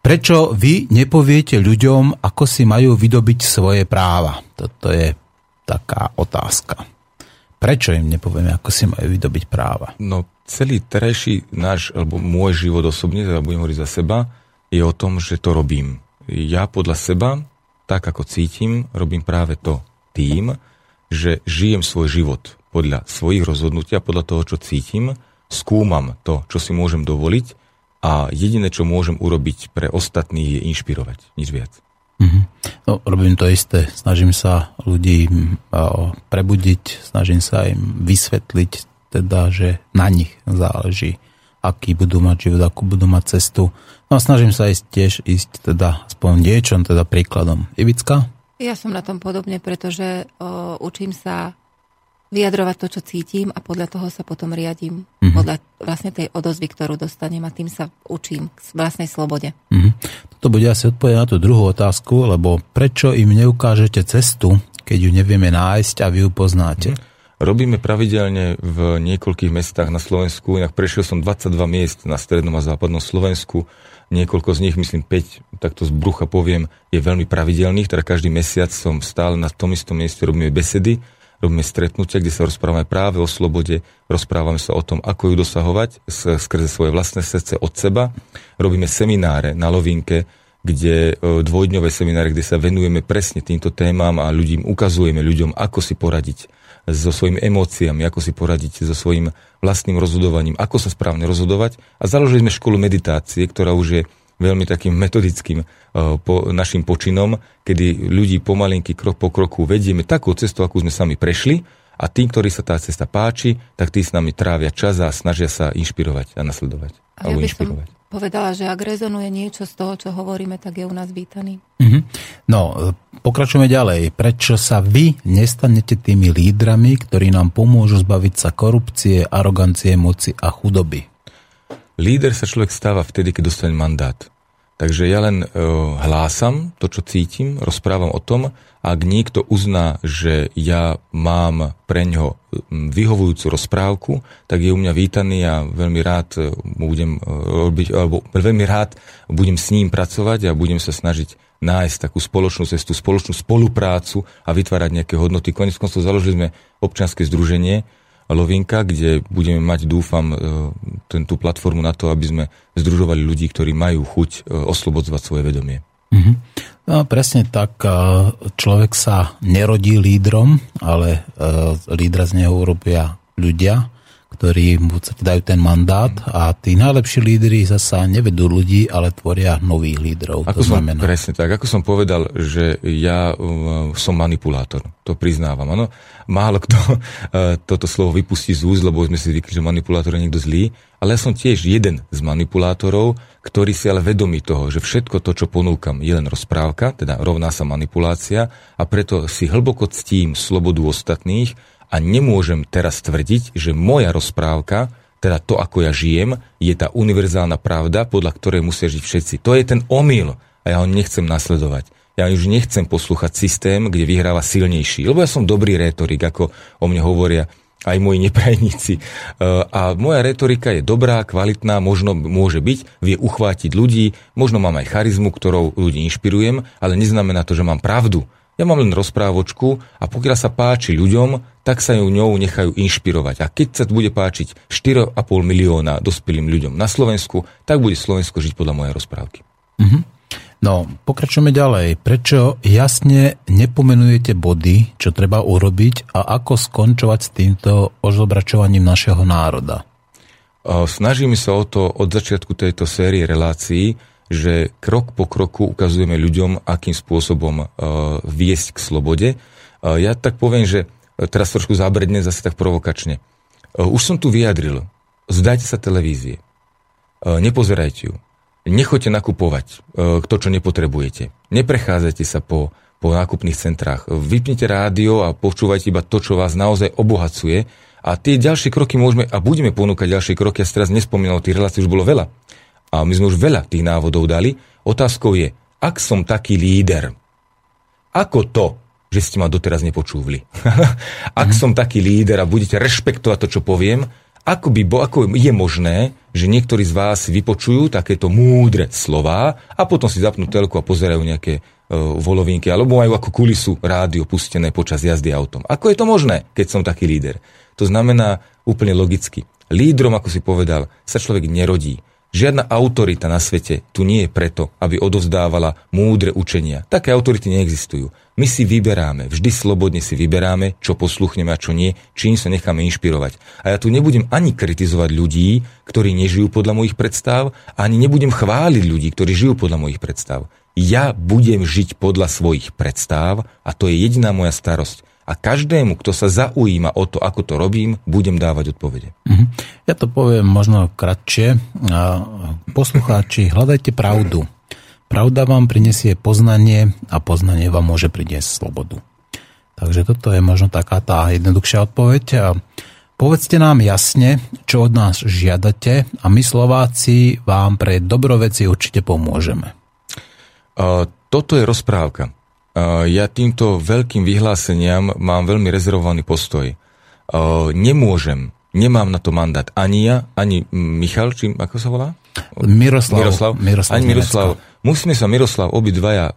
Prečo vy nepoviete ľuďom, ako si majú vydobiť svoje práva? Toto je taká otázka. Prečo im nepovieme, ako si majú vydobiť práva? No, celý terajší náš, alebo môj život osobne, teda budem hovoriť za seba, je o tom, že to robím. Ja podľa seba, tak ako cítim, robím práve to tým, že žijem svoj život podľa svojich rozhodnutí a podľa toho, čo cítim, skúmam to, čo si môžem dovoliť a jediné, čo môžem urobiť pre ostatných, je inšpirovať, nič viac. Mm-hmm. No, robím to isté. Snažím sa ľudí prebudiť, snažím sa im vysvetliť, teda, že na nich záleží, aký budú mať život, akú budú mať cestu. No a snažím sa ísť tiež ísť teda aspoň diečom, teda príkladom. Ivicka? Ja som na tom podobne, pretože o, učím sa vyjadrovať to, čo cítim a podľa toho sa potom riadím. Mm-hmm. Podľa vlastne tej odozvy, ktorú dostanem a tým sa učím k vlastnej slobode. Mm-hmm. Toto bude asi odpovedať na tú druhú otázku, lebo prečo im neukážete cestu, keď ju nevieme nájsť a vy ju poznáte? Mm-hmm. Robíme pravidelne v niekoľkých mestách na Slovensku, inak prešiel som 22 miest na strednom a západnom Slovensku, niekoľko z nich, myslím 5, takto z brucha poviem, je veľmi pravidelných, teda každý mesiac som stále na tom istom mieste, robíme besedy, robíme stretnutia, kde sa rozprávame práve o slobode, rozprávame sa o tom, ako ju dosahovať skrze svoje vlastné srdce od seba. Robíme semináre na Lovinke, kde e, dvojdňové semináre, kde sa venujeme presne týmto témam a ľudím ukazujeme ľuďom, ako si poradiť so svojimi emóciami, ako si poradiť so svojím vlastným rozhodovaním, ako sa správne rozhodovať. A založili sme školu meditácie, ktorá už je veľmi takým metodickým uh, po, našim počinom, kedy ľudí pomalinky krok po kroku vedieme takú cestu, akú sme sami prešli a tým, ktorí sa tá cesta páči, tak tí s nami trávia čas a snažia sa inšpirovať a nasledovať. A ja by som povedala, že ak rezonuje niečo z toho, čo hovoríme, tak je u nás vítaný. Mm-hmm. No, pokračujeme ďalej. Prečo sa vy nestanete tými lídrami, ktorí nám pomôžu zbaviť sa korupcie, arogancie, moci a chudoby? Líder sa človek stáva vtedy, keď dostane mandát. Takže ja len uh, hlásam to, čo cítim, rozprávam o tom, ak niekto uzná, že ja mám pre ňo vyhovujúcu rozprávku, tak je u mňa vítaný a veľmi rád mu budem robiť, alebo veľmi rád budem s ním pracovať a budem sa snažiť nájsť takú spoločnú cestu, spoločnú spoluprácu a vytvárať nejaké hodnoty. Konec koncov založili sme občianske združenie, Lovinka, kde budeme mať, dúfam, e, tú platformu na to, aby sme združovali ľudí, ktorí majú chuť e, oslobodzovať svoje vedomie. Mm-hmm. No, presne tak. E, človek sa nerodí lídrom, ale lídra z neho urobia ľudia ktorí mu dajú ten mandát a tí najlepší lídry zasa nevedú ľudí, ale tvoria nových lídrov. Ako to som, znamená... Presne tak. Ako som povedal, že ja uh, som manipulátor. To priznávam. Ano? Málo kto uh, toto slovo vypustí z úst, lebo sme si zvykli, že manipulátor je niekto zlý. Ale ja som tiež jeden z manipulátorov, ktorý si ale vedomí toho, že všetko to, čo ponúkam, je len rozprávka, teda rovná sa manipulácia a preto si hlboko ctím slobodu ostatných a nemôžem teraz tvrdiť, že moja rozprávka, teda to, ako ja žijem, je tá univerzálna pravda, podľa ktorej musia žiť všetci. To je ten omyl a ja ho nechcem nasledovať. Ja už nechcem poslúchať systém, kde vyhráva silnejší, lebo ja som dobrý rétorik, ako o mne hovoria aj moji neprajníci. E, a moja retorika je dobrá, kvalitná, možno môže byť, vie uchvátiť ľudí, možno mám aj charizmu, ktorou ľudí inšpirujem, ale neznamená to, že mám pravdu. Ja mám len rozprávočku a pokiaľ sa páči ľuďom, tak sa ju ňou nechajú inšpirovať. A keď sa bude páčiť 4,5 milióna dospelým ľuďom na Slovensku, tak bude Slovensko žiť podľa mojej rozprávky. Mm-hmm. No, pokračujeme ďalej. Prečo jasne nepomenujete body, čo treba urobiť a ako skončovať s týmto ožobračovaním našeho národa? Snažíme sa o to od začiatku tejto série relácií, že krok po kroku ukazujeme ľuďom, akým spôsobom uh, viesť k slobode. Uh, ja tak poviem, že teraz trošku zábredne, zase tak provokačne. Uh, už som tu vyjadril, zdajte sa televízie, nepozerajte ju, nechoďte nakupovať to, čo nepotrebujete, neprechádzajte sa po, po nákupných centrách, vypnite rádio a počúvajte iba to, čo vás naozaj obohacuje. A tie ďalšie kroky môžeme a budeme ponúkať ďalšie kroky, ja si teraz nespomínal, tých relácií už bolo veľa a my sme už veľa tých návodov dali. Otázkou je, ak som taký líder, ako to, že ste ma doteraz nepočúvli? ak mm. som taký líder a budete rešpektovať to, čo poviem, ako, by, bo, ako je možné, že niektorí z vás vypočujú takéto múdre slova a potom si zapnú telku a pozerajú nejaké uh, volovinky alebo majú ako kulisu rádio pustené počas jazdy autom. Ako je to možné, keď som taký líder? To znamená úplne logicky. Lídrom, ako si povedal, sa človek nerodí. Žiadna autorita na svete tu nie je preto, aby odovzdávala múdre učenia. Také autority neexistujú. My si vyberáme, vždy slobodne si vyberáme, čo posluchneme a čo nie, čím sa necháme inšpirovať. A ja tu nebudem ani kritizovať ľudí, ktorí nežijú podľa mojich predstav, ani nebudem chváliť ľudí, ktorí žijú podľa mojich predstav. Ja budem žiť podľa svojich predstav a to je jediná moja starosť a každému, kto sa zaujíma o to, ako to robím, budem dávať odpovede. Mhm. Ja to poviem možno kratšie. Poslucháči, hľadajte pravdu. Pravda vám prinesie poznanie a poznanie vám môže priniesť slobodu. Takže toto je možno taká tá jednoduchšia odpoveď. Povedzte nám jasne, čo od nás žiadate a my Slováci vám pre dobroveci určite pomôžeme. Toto je rozprávka ja týmto veľkým vyhláseniam mám veľmi rezervovaný postoj. Nemôžem, nemám na to mandát ani ja, ani Michal, či ako sa volá? Miroslav. Miroslav. Miroslav ani Miroslav. Musíme sa, Miroslav, obidvaja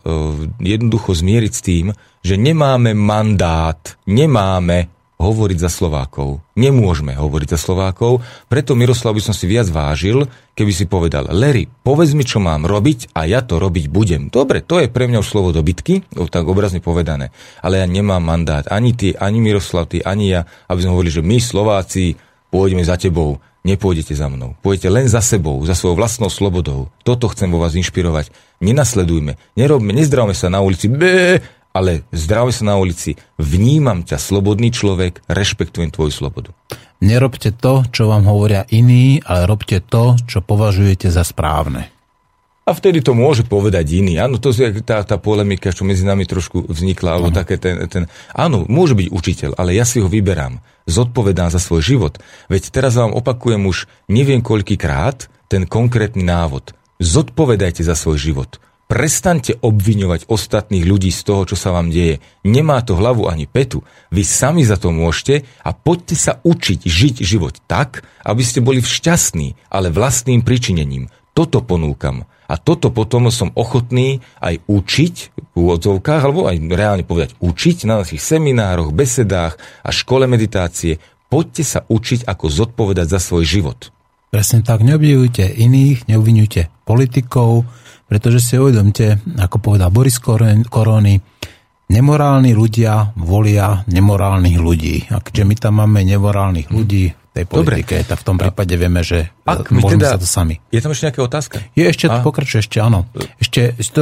jednoducho zmieriť s tým, že nemáme mandát, nemáme hovoriť za Slovákov. Nemôžeme hovoriť za Slovákov, preto Miroslav by som si viac vážil, keby si povedal, Larry, povedz mi, čo mám robiť a ja to robiť budem. Dobre, to je pre mňa už slovo do bitky, tak obrazne povedané. Ale ja nemám mandát, ani ty, ani Miroslav, ty, ani ja, aby sme hovorili, že my Slováci pôjdeme za tebou. Nepôjdete za mnou. Pôjdete len za sebou, za svojou vlastnou slobodou. Toto chcem vo vás inšpirovať. Nenasledujme, nerobme, nezdravme sa na ulici, bé, ale zdraví sa na ulici, vnímam ťa, slobodný človek, rešpektujem tvoju slobodu. Nerobte to, čo vám hovoria iní, ale robte to, čo považujete za správne. A vtedy to môže povedať iný. Áno, to je tá, tá polemika, čo medzi nami trošku vznikla, alebo uh-huh. také ten, ten... Áno, môže byť učiteľ, ale ja si ho vyberám. Zodpovedám za svoj život. Veď teraz vám opakujem už neviem koľkýkrát ten konkrétny návod. Zodpovedajte za svoj život. Prestaňte obviňovať ostatných ľudí z toho, čo sa vám deje. Nemá to hlavu ani petu. Vy sami za to môžete a poďte sa učiť žiť život tak, aby ste boli šťastní, ale vlastným pričinením. Toto ponúkam. A toto potom som ochotný aj učiť v úvodzovkách, alebo aj reálne povedať učiť na našich seminároch, besedách a škole meditácie. Poďte sa učiť, ako zodpovedať za svoj život. Presne tak, neobvinujte iných, neobvinujte politikov, pretože si uvedomte, ako povedal Boris Korony, nemorálni ľudia volia nemorálnych ľudí. A keďže my tam máme nemorálnych ľudí v tej politike, Dobre. tak v tom prípade vieme, že Ak môžeme teda, sa to sami. Je tam ešte nejaká otázka? Je ešte, A? pokračuje ešte, áno. Ešte, ešte,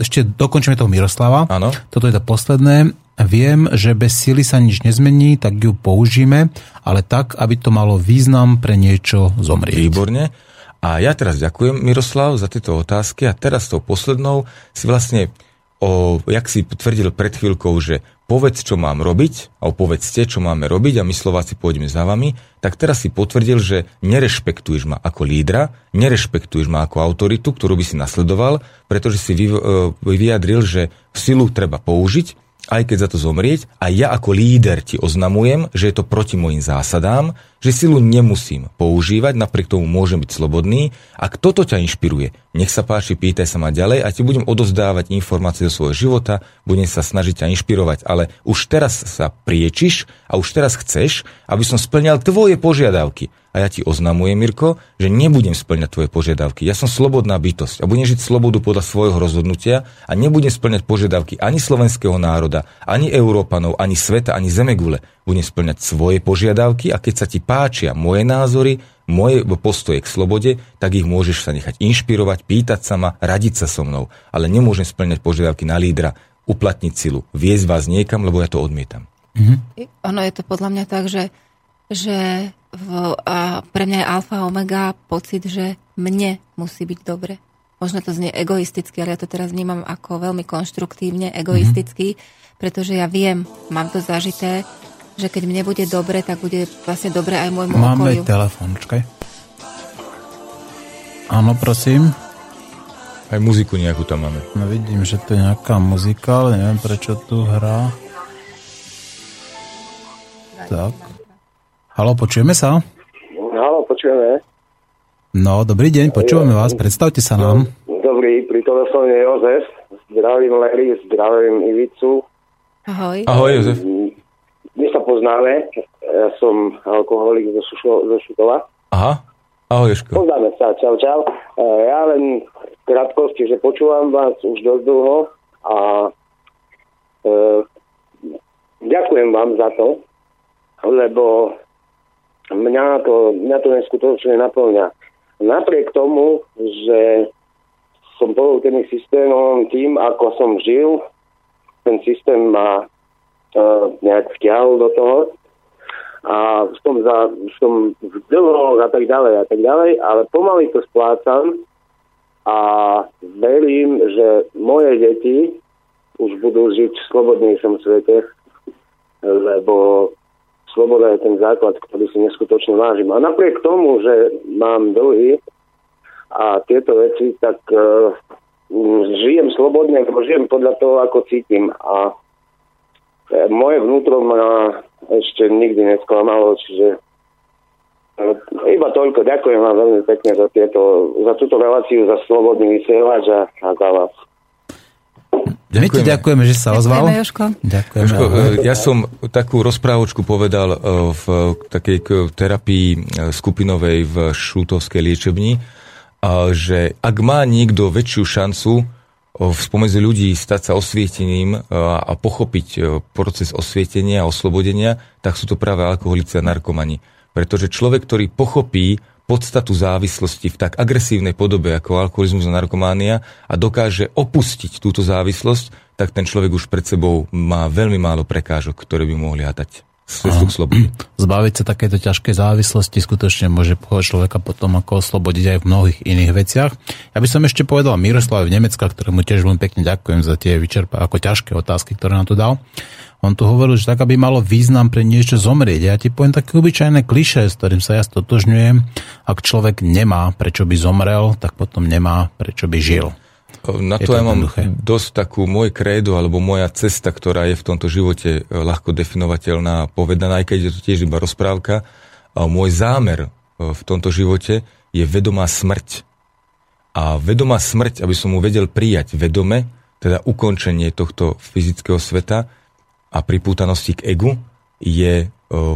ešte dokončíme toho Miroslava. Áno. Toto je to posledné. Viem, že bez sily sa nič nezmení, tak ju použijeme, ale tak, aby to malo význam pre niečo zomrieť. Výborne. A ja teraz ďakujem, Miroslav, za tieto otázky. A teraz tou poslednou si vlastne, o, jak si tvrdil pred chvíľkou, že povedz, čo mám robiť, a povedzte, čo máme robiť a my Slováci pôjdeme za vami, tak teraz si potvrdil, že nerešpektuješ ma ako lídra, nerešpektuješ ma ako autoritu, ktorú by si nasledoval, pretože si vy, e, vyjadril, že silu treba použiť, aj keď za to zomrieť a ja ako líder ti oznamujem, že je to proti mojim zásadám, že silu nemusím používať, napriek tomu môžem byť slobodný. A kto to ťa inšpiruje? Nech sa páči, pýtaj sa ma ďalej a ti budem odozdávať informácie zo svojho života, budem sa snažiť ťa inšpirovať, ale už teraz sa priečiš a už teraz chceš, aby som splňal tvoje požiadavky a ja ti oznamujem, Mirko, že nebudem splňať tvoje požiadavky. Ja som slobodná bytosť a budem žiť slobodu podľa svojho rozhodnutia a nebudem splňať požiadavky ani slovenského národa, ani Európanov, ani sveta, ani zemegule. Budem splňať svoje požiadavky a keď sa ti páčia moje názory, moje postoje k slobode, tak ich môžeš sa nechať inšpirovať, pýtať sa ma, radiť sa so mnou. Ale nemôžem splňať požiadavky na lídra, uplatniť silu, viesť vás niekam, lebo ja to odmietam. Mm-hmm. Ono je to podľa mňa tak, že, že v, a pre mňa je alfa omega pocit, že mne musí byť dobre. Možno to znie egoisticky, ale ja to teraz vnímam ako veľmi konštruktívne egoisticky, mm-hmm. pretože ja viem, mám to zažité, že keď mne bude dobre, tak bude vlastne dobre aj môjmu Máme okoliu. Máme telefon, čakaj. Áno, prosím. Aj muziku nejakú tam máme. No vidím, že to je nejaká muzika, ale neviem prečo tu hrá. Tak. Halo, počujeme sa? Halo, počujeme. No, dobrý deň, počúvame vás, predstavte sa nám. Dobrý, pri telefóne je Jozef. Zdravím Larry, zdravím Ivicu. Ahoj. Ahoj, Jozef. My sa poznáme, ja som alkoholik zo, Sušo, zo Šutova. Aha, ahoj Jožko. Poznáme sa, čau, čau. E, ja len v krátkosti, že počúvam vás už dosť dlho a e, ďakujem vám za to, lebo mňa to, mňa to neskutočne naplňa. Napriek tomu, že som pohltený systémom tým, ako som žil, ten systém ma nejak vťahol do toho a som, za, som v dlhoch a tak ďalej a tak ďalej, ale pomaly to splácam a verím, že moje deti už budú žiť v slobodnejšom svete, lebo sloboda je ten základ, ktorý si neskutočne vážim. A napriek tomu, že mám dlhy a tieto veci, tak uh, žijem slobodne, žijem podľa toho, ako cítim. A moje vnútro ma ešte nikdy nesklamalo, čiže uh, iba toľko. Ďakujem vám veľmi pekne za, tieto, za túto reláciu, za slobodný vysielač a, a za vás. My ti ďakujeme, že sa ozval. Ďakujeme, Jožko. Ďakujeme. Jožko, e, ja som takú rozprávočku povedal e, v takej terapii e, skupinovej v Šutovskej liečebni, že ak má niekto väčšiu šancu spomedzi ľudí stať sa osvietením a, a pochopiť e, proces osvietenia a oslobodenia, tak sú to práve alkoholici a narkomani. Pretože človek, ktorý pochopí podstatu závislosti v tak agresívnej podobe ako alkoholizmus a narkománia a dokáže opustiť túto závislosť, tak ten človek už pred sebou má veľmi málo prekážok, ktoré by mohli hatať k slobode. Zbaviť sa takéto ťažké závislosti skutočne môže človeka potom ako oslobodiť aj v mnohých iných veciach. Ja by som ešte povedal Miroslav Nemecka, ktorému tiež veľmi pekne ďakujem za tie vyčerpa, ako ťažké otázky, ktoré nám tu dal. On tu hovoril, že tak, aby malo význam pre niečo zomrieť. Ja ti poviem také obyčajné kliše, s ktorým sa ja stotožňujem. Ak človek nemá, prečo by zomrel, tak potom nemá, prečo by žil. Na Je to to ja mám jednoduché. dosť takú môj krédo, alebo moja cesta, ktorá je v tomto živote e, ľahko definovateľná a povedaná, aj keď je to tiež iba rozprávka. A môj zámer e, v tomto živote je vedomá smrť. A vedomá smrť, aby som mu vedel prijať vedome, teda ukončenie tohto fyzického sveta a pripútanosti k egu, je e,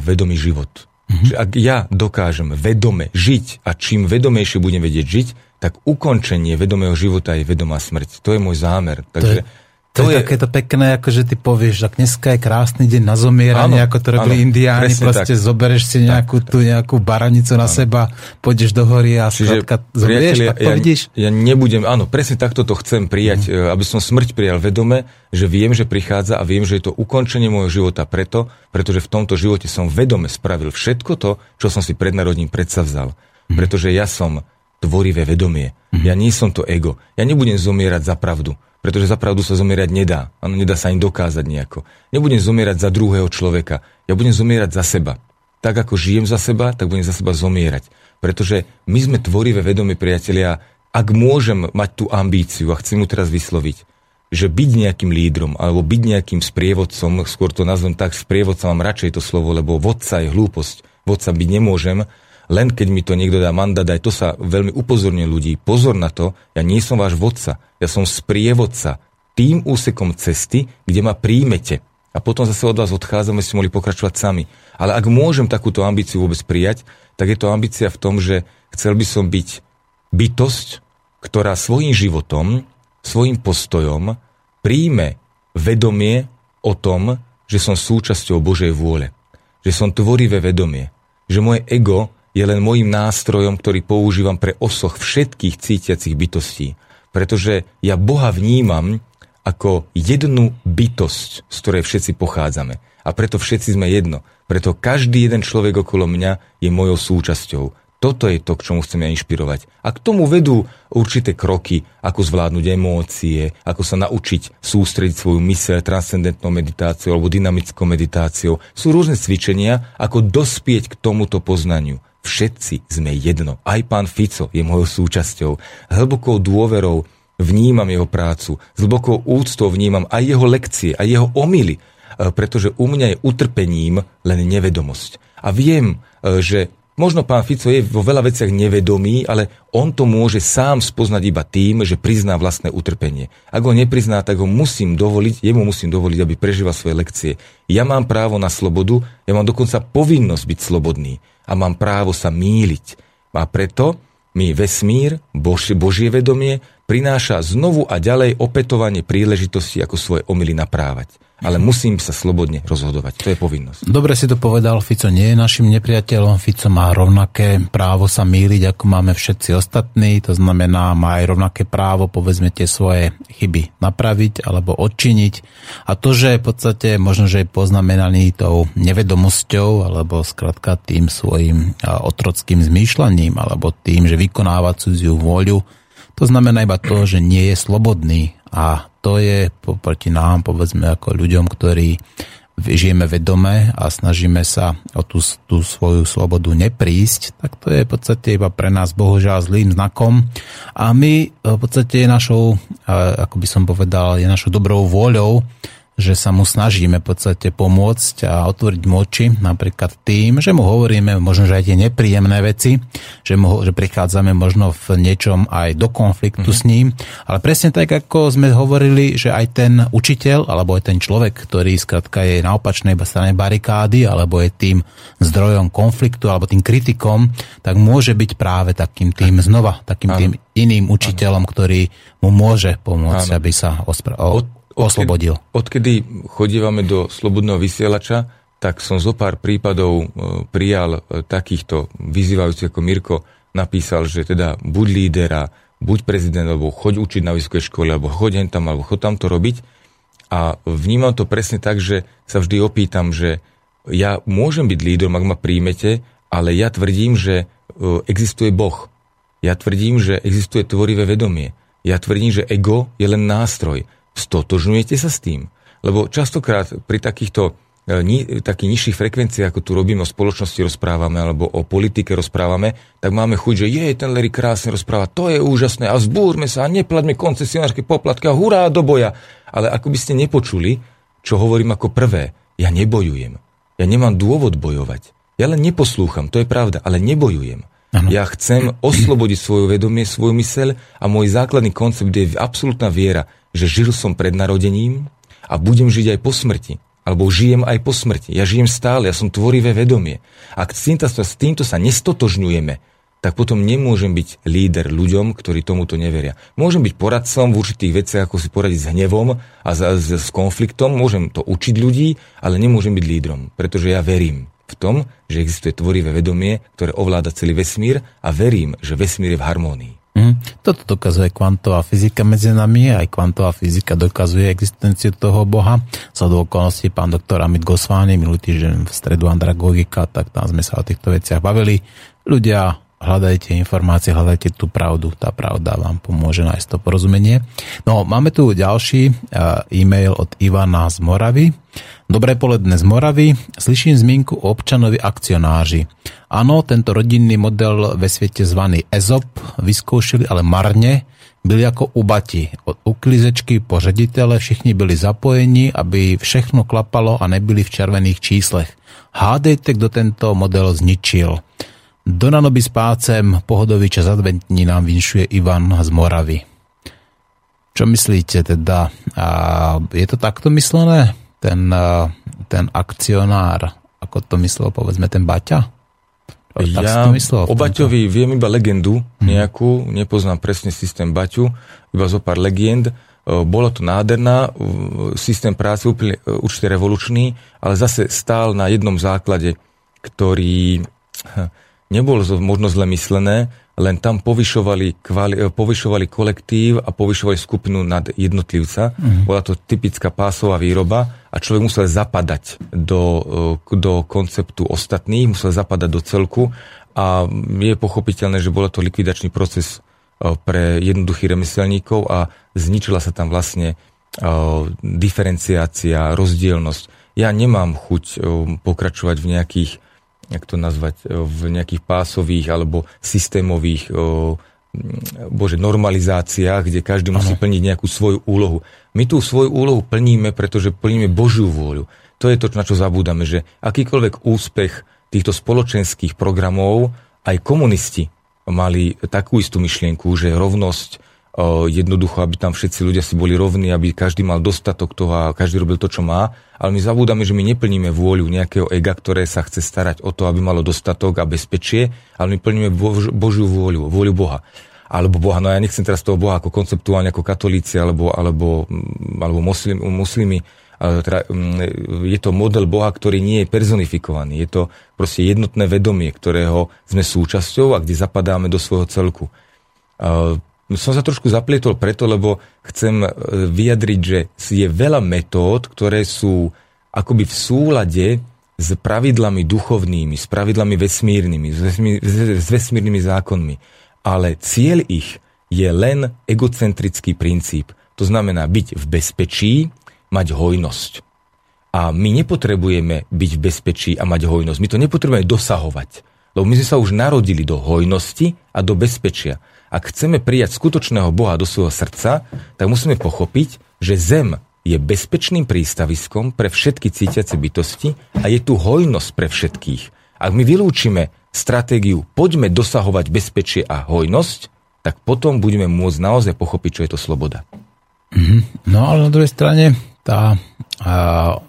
vedomý život. Mm-hmm. Že ak ja dokážem vedome žiť a čím vedomejšie budem vedieť žiť, tak ukončenie vedomého života je vedomá smrť. To je môj zámer. Takže To, to je, je takéto pekné, ako že ty povieš, ak dneska je krásny deň na zomieranie, Áno, ako to robili áno, indiáni, proste tak. zobereš si nejakú, tú nejakú baranicu na seba, pôjdeš do hory a Čiže, skrátka zomrieš, tak to ja, vidíš? ja nebudem, áno, presne takto to chcem prijať, mm. aby som smrť prijal vedome, že viem, že prichádza a viem, že je to ukončenie môjho života preto, pretože v tomto živote som vedome spravil všetko to, čo som si pred narodím predsavzal. Mm. Pretože ja som tvorivé vedomie. Mm. Ja nie som to ego. Ja nebudem zomierať za pravdu, pretože za pravdu sa zomierať nedá. Áno, nedá sa ani dokázať nejako. Nebudem zomierať za druhého človeka. Ja budem zomierať za seba. Tak ako žijem za seba, tak budem za seba zomierať. Pretože my sme tvorivé vedomie priatelia, ak môžem mať tú ambíciu, a chcem ju teraz vysloviť, že byť nejakým lídrom alebo byť nejakým sprievodcom, skôr to nazvem tak, sprievodca mám radšej to slovo, lebo vodca je hlúposť. Vodca byť nemôžem, len keď mi to niekto dá mandát, aj to sa veľmi upozorňuje ľudí. Pozor na to, ja nie som váš vodca, ja som sprievodca tým úsekom cesty, kde ma príjmete. A potom zase od vás odchádzame, si mohli pokračovať sami. Ale ak môžem takúto ambíciu vôbec prijať, tak je to ambícia v tom, že chcel by som byť bytosť, ktorá svojim životom, svojim postojom príjme vedomie o tom, že som súčasťou Božej vôle. Že som tvorivé vedomie. Že moje ego je len môjim nástrojom, ktorý používam pre osoch všetkých cítiacich bytostí. Pretože ja Boha vnímam ako jednu bytosť, z ktorej všetci pochádzame. A preto všetci sme jedno. Preto každý jeden človek okolo mňa je mojou súčasťou. Toto je to, k čomu chcem ja inšpirovať. A k tomu vedú určité kroky, ako zvládnuť emócie, ako sa naučiť sústrediť svoju myseľ transcendentnou meditáciou alebo dynamickou meditáciou. Sú rôzne cvičenia, ako dospieť k tomuto poznaniu. Všetci sme jedno. Aj pán Fico je mojou súčasťou. Hlbokou dôverou vnímam jeho prácu. S hlbokou úctou vnímam aj jeho lekcie, aj jeho omily. E, Pretože u mňa je utrpením len nevedomosť. A viem, e, že Možno pán Fico je vo veľa veciach nevedomý, ale on to môže sám spoznať iba tým, že prizná vlastné utrpenie. Ak ho neprizná, tak ho musím dovoliť, jemu musím dovoliť, aby prežíval svoje lekcie. Ja mám právo na slobodu, ja mám dokonca povinnosť byť slobodný a mám právo sa míliť. A preto mi vesmír, Bož, Božie vedomie, prináša znovu a ďalej opätovanie príležitosti, ako svoje omily naprávať. Ale musím sa slobodne rozhodovať. To je povinnosť. Dobre si to povedal, Fico nie je našim nepriateľom, Fico má rovnaké právo sa míliť, ako máme všetci ostatní, to znamená, má aj rovnaké právo, povedzme, tie svoje chyby napraviť alebo odčiniť. A to, že v podstate možno, že je poznamenaný tou nevedomosťou alebo skrátka tým svojim otrockým zmýšľaním alebo tým, že vykonáva cudziu vôľu, to znamená iba to, že nie je slobodný a to je proti nám, povedzme, ako ľuďom, ktorí žijeme vedome a snažíme sa o tú, tú svoju slobodu neprísť, tak to je v podstate iba pre nás bohužiaľ zlým znakom. A my v podstate je našou, ako by som povedal, je našou dobrou vôľou že sa mu snažíme v podstate pomôcť a otvoriť moči, napríklad tým, že mu hovoríme možno, že aj tie nepríjemné veci, že, mu, že prichádzame možno v niečom aj do konfliktu mm-hmm. s ním, ale presne tak, ako sme hovorili, že aj ten učiteľ, alebo aj ten človek, ktorý skrátka je na opačnej strane barikády, alebo je tým zdrojom konfliktu, alebo tým kritikom, tak môže byť práve takým tým znova, takým tým iným učiteľom, ktorý mu môže pomôcť, Áno. aby sa ospra- o, oslobodil. Odkedy, chodívame do slobodného vysielača, tak som zo pár prípadov e, prijal e, takýchto vyzývajúcich ako Mirko napísal, že teda buď lídera, buď prezident, alebo choď učiť na vysokej škole, alebo choď tam, alebo choď tam to robiť. A vnímam to presne tak, že sa vždy opýtam, že ja môžem byť lídrom, ak ma príjmete, ale ja tvrdím, že e, existuje Boh. Ja tvrdím, že existuje tvorivé vedomie. Ja tvrdím, že ego je len nástroj. Stotožňujete sa s tým? Lebo častokrát pri takýchto e, ni, takých nižších frekvenciách, ako tu robíme o spoločnosti rozprávame, alebo o politike rozprávame, tak máme chuť, že je, ten Larry krásne rozpráva, to je úžasné a zbúrme sa a neplaťme koncesionárske poplatky a hurá do boja. Ale ako by ste nepočuli, čo hovorím ako prvé, ja nebojujem. Ja nemám dôvod bojovať. Ja len neposlúcham, to je pravda, ale nebojujem. Ano. Ja chcem oslobodiť svoju vedomie, svoju myseľ a môj základný koncept je absolútna viera, že žil som pred narodením a budem žiť aj po smrti. Alebo žijem aj po smrti. Ja žijem stále, ja som tvorivé vedomie. Ak s týmto, s týmto sa nestotožňujeme, tak potom nemôžem byť líder ľuďom, ktorí tomuto neveria. Môžem byť poradcom v určitých veciach, ako si poradiť s hnevom a s, s konfliktom, môžem to učiť ľudí, ale nemôžem byť lídrom, pretože ja verím v tom, že existuje tvorivé vedomie, ktoré ovláda celý vesmír a verím, že vesmír je v harmónii. Mm, toto dokazuje kvantová fyzika medzi nami, aj kvantová fyzika dokazuje existenciu toho Boha. Za do okolností pán doktor Amit Gosvány minulý týždeň v stredu Andragogika, tak tam sme sa o týchto veciach bavili. Ľudia, hľadajte informácie, hľadajte tú pravdu, tá pravda vám pomôže nájsť to porozumenie. No, máme tu ďalší e-mail od Ivana z Moravy. Dobré poledne z Moravy. Slyším zmienku o občanovi akcionáři. Áno, tento rodinný model ve svete zvaný EZOP vyskúšali, ale marne. Byli ako u bati. Od uklizečky po ředitele všichni byli zapojení, aby všechno klapalo a nebyli v červených číslech. Hádejte, kto tento model zničil. Do nanoby s pácem pohodový čas adventní nám vinšuje Ivan z Moravy. Čo myslíte teda? A je to takto myslené? Ten, eh, ten akcionár, ako to myslel, povedzme, ten Baťa? Tak ja myslel, o Baťovi viem iba legendu hmm. nejakú, nepoznám presne systém Baťu, iba zo pár legend. Eh, bolo to nádherná, systém práce úplne eh, určite revolučný, ale zase stál na jednom základe, ktorý nebol možno zle myslené, len tam povyšovali, kvali, e, povyšovali kolektív a povyšovali skupinu nad jednotlivca. Mm. Bola to typická pásová výroba a človek musel zapadať do, e, do konceptu ostatných, musel zapadať do celku a je pochopiteľné, že bola to likvidačný proces e, pre jednoduchých remeselníkov a zničila sa tam vlastne diferenciácia, rozdielnosť. Ja nemám chuť pokračovať v nejakých jak to nazvať, e, v nejakých pásových alebo systémových e, bože, normalizáciách, kde každý ano. musí plniť nejakú svoju úlohu. My tú svoju úlohu plníme, pretože plníme Božiu vôľu. To je to, na čo zabúdame, že akýkoľvek úspech týchto spoločenských programov, aj komunisti mali takú istú myšlienku, že rovnosť, jednoducho, aby tam všetci ľudia si boli rovní, aby každý mal dostatok toho a každý robil to, čo má. Ale my zabúdame, že my neplníme vôľu nejakého ega, ktoré sa chce starať o to, aby malo dostatok a bezpečie, ale my plníme Bož, Božiu vôľu, vôľu Boha. Alebo Boha, no ja nechcem teraz toho Boha ako konceptuálne ako katolíci alebo, alebo, alebo muslim, muslimy, ale teda, je to model Boha, ktorý nie je personifikovaný. Je to proste jednotné vedomie, ktorého sme súčasťou a kde zapadáme do svojho celku som sa trošku zaplietol preto, lebo chcem e, vyjadriť, že je veľa metód, ktoré sú akoby v súlade s pravidlami duchovnými, s pravidlami vesmírnymi, s, s vesmírnymi zákonmi. Ale cieľ ich je len egocentrický princíp. To znamená byť v bezpečí, mať hojnosť. A my nepotrebujeme byť v bezpečí a mať hojnosť. My to nepotrebujeme dosahovať. Lebo my sme sa už narodili do hojnosti a do bezpečia. Ak chceme prijať skutočného Boha do svojho srdca, tak musíme pochopiť, že zem je bezpečným prístaviskom pre všetky cítiace bytosti a je tu hojnosť pre všetkých. Ak my vylúčime stratégiu poďme dosahovať bezpečie a hojnosť, tak potom budeme môcť naozaj pochopiť, čo je to sloboda. Mm-hmm. No ale na druhej strane tá a,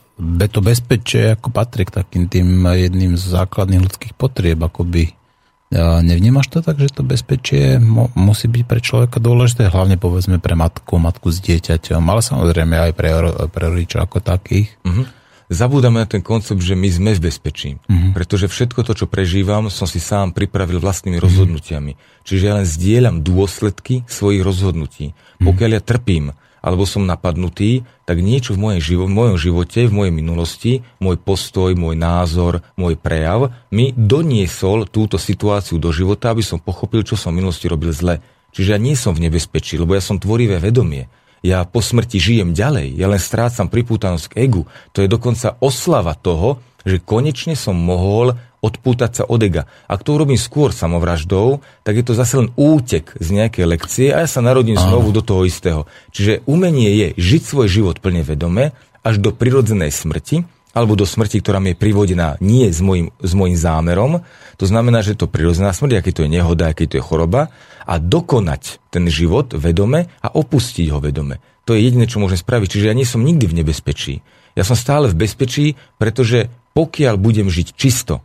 to bezpečie ako patrí k takým tým jedným z základných ľudských potrieb, akoby Nevnímaš to tak, že to bezpečie musí byť pre človeka dôležité, hlavne povedzme pre matku, matku s dieťaťom, ale samozrejme aj pre, pre rodičov ako takých? Uh-huh. Zabúdame na ten koncept, že my sme v bezpečí. Uh-huh. Pretože všetko to, čo prežívam, som si sám pripravil vlastnými rozhodnutiami. Čiže ja len zdieľam dôsledky svojich rozhodnutí. Uh-huh. Pokiaľ ja trpím, alebo som napadnutý, tak niečo v, mojej živo- v mojom živote, v mojej minulosti, môj postoj, môj názor, môj prejav mi doniesol túto situáciu do života, aby som pochopil, čo som v minulosti robil zle. Čiže ja nie som v nebezpečí, lebo ja som tvorivé vedomie. Ja po smrti žijem ďalej, ja len strácam pripútanosť k egu. To je dokonca oslava toho, že konečne som mohol odpútať sa od ega. Ak to urobím skôr samovraždou, tak je to zase len útek z nejakej lekcie a ja sa narodím Aha. znovu do toho istého. Čiže umenie je žiť svoj život plne vedome až do prirodzenej smrti, alebo do smrti, ktorá mi je privodená nie s môjim, s môjim zámerom. To znamená, že to prirodzená smrť, aký to je nehoda, aký to je choroba, a dokonať ten život vedome a opustiť ho vedome. To je jediné, čo môžem spraviť. Čiže ja nie som nikdy v nebezpečí. Ja som stále v bezpečí, pretože pokiaľ budem žiť čisto,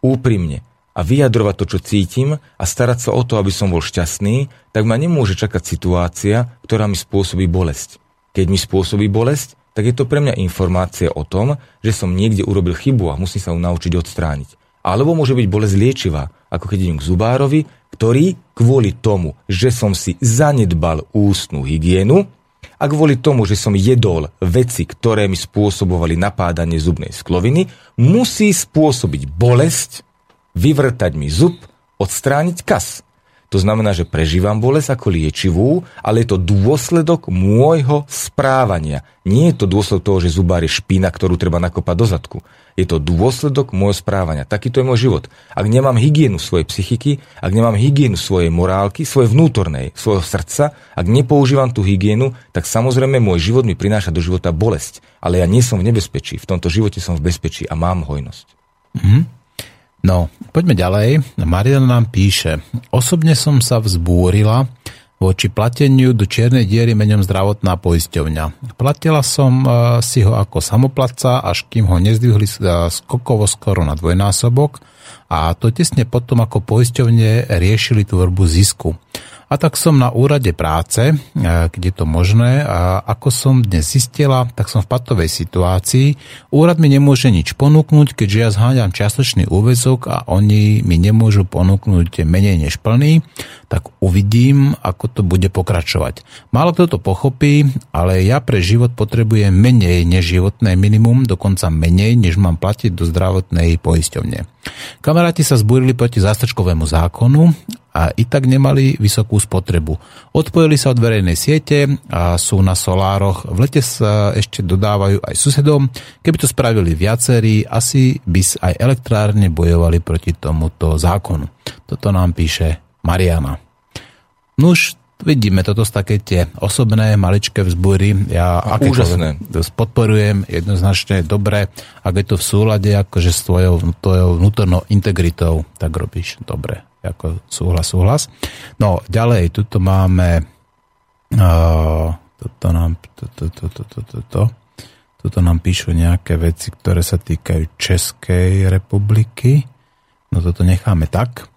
úprimne a vyjadrovať to, čo cítim a starať sa o to, aby som bol šťastný, tak ma nemôže čakať situácia, ktorá mi spôsobí bolesť. Keď mi spôsobí bolesť, tak je to pre mňa informácia o tom, že som niekde urobil chybu a musím sa ju naučiť odstrániť. Alebo môže byť bolesť liečivá, ako keď idem k zubárovi, ktorý kvôli tomu, že som si zanedbal ústnu hygienu a kvôli tomu, že som jedol veci, ktoré mi spôsobovali napádanie zubnej skloviny, musí spôsobiť bolesť, vyvrtať mi zub, odstrániť kas. To znamená, že prežívam bolesť ako liečivú, ale je to dôsledok môjho správania. Nie je to dôsledok toho, že zubár je špína, ktorú treba nakopať do zadku. Je to dôsledok môjho správania. Takýto je môj život. Ak nemám hygienu svojej psychiky, ak nemám hygienu svojej morálky, svojej vnútornej, svojho srdca, ak nepoužívam tú hygienu, tak samozrejme môj život mi prináša do života bolesť. Ale ja nie som v nebezpečí. V tomto živote som v bezpečí a mám hojnosť. Mm-hmm. No, poďme ďalej. Mariana nám píše. Osobne som sa vzbúrila voči plateniu do čiernej diery menom zdravotná poisťovňa. Platila som uh, si ho ako samoplatca, až kým ho nezdvihli uh, skokovo skoro na dvojnásobok a to tesne potom, ako poisťovne riešili tvorbu zisku. A tak som na úrade práce, keď je to možné, a ako som dnes zistila, tak som v patovej situácii. Úrad mi nemôže nič ponúknuť, keďže ja zháňam čiastočný úvezok a oni mi nemôžu ponúknuť menej než plný, tak uvidím, ako to bude pokračovať. Málo kto to pochopí, ale ja pre život potrebujem menej než životné minimum, dokonca menej, než mám platiť do zdravotnej poisťovne. Kamaráti sa zbúrili proti zástrčkovému zákonu a i tak nemali vysokú spotrebu. Odpojili sa od verejnej siete a sú na solároch. V lete sa ešte dodávajú aj susedom. Keby to spravili viacerí, asi by aj elektrárne bojovali proti tomuto zákonu. Toto nám píše Mariana. Nuž, vidíme, toto sú také tie osobné, maličké vzbúry. Ja úžasné. podporujem jednoznačne dobre, ak je to v súlade akože s tvojou, tvojou vnútornou integritou, tak robíš dobre ako súhlas, súhlas. No, ďalej, tuto máme uh, toto nám toto, toto, toto, toto, toto nám píšu nejaké veci, ktoré sa týkajú Českej republiky. No toto necháme tak.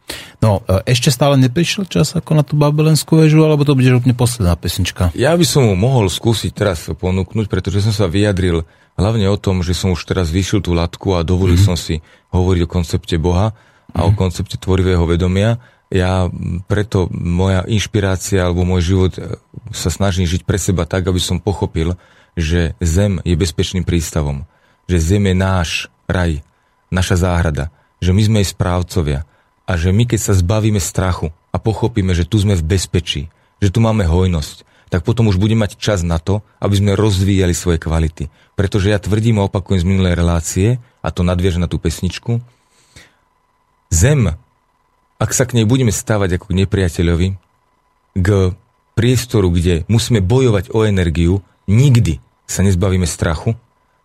No, ešte stále neprišiel čas ako na tú babelenskú väžu, alebo to bude úplne posledná pesnička? Ja by som mu mohol skúsiť teraz ponúknuť, pretože som sa vyjadril hlavne o tom, že som už teraz vyšiel tú latku a dovolil mm-hmm. som si hovoriť o koncepte Boha a o koncepte tvorivého vedomia. Ja preto moja inšpirácia alebo môj život e, sa snažím žiť pre seba tak, aby som pochopil, že Zem je bezpečným prístavom. Že Zem je náš raj, naša záhrada. Že my sme jej správcovia. A že my, keď sa zbavíme strachu a pochopíme, že tu sme v bezpečí, že tu máme hojnosť, tak potom už budeme mať čas na to, aby sme rozvíjali svoje kvality. Pretože ja tvrdím a opakujem z minulej relácie, a to nadvieže na tú pesničku, Zem, ak sa k nej budeme stávať ako k nepriateľovi, k priestoru, kde musíme bojovať o energiu, nikdy sa nezbavíme strachu,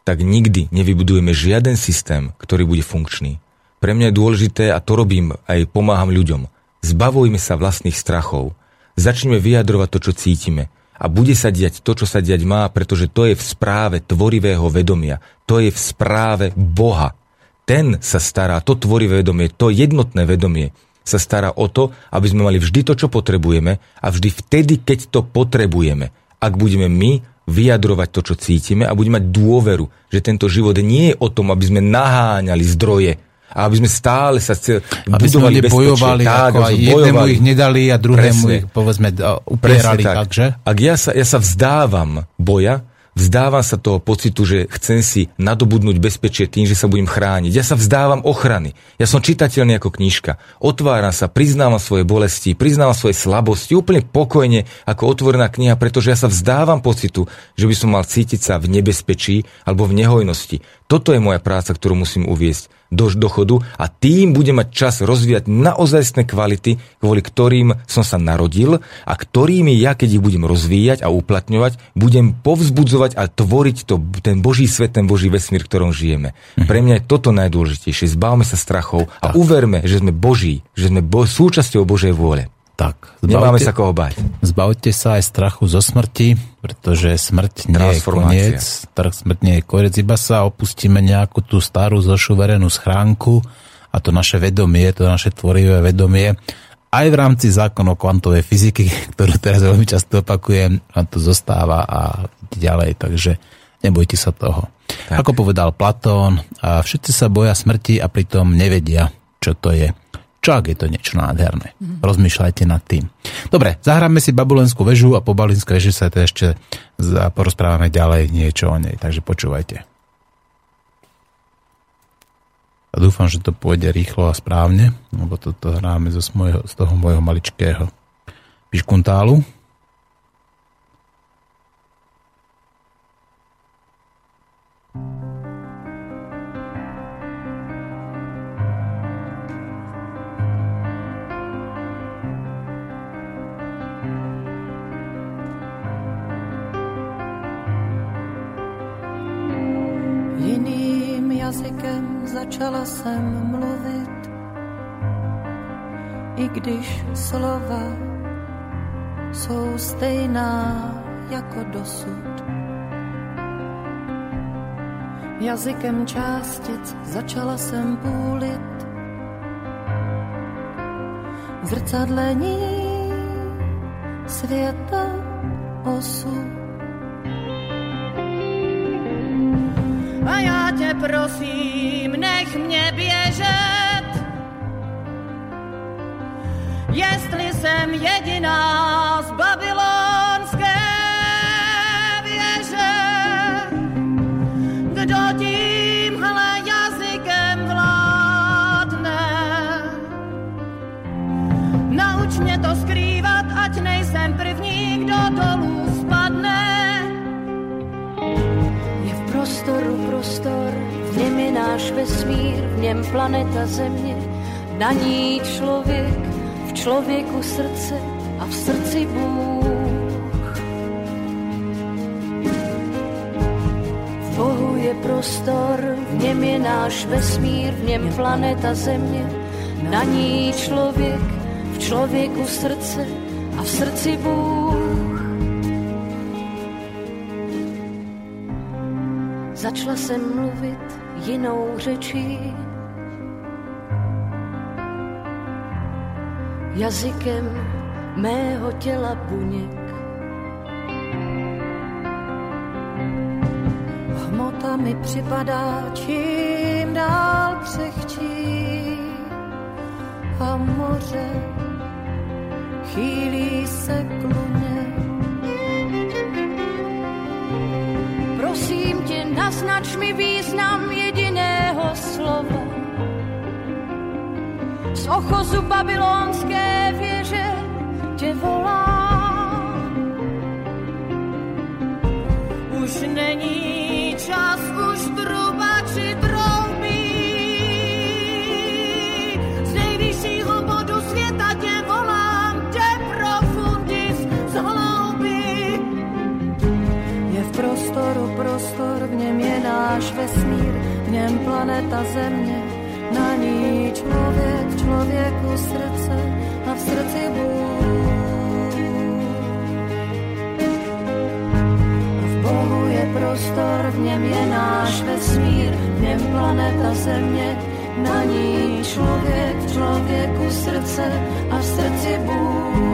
tak nikdy nevybudujeme žiaden systém, ktorý bude funkčný. Pre mňa je dôležité, a to robím, aj pomáham ľuďom, zbavujme sa vlastných strachov. Začneme vyjadrovať to, čo cítime. A bude sa diať to, čo sa diať má, pretože to je v správe tvorivého vedomia. To je v správe Boha. Ten sa stará, to tvorivé vedomie, to jednotné vedomie sa stará o to, aby sme mali vždy to, čo potrebujeme a vždy vtedy, keď to potrebujeme. Ak budeme my vyjadrovať to, čo cítime a budeme mať dôveru, že tento život nie je o tom, aby sme naháňali zdroje, a aby sme stále sa cel, aby budovali sme bojovali, tak, ako aj jednému ich nedali a druhému Presne. ich povedzme upierali. tak. Takže? Ak ja sa, ja sa vzdávam boja, Vzdávam sa toho pocitu, že chcem si nadobudnúť bezpečie tým, že sa budem chrániť. Ja sa vzdávam ochrany. Ja som čitateľný ako knižka. Otváram sa, priznávam svoje bolesti, priznávam svoje slabosti úplne pokojne ako otvorená kniha, pretože ja sa vzdávam pocitu, že by som mal cítiť sa v nebezpečí alebo v nehojnosti. Toto je moja práca, ktorú musím uviesť do dochodu a tým bude mať čas rozvíjať naozajstné kvality, kvôli ktorým som sa narodil a ktorými ja, keď ich budem rozvíjať a uplatňovať, budem povzbudzovať a tvoriť to, ten Boží svet, ten Boží vesmír, v ktorom žijeme. Mhm. Pre mňa je toto najdôležitejšie. Zbavme sa strachov a uverme, že sme Boží, že sme bo- súčasťou Božej vôle. Tak, zbavte, Nemáme sa koho bať. Zbavte sa aj strachu zo smrti, pretože smrť nie je koniec, smrť nie je koniec, iba sa opustíme nejakú tú starú zošuverenú schránku a to naše vedomie, to naše tvorivé vedomie, aj v rámci zákonov kvantovej fyziky, ktorú teraz veľmi často opakujem, vám to zostáva a ďalej, takže nebojte sa toho. Tak. Ako povedal Platón, všetci sa boja smrti a pritom nevedia, čo to je. Čo ak je to niečo nádherné? Rozmýšľajte nad tým. Dobre, zahráme si Babylonskú väžu a po Babylonskej veži sa to ešte porozprávame ďalej niečo o nej. Takže počúvajte. A dúfam, že to pôjde rýchlo a správne, lebo toto hráme zo, smojho, z toho môjho maličkého piškuntálu. Začala jsem mluvit, i když slova jsou stejná jako dosud. Jazykem částic začala jsem půlit, zrcadlení světa osud. A já tě prosím, nech mě běžet. Jestli jsem jediná z babylonské věže, kdo tímhle jazykem vládne. Nauč mě to skrývat, ať nejsem první, kdo dolů prostoru prostor, v něm je náš vesmír, v něm planeta Země, na ní člověk, v člověku srdce a v srdci Bůh. V Bohu je prostor, v něm je náš vesmír, v něm planeta Země, na ní člověk, v člověku srdce a v srdci Bůh. Začala jsem mluvit jinou řečí. Jazykem mého těla buněk. Hmota mi připadá čím dál křehčí a moře chýlí se k luně. Naznač mi význam jediného slova. Z ochozu babylonské věže tě volám. Už není čas, už trubači troubí. Náš vesmír, v něm planeta Země, na ní člověk, člověku srdce a v srdci Bůh. V Bohu je prostor, v něm je náš vesmír, v něm planeta Země, na ní člověk, člověku srdce a v srdci Bůh.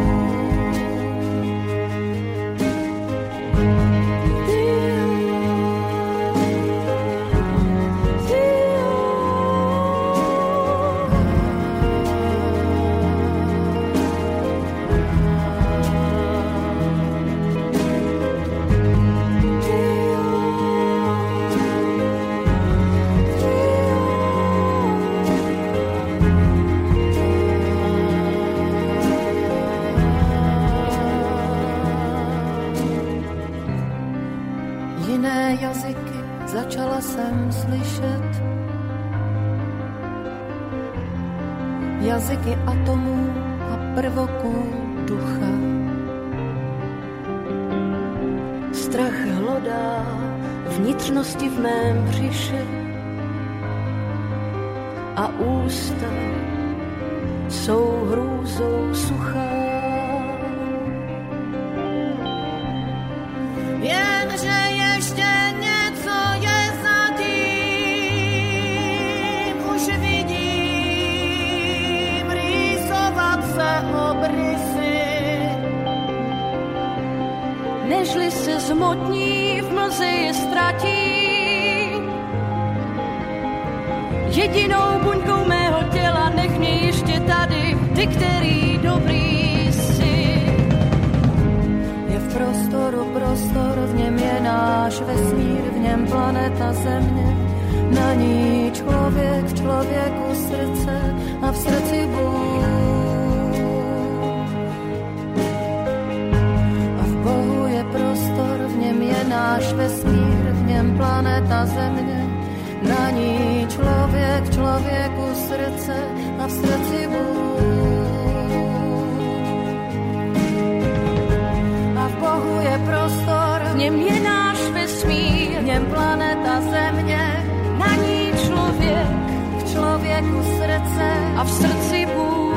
Planeta Země. Na ní člověk, v člověku srdce a v srdci Bůh. A v Bohu je prostor, v něm je náš vesmír, v něm planeta Země. Na ní člověk, člověku a v srdci Bůh.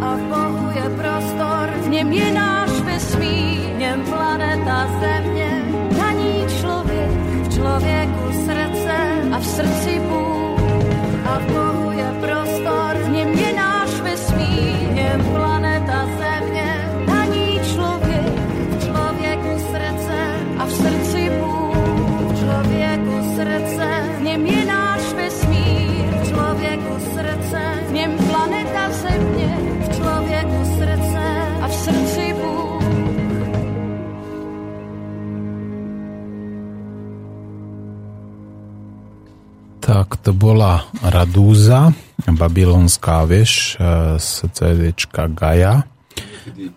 A v Bohu je prostor, v něm je náš vesmír, v něm planeta Země. Na ní člověk, v člověku srdce a v srdci Bůh. To bola Radúza, babylonská vieš, e, z CDčka Gaia.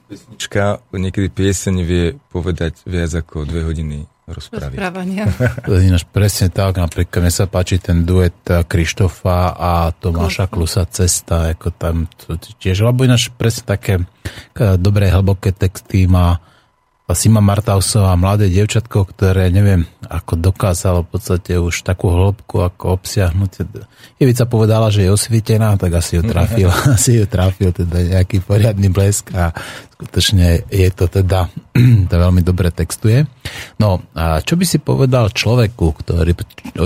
Pesnička, niekedy pieseň vie povedať viac ako dve hodiny rozpravy. Rozprávania. To je ináč presne tak, napríklad mne sa páči ten duet Krištofa a Tomáša Klusa Cesta, ako tam tiež, lebo ináč presne také e, dobré, hlboké texty má Sima Martausová, mladé dievčatko, ktoré neviem, ako dokázalo v podstate už takú hĺbku, ako obsiahnuť. Ivica povedala, že je osvietená, tak asi ju trafil, asi ju trafil teda nejaký poriadny blesk a skutočne je to teda, to veľmi dobre textuje. No, a čo by si povedal človeku, ktorý,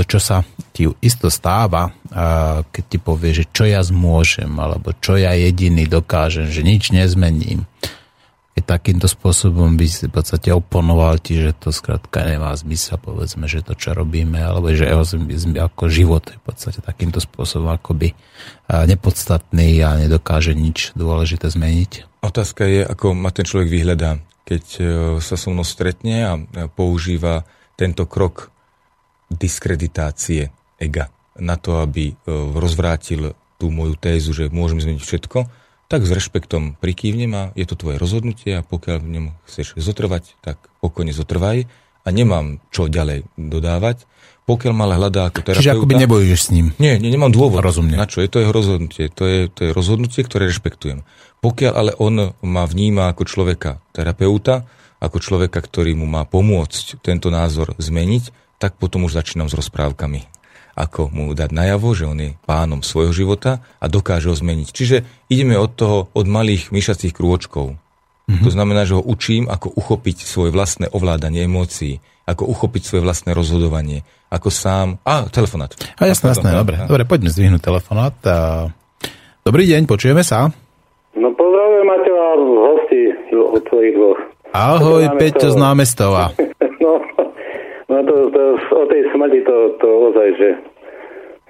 čo sa ti isto stáva, keď ti povie, že čo ja zmôžem, alebo čo ja jediný dokážem, že nič nezmením keď takýmto spôsobom by si v podstate oponoval ti, že to skrátka nemá zmysel, povedzme, že to, čo robíme, alebo že ako život je v podstate takýmto spôsobom akoby nepodstatný a nedokáže nič dôležité zmeniť. Otázka je, ako ma ten človek vyhľadá, keď e, sa so mnou stretne a používa tento krok diskreditácie ega na to, aby e, rozvrátil tú moju tézu, že môžem zmeniť všetko, tak s rešpektom prikývnem a je to tvoje rozhodnutie a pokiaľ v ňom chceš zotrvať, tak pokojne zotrvaj a nemám čo ďalej dodávať. Pokiaľ ma ale hľadá ako terapeuta... Čiže akoby nebojíš s ním. Nie, nie, nemám dôvod. Rozumne. Na čo? Je to jeho rozhodnutie. To je, to je rozhodnutie, ktoré rešpektujem. Pokiaľ ale on ma vníma ako človeka terapeuta, ako človeka, ktorý mu má pomôcť tento názor zmeniť, tak potom už začínam s rozprávkami. Ako mu dať najavo, že on je pánom svojho života a dokáže ho zmeniť. Čiže ideme od toho, od malých myšacích krôčkov. Mm-hmm. To znamená, že ho učím, ako uchopiť svoje vlastné ovládanie emócií, ako uchopiť svoje vlastné rozhodovanie, ako sám... A, telefonát. A jasné, jasné, dobre. Dobre, poďme zdvihnúť telefonát. A... Dobrý deň, počujeme sa. No pozdravujem Mateva hosti od tvojich dvoch. Ahoj, Peťo z námestova. no, to, to, o tej smrti to, to ozaj, že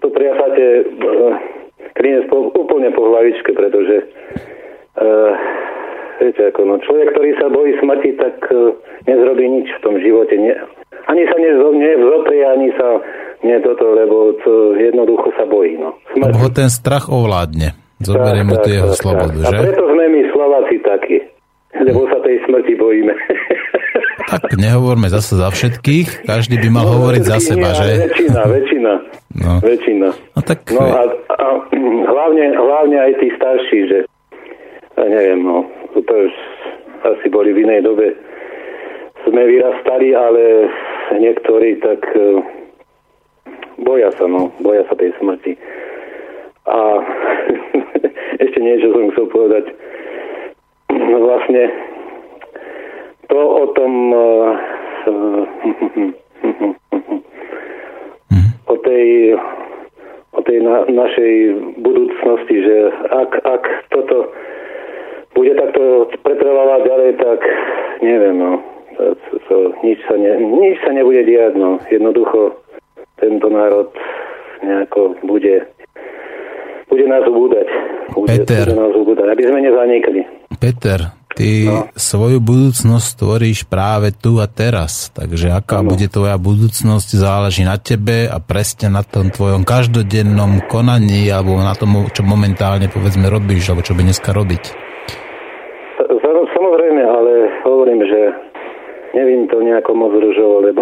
to priafate uh, klinec po, úplne po hlavičke, pretože uh, viete ako, no človek, ktorý sa bojí smrti, tak uh, nezrobí nič v tom živote. Nie, ani sa nevzoprie, ani sa nie toto, lebo to jednoducho sa bojí. No. Lebo ho ten strach ovládne. Zoberie mu tu jeho slobodu, tak. že? A preto sme my Slováci takí, lebo sa tej smrti bojíme. Tak nehovorme zase za všetkých, každý by mal no, hovoriť za seba, nie, že? Väčšina, väčšina. No. väčšina. No, tak... no a, a hlavne, hlavne aj tí starší, že ja neviem, no, to už asi boli v inej dobe. Sme vyrastali, ale niektorí tak uh, boja sa, no, boja sa tej smrti. A ešte niečo som chcel povedať. No vlastne to o tom o tej o tej na, našej budúcnosti, že ak, ak toto bude takto pretrvávať ďalej, tak neviem, no. To, to, to, nič, sa ne, nič sa nebude diať, no. Jednoducho tento národ nejako bude bude nás ubúdať. Bude, Peter. Bude nás ubúdať, aby sme nezanikli. Peter, ty no. svoju budúcnosť tvoríš práve tu a teraz. Takže aká no. bude tvoja budúcnosť, záleží na tebe a presne na tom tvojom každodennom konaní alebo na tom, čo momentálne povedzme robíš, alebo čo by dneska robiť. Samozrejme, ale hovorím, že nevím to nejako moc ružovo, lebo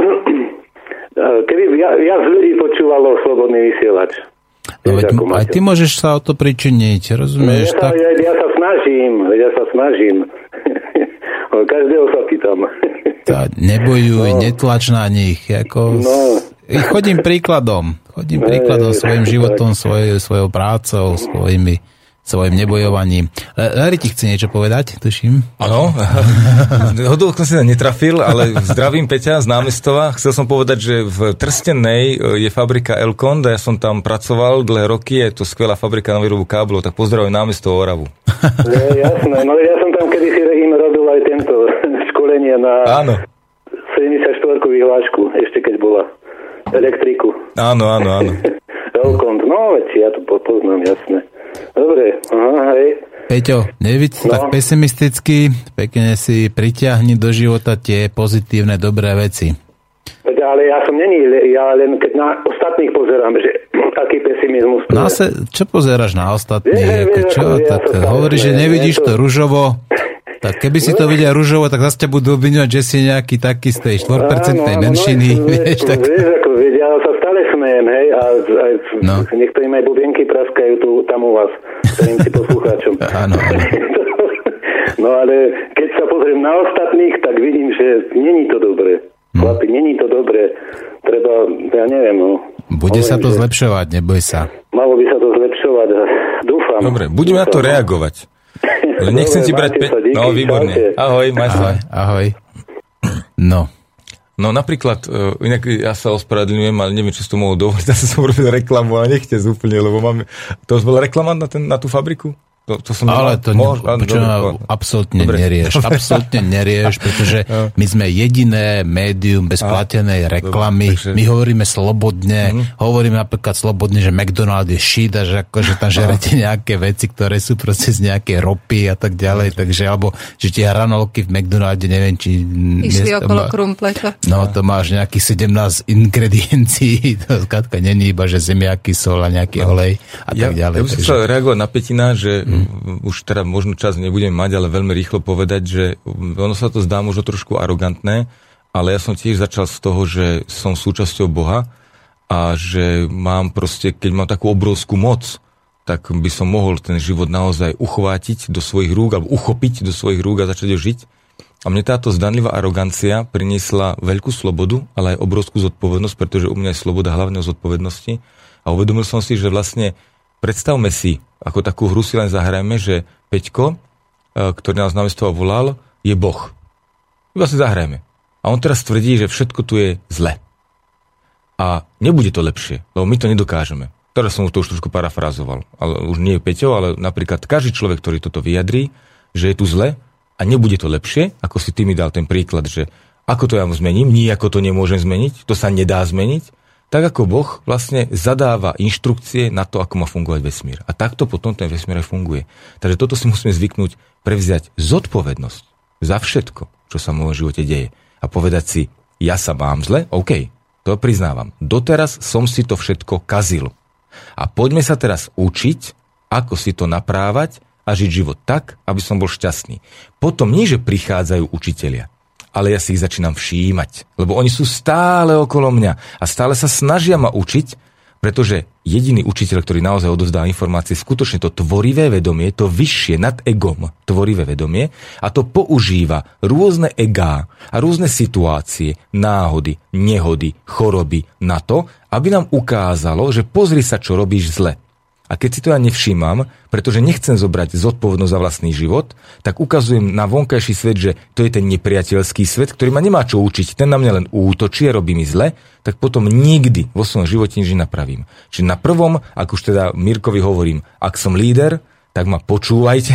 keby viac ľudí počúvalo slobodný vysielač. No veď, aj ty môžeš sa o to pričiniť, rozumieš? No, ja, sa, tak... ja, ja sa snažím, ja sa snažím. Každého sa pýtam. Tá, nebojuj, no. netlač na nich. Ako... No. Chodím príkladom. Chodím príkladom svojim životom, svoj, svojou prácou, svojimi svojim nebojovaním. Larry ti chce niečo povedať, tuším? Áno, hodou som si netrafil, ale zdravím Peťa z námestova. Chcel som povedať, že v Trstenej e, je fabrika Elkond a ja som tam pracoval dlhé roky, je to skvelá fabrika na výrobu káblov, tak pozdravujem námestovo Oravu. Je, jasné, no ja som tam kedysi im robil aj tento školenie na Áno. 74 vyhlášku, ešte keď bola elektriku. Áno, áno, áno. Elkond, no veď ja to poznám, jasné. Dobre, aha, hej. Peťo, nevidí no. tak pesimisticky, pekne si pritiahni do života tie pozitívne, dobré veci. Ale ja som není, ja len keď na ostatných pozerám, že aký pesimizmus no, se, čo pozeráš na ostatných? Je, ako, čo? Je, tak ja hovorí, že nevidíš to, to ružovo. Tak keby si to videl ružovo, tak zase ťa budú obviňovať, že si nejaký taký z tej 4% menšiny. No, vieš, tak... vieš, ako, vieš, ja sa stále aj, no. niektorým aj bubienky praskajú tu, tam u vás, ktorým si poslucháčom. áno, no ale keď sa pozriem na ostatných, tak vidím, že není to dobré. Hmm. Chlapi, není to dobré. Treba, ja neviem, no. Bude Hovorím, sa to že... zlepšovať, neboj sa. Malo by sa to zlepšovať, dúfam. Dobre, budeme na to reagovať. Ale nechcem ti brať... Pe- no, výborne. Ahoj, maj ahoj, ahoj. No. No napríklad, uh, inak ja sa ospravedlňujem, ale neviem, či si to mohol dovoliť, ja som urobil reklamu a nechce úplne, lebo máme... To už bola reklama na, ten, na tú fabriku? To, to som ale to ne, počujem, absolútne dobre. nerieš. Absolútne nerieš, pretože my sme jediné médium bez platenej reklamy. Dobre, takže... My hovoríme slobodne. Mm. Hovoríme napríklad slobodne, že McDonald je shit a že akože tam žerete nejaké veci, ktoré sú proste z nejakej ropy a tak ďalej. Takže, alebo že tie hranolky v McDonalde, neviem, či... Išli okolo má, krumpleta. No, to máš nejakých 17 ingrediencií. To skladka není iba, že zemiaky, sol a nejaký no. olej a ja, tak ďalej. Ja by som chcel reagovať na Petina, že mm už teda možno čas nebudem mať, ale veľmi rýchlo povedať, že ono sa to zdá možno trošku arogantné, ale ja som tiež začal z toho, že som súčasťou Boha a že mám proste, keď mám takú obrovskú moc, tak by som mohol ten život naozaj uchvátiť do svojich rúk alebo uchopiť do svojich rúk a začať ho žiť. A mne táto zdanlivá arogancia priniesla veľkú slobodu, ale aj obrovskú zodpovednosť, pretože u mňa je sloboda hlavne o zodpovednosti. A uvedomil som si, že vlastne predstavme si, ako takú hru si len zahrajme, že Peťko, e, ktorý nás na mesto volal, je Boh. Iba si zahrajme. A on teraz tvrdí, že všetko tu je zle. A nebude to lepšie, lebo my to nedokážeme. Teraz som to už trošku parafrazoval. Ale už nie je Peťo, ale napríklad každý človek, ktorý toto vyjadrí, že je tu zle, a nebude to lepšie, ako si ty mi dal ten príklad, že ako to ja zmením, nijako to nemôžem zmeniť, to sa nedá zmeniť, tak ako Boh vlastne zadáva inštrukcie na to, ako má fungovať vesmír. A takto potom ten vesmír aj funguje. Takže toto si musíme zvyknúť prevziať zodpovednosť za všetko, čo sa v môjom živote deje. A povedať si, ja sa mám zle, OK, to priznávam. Doteraz som si to všetko kazil. A poďme sa teraz učiť, ako si to naprávať a žiť život tak, aby som bol šťastný. Potom nie, že prichádzajú učitelia, ale ja si ich začínam všímať, lebo oni sú stále okolo mňa a stále sa snažia ma učiť, pretože jediný učiteľ, ktorý naozaj odovzdá informácie, skutočne to tvorivé vedomie, to vyššie nad egom tvorivé vedomie a to používa rôzne egá a rôzne situácie, náhody, nehody, choroby na to, aby nám ukázalo, že pozri sa, čo robíš zle. A keď si to ja nevšímam, pretože nechcem zobrať zodpovednosť za vlastný život, tak ukazujem na vonkajší svet, že to je ten nepriateľský svet, ktorý ma nemá čo učiť, ten na mňa len útočí a robí mi zle, tak potom nikdy vo svojom živote nič napravím. Čiže na prvom, ak už teda Mirkovi hovorím, ak som líder, tak ma počúvajte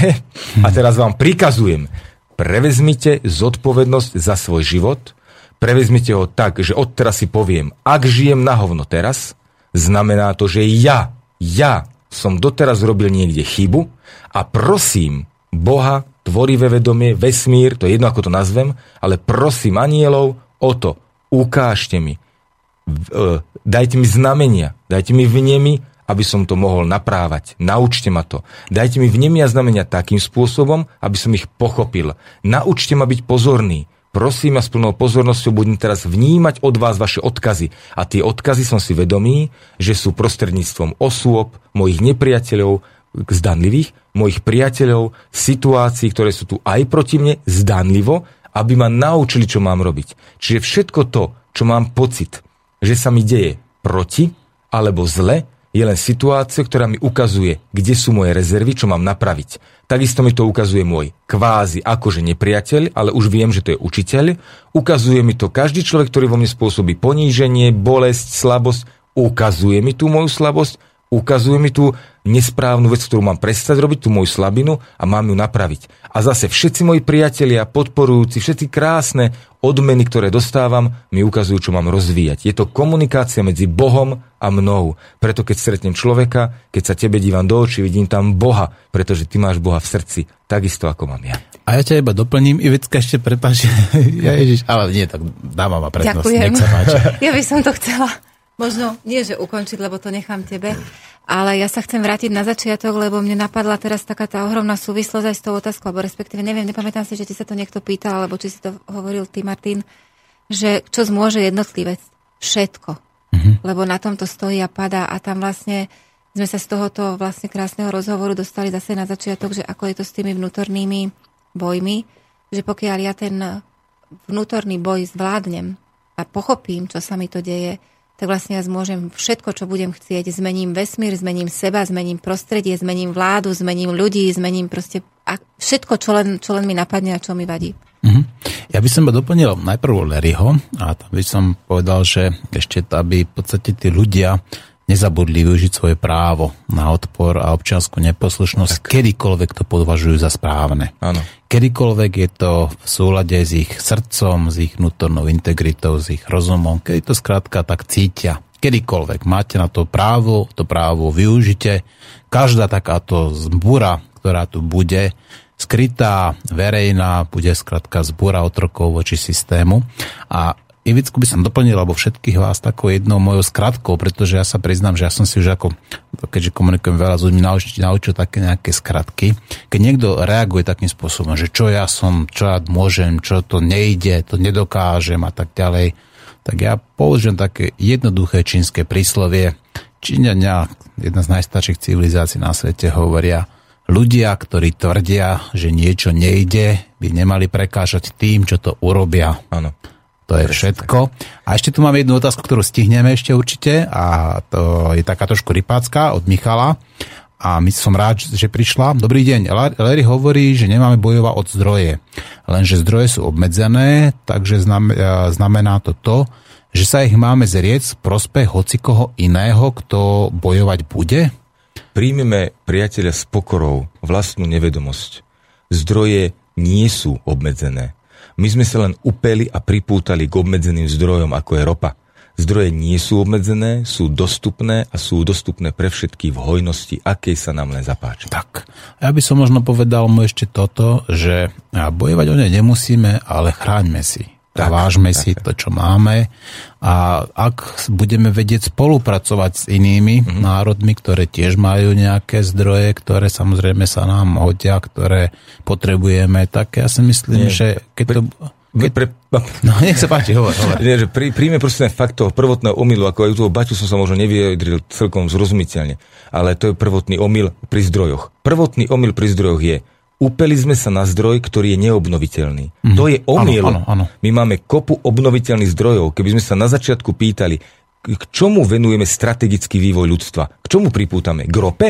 a teraz vám prikazujem, prevezmite zodpovednosť za svoj život, prevezmite ho tak, že odteraz si poviem, ak žijem na hovno teraz, znamená to, že ja, ja som doteraz robil niekde chybu a prosím Boha, tvorivé vedomie, vesmír, to je jedno, ako to nazvem, ale prosím anielov o to, ukážte mi, e, dajte mi znamenia, dajte mi vnemy, aby som to mohol naprávať. Naučte ma to. Dajte mi vnemy a znamenia takým spôsobom, aby som ich pochopil. Naučte ma byť pozorný. Prosím a s plnou pozornosťou budem teraz vnímať od vás vaše odkazy. A tie odkazy som si vedomý, že sú prostredníctvom osôb, mojich nepriateľov, zdanlivých, mojich priateľov, situácií, ktoré sú tu aj proti mne, zdanlivo, aby ma naučili, čo mám robiť. Čiže všetko to, čo mám pocit, že sa mi deje proti alebo zle, je len situácia, ktorá mi ukazuje, kde sú moje rezervy, čo mám napraviť. Takisto mi to ukazuje môj kvázi akože nepriateľ, ale už viem, že to je učiteľ. Ukazuje mi to každý človek, ktorý vo mne spôsobí poníženie, bolesť, slabosť. Ukazuje mi tú moju slabosť, ukazuje mi tú nesprávnu vec, ktorú mám prestať robiť, tú moju slabinu a mám ju napraviť. A zase všetci moji priatelia, podporujúci, všetci krásne odmeny, ktoré dostávam, mi ukazujú, čo mám rozvíjať. Je to komunikácia medzi Bohom a mnou. Preto keď stretnem človeka, keď sa tebe dívam do očí, vidím tam Boha, pretože ty máš Boha v srdci, takisto ako mám ja. A ja ťa iba doplním, Ivicka ešte prepáč, ja Ježiš, ale nie, tak dávam ma prednosť, Ďakujem. nech sa páči. Ja by som to chcela možno nie, že ukončiť, lebo to nechám tebe, ale ja sa chcem vrátiť na začiatok, lebo mne napadla teraz taká tá ohromná súvislosť aj s tou otázkou, alebo respektíve neviem, nepamätám si, že ti sa to niekto pýtal, alebo či si to hovoril ty, Martin, že čo zmôže jednotlivec? Všetko. Mm-hmm. Lebo na tom to stojí a padá a tam vlastne sme sa z tohoto vlastne krásneho rozhovoru dostali zase na začiatok, že ako je to s tými vnútornými bojmi, že pokiaľ ja ten vnútorný boj zvládnem a pochopím, čo sa mi to deje, tak vlastne ja zmôžem všetko, čo budem chcieť. Zmením vesmír, zmením seba, zmením prostredie, zmením vládu, zmením ľudí, zmením proste všetko, čo len, čo len mi napadne a čo mi vadí. Mm-hmm. Ja by som ma doplnil najprv Larryho a tam by som povedal, že ešte aby v podstate tí ľudia nezabudli využiť svoje právo na odpor a občianskú neposlušnosť, tak. kedykoľvek to považujú za správne. Áno. Kedykoľvek je to v súlade s ich srdcom, s ich vnútornou integritou, s ich rozumom, kedy to skrátka tak cítia. Kedykoľvek máte na to právo, to právo využite. Každá takáto zbúra, ktorá tu bude, skrytá, verejná, bude skrátka zbúra otrokov voči systému a Ivicku by som doplnil, alebo všetkých vás takou jednou mojou skratkou, pretože ja sa priznám, že ja som si už ako, keďže komunikujem veľa s ľuďmi, naučil, naučil také nejaké skratky. Keď niekto reaguje takým spôsobom, že čo ja som, čo ja môžem, čo to nejde, to nedokážem a tak ďalej, tak ja použijem také jednoduché čínske príslovie. Číňania, jedna z najstarších civilizácií na svete, hovoria, ľudia, ktorí tvrdia, že niečo nejde, by nemali prekážať tým, čo to urobia. Áno. To je všetko. A ešte tu máme jednu otázku, ktorú stihneme ešte určite a to je taká trošku rypácka od Michala a my som rád, že prišla. Dobrý deň. Larry hovorí, že nemáme bojovať od zdroje. Lenže zdroje sú obmedzené, takže znamená to to, že sa ich máme zrieť v prospech hocikoho iného, kto bojovať bude? Príjmeme priateľa s pokorou vlastnú nevedomosť. Zdroje nie sú obmedzené. My sme sa len upeli a pripútali k obmedzeným zdrojom, ako je ropa. Zdroje nie sú obmedzené, sú dostupné a sú dostupné pre všetky v hojnosti, akej sa nám len zapáči. Tak, ja by som možno povedal mu ešte toto, že bojovať o ne nemusíme, ale chráňme si tak, vážme tak, si tak. to, čo máme a ak budeme vedieť spolupracovať s inými mm-hmm. národmi, ktoré tiež majú nejaké zdroje, ktoré samozrejme sa nám hodia, ktoré potrebujeme, tak ja si myslím, Nie. že keď to... Keď... Pre... No, nech sa páči, hovor, hovor. Nie, že prí, príjme proste fakt toho prvotného omylu, ako aj u toho Baťu som sa možno nevyjadril celkom zrozumiteľne, ale to je prvotný omyl pri zdrojoch. Prvotný omyl pri zdrojoch je, upeli sme sa na zdroj, ktorý je neobnoviteľný. Mm. To je omyl. Ano, ano, ano. My máme kopu obnoviteľných zdrojov. Keby sme sa na začiatku pýtali, k čomu venujeme strategický vývoj ľudstva? K čomu pripútame? K rope?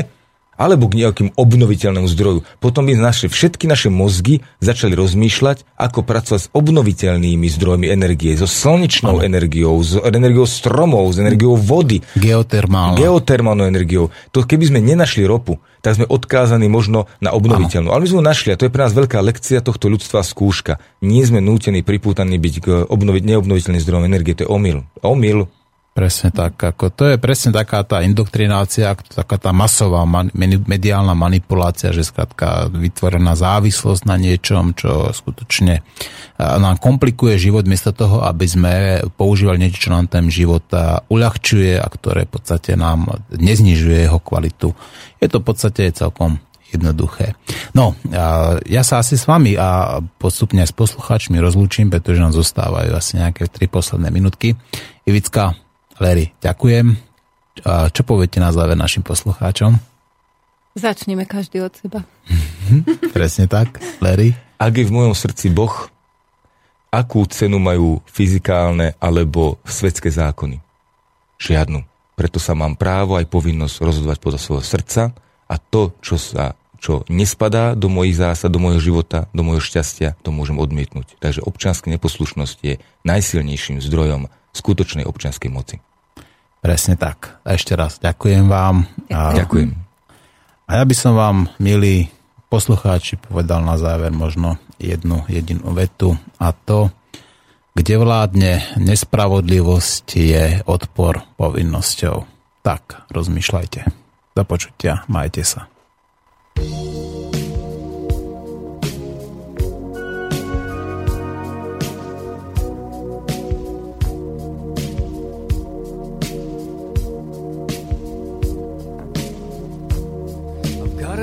Alebo k nejakým obnoviteľnému zdroju. Potom by naše, všetky naše mozgy začali rozmýšľať, ako pracovať s obnoviteľnými zdrojmi energie, so slnečnou ano. energiou, s energiou stromov, s energiou vody. Geotermálnou. Geotermálnou energiou. To keby sme nenašli ropu, tak sme odkázaní možno na obnoviteľnú. Ano. Ale my sme ju našli a to je pre nás veľká lekcia tohto ľudstva skúška. Nie sme nútení, pripútaní byť k obnovi- neobnoviteľným zdrojom energie. To je omyl. Omyl. Presne tak. Ako to je presne taká tá indoktrinácia, taká tá masová mediálna manipulácia, že skrátka vytvorená závislosť na niečom, čo skutočne nám komplikuje život miesto toho, aby sme používali niečo, čo nám ten život uľahčuje a ktoré v podstate nám neznižuje jeho kvalitu. Je to v podstate celkom jednoduché. No, ja sa asi s vami a postupne s poslucháčmi rozlúčim, pretože nám zostávajú asi nejaké tri posledné minutky. Ivicka, Larry, ďakujem. A čo poviete na záver našim poslucháčom? Začneme každý od seba. Presne tak, Larry. Ak je v mojom srdci Boh, akú cenu majú fyzikálne alebo svetské zákony? Žiadnu. Preto sa mám právo aj povinnosť rozhodovať podľa svojho srdca a to, čo sa čo nespadá do mojich zásad, do môjho života, do môjho šťastia, to môžem odmietnúť. Takže občianská neposlušnosť je najsilnejším zdrojom skutočnej občianskej moci. Presne tak. A ešte raz ďakujem vám. A, ďakujem. A ja by som vám, milí poslucháči, povedal na záver možno jednu jedinú vetu a to, kde vládne nespravodlivosť je odpor povinnosťou. Tak, rozmýšľajte. Do počutia, majte sa. thank you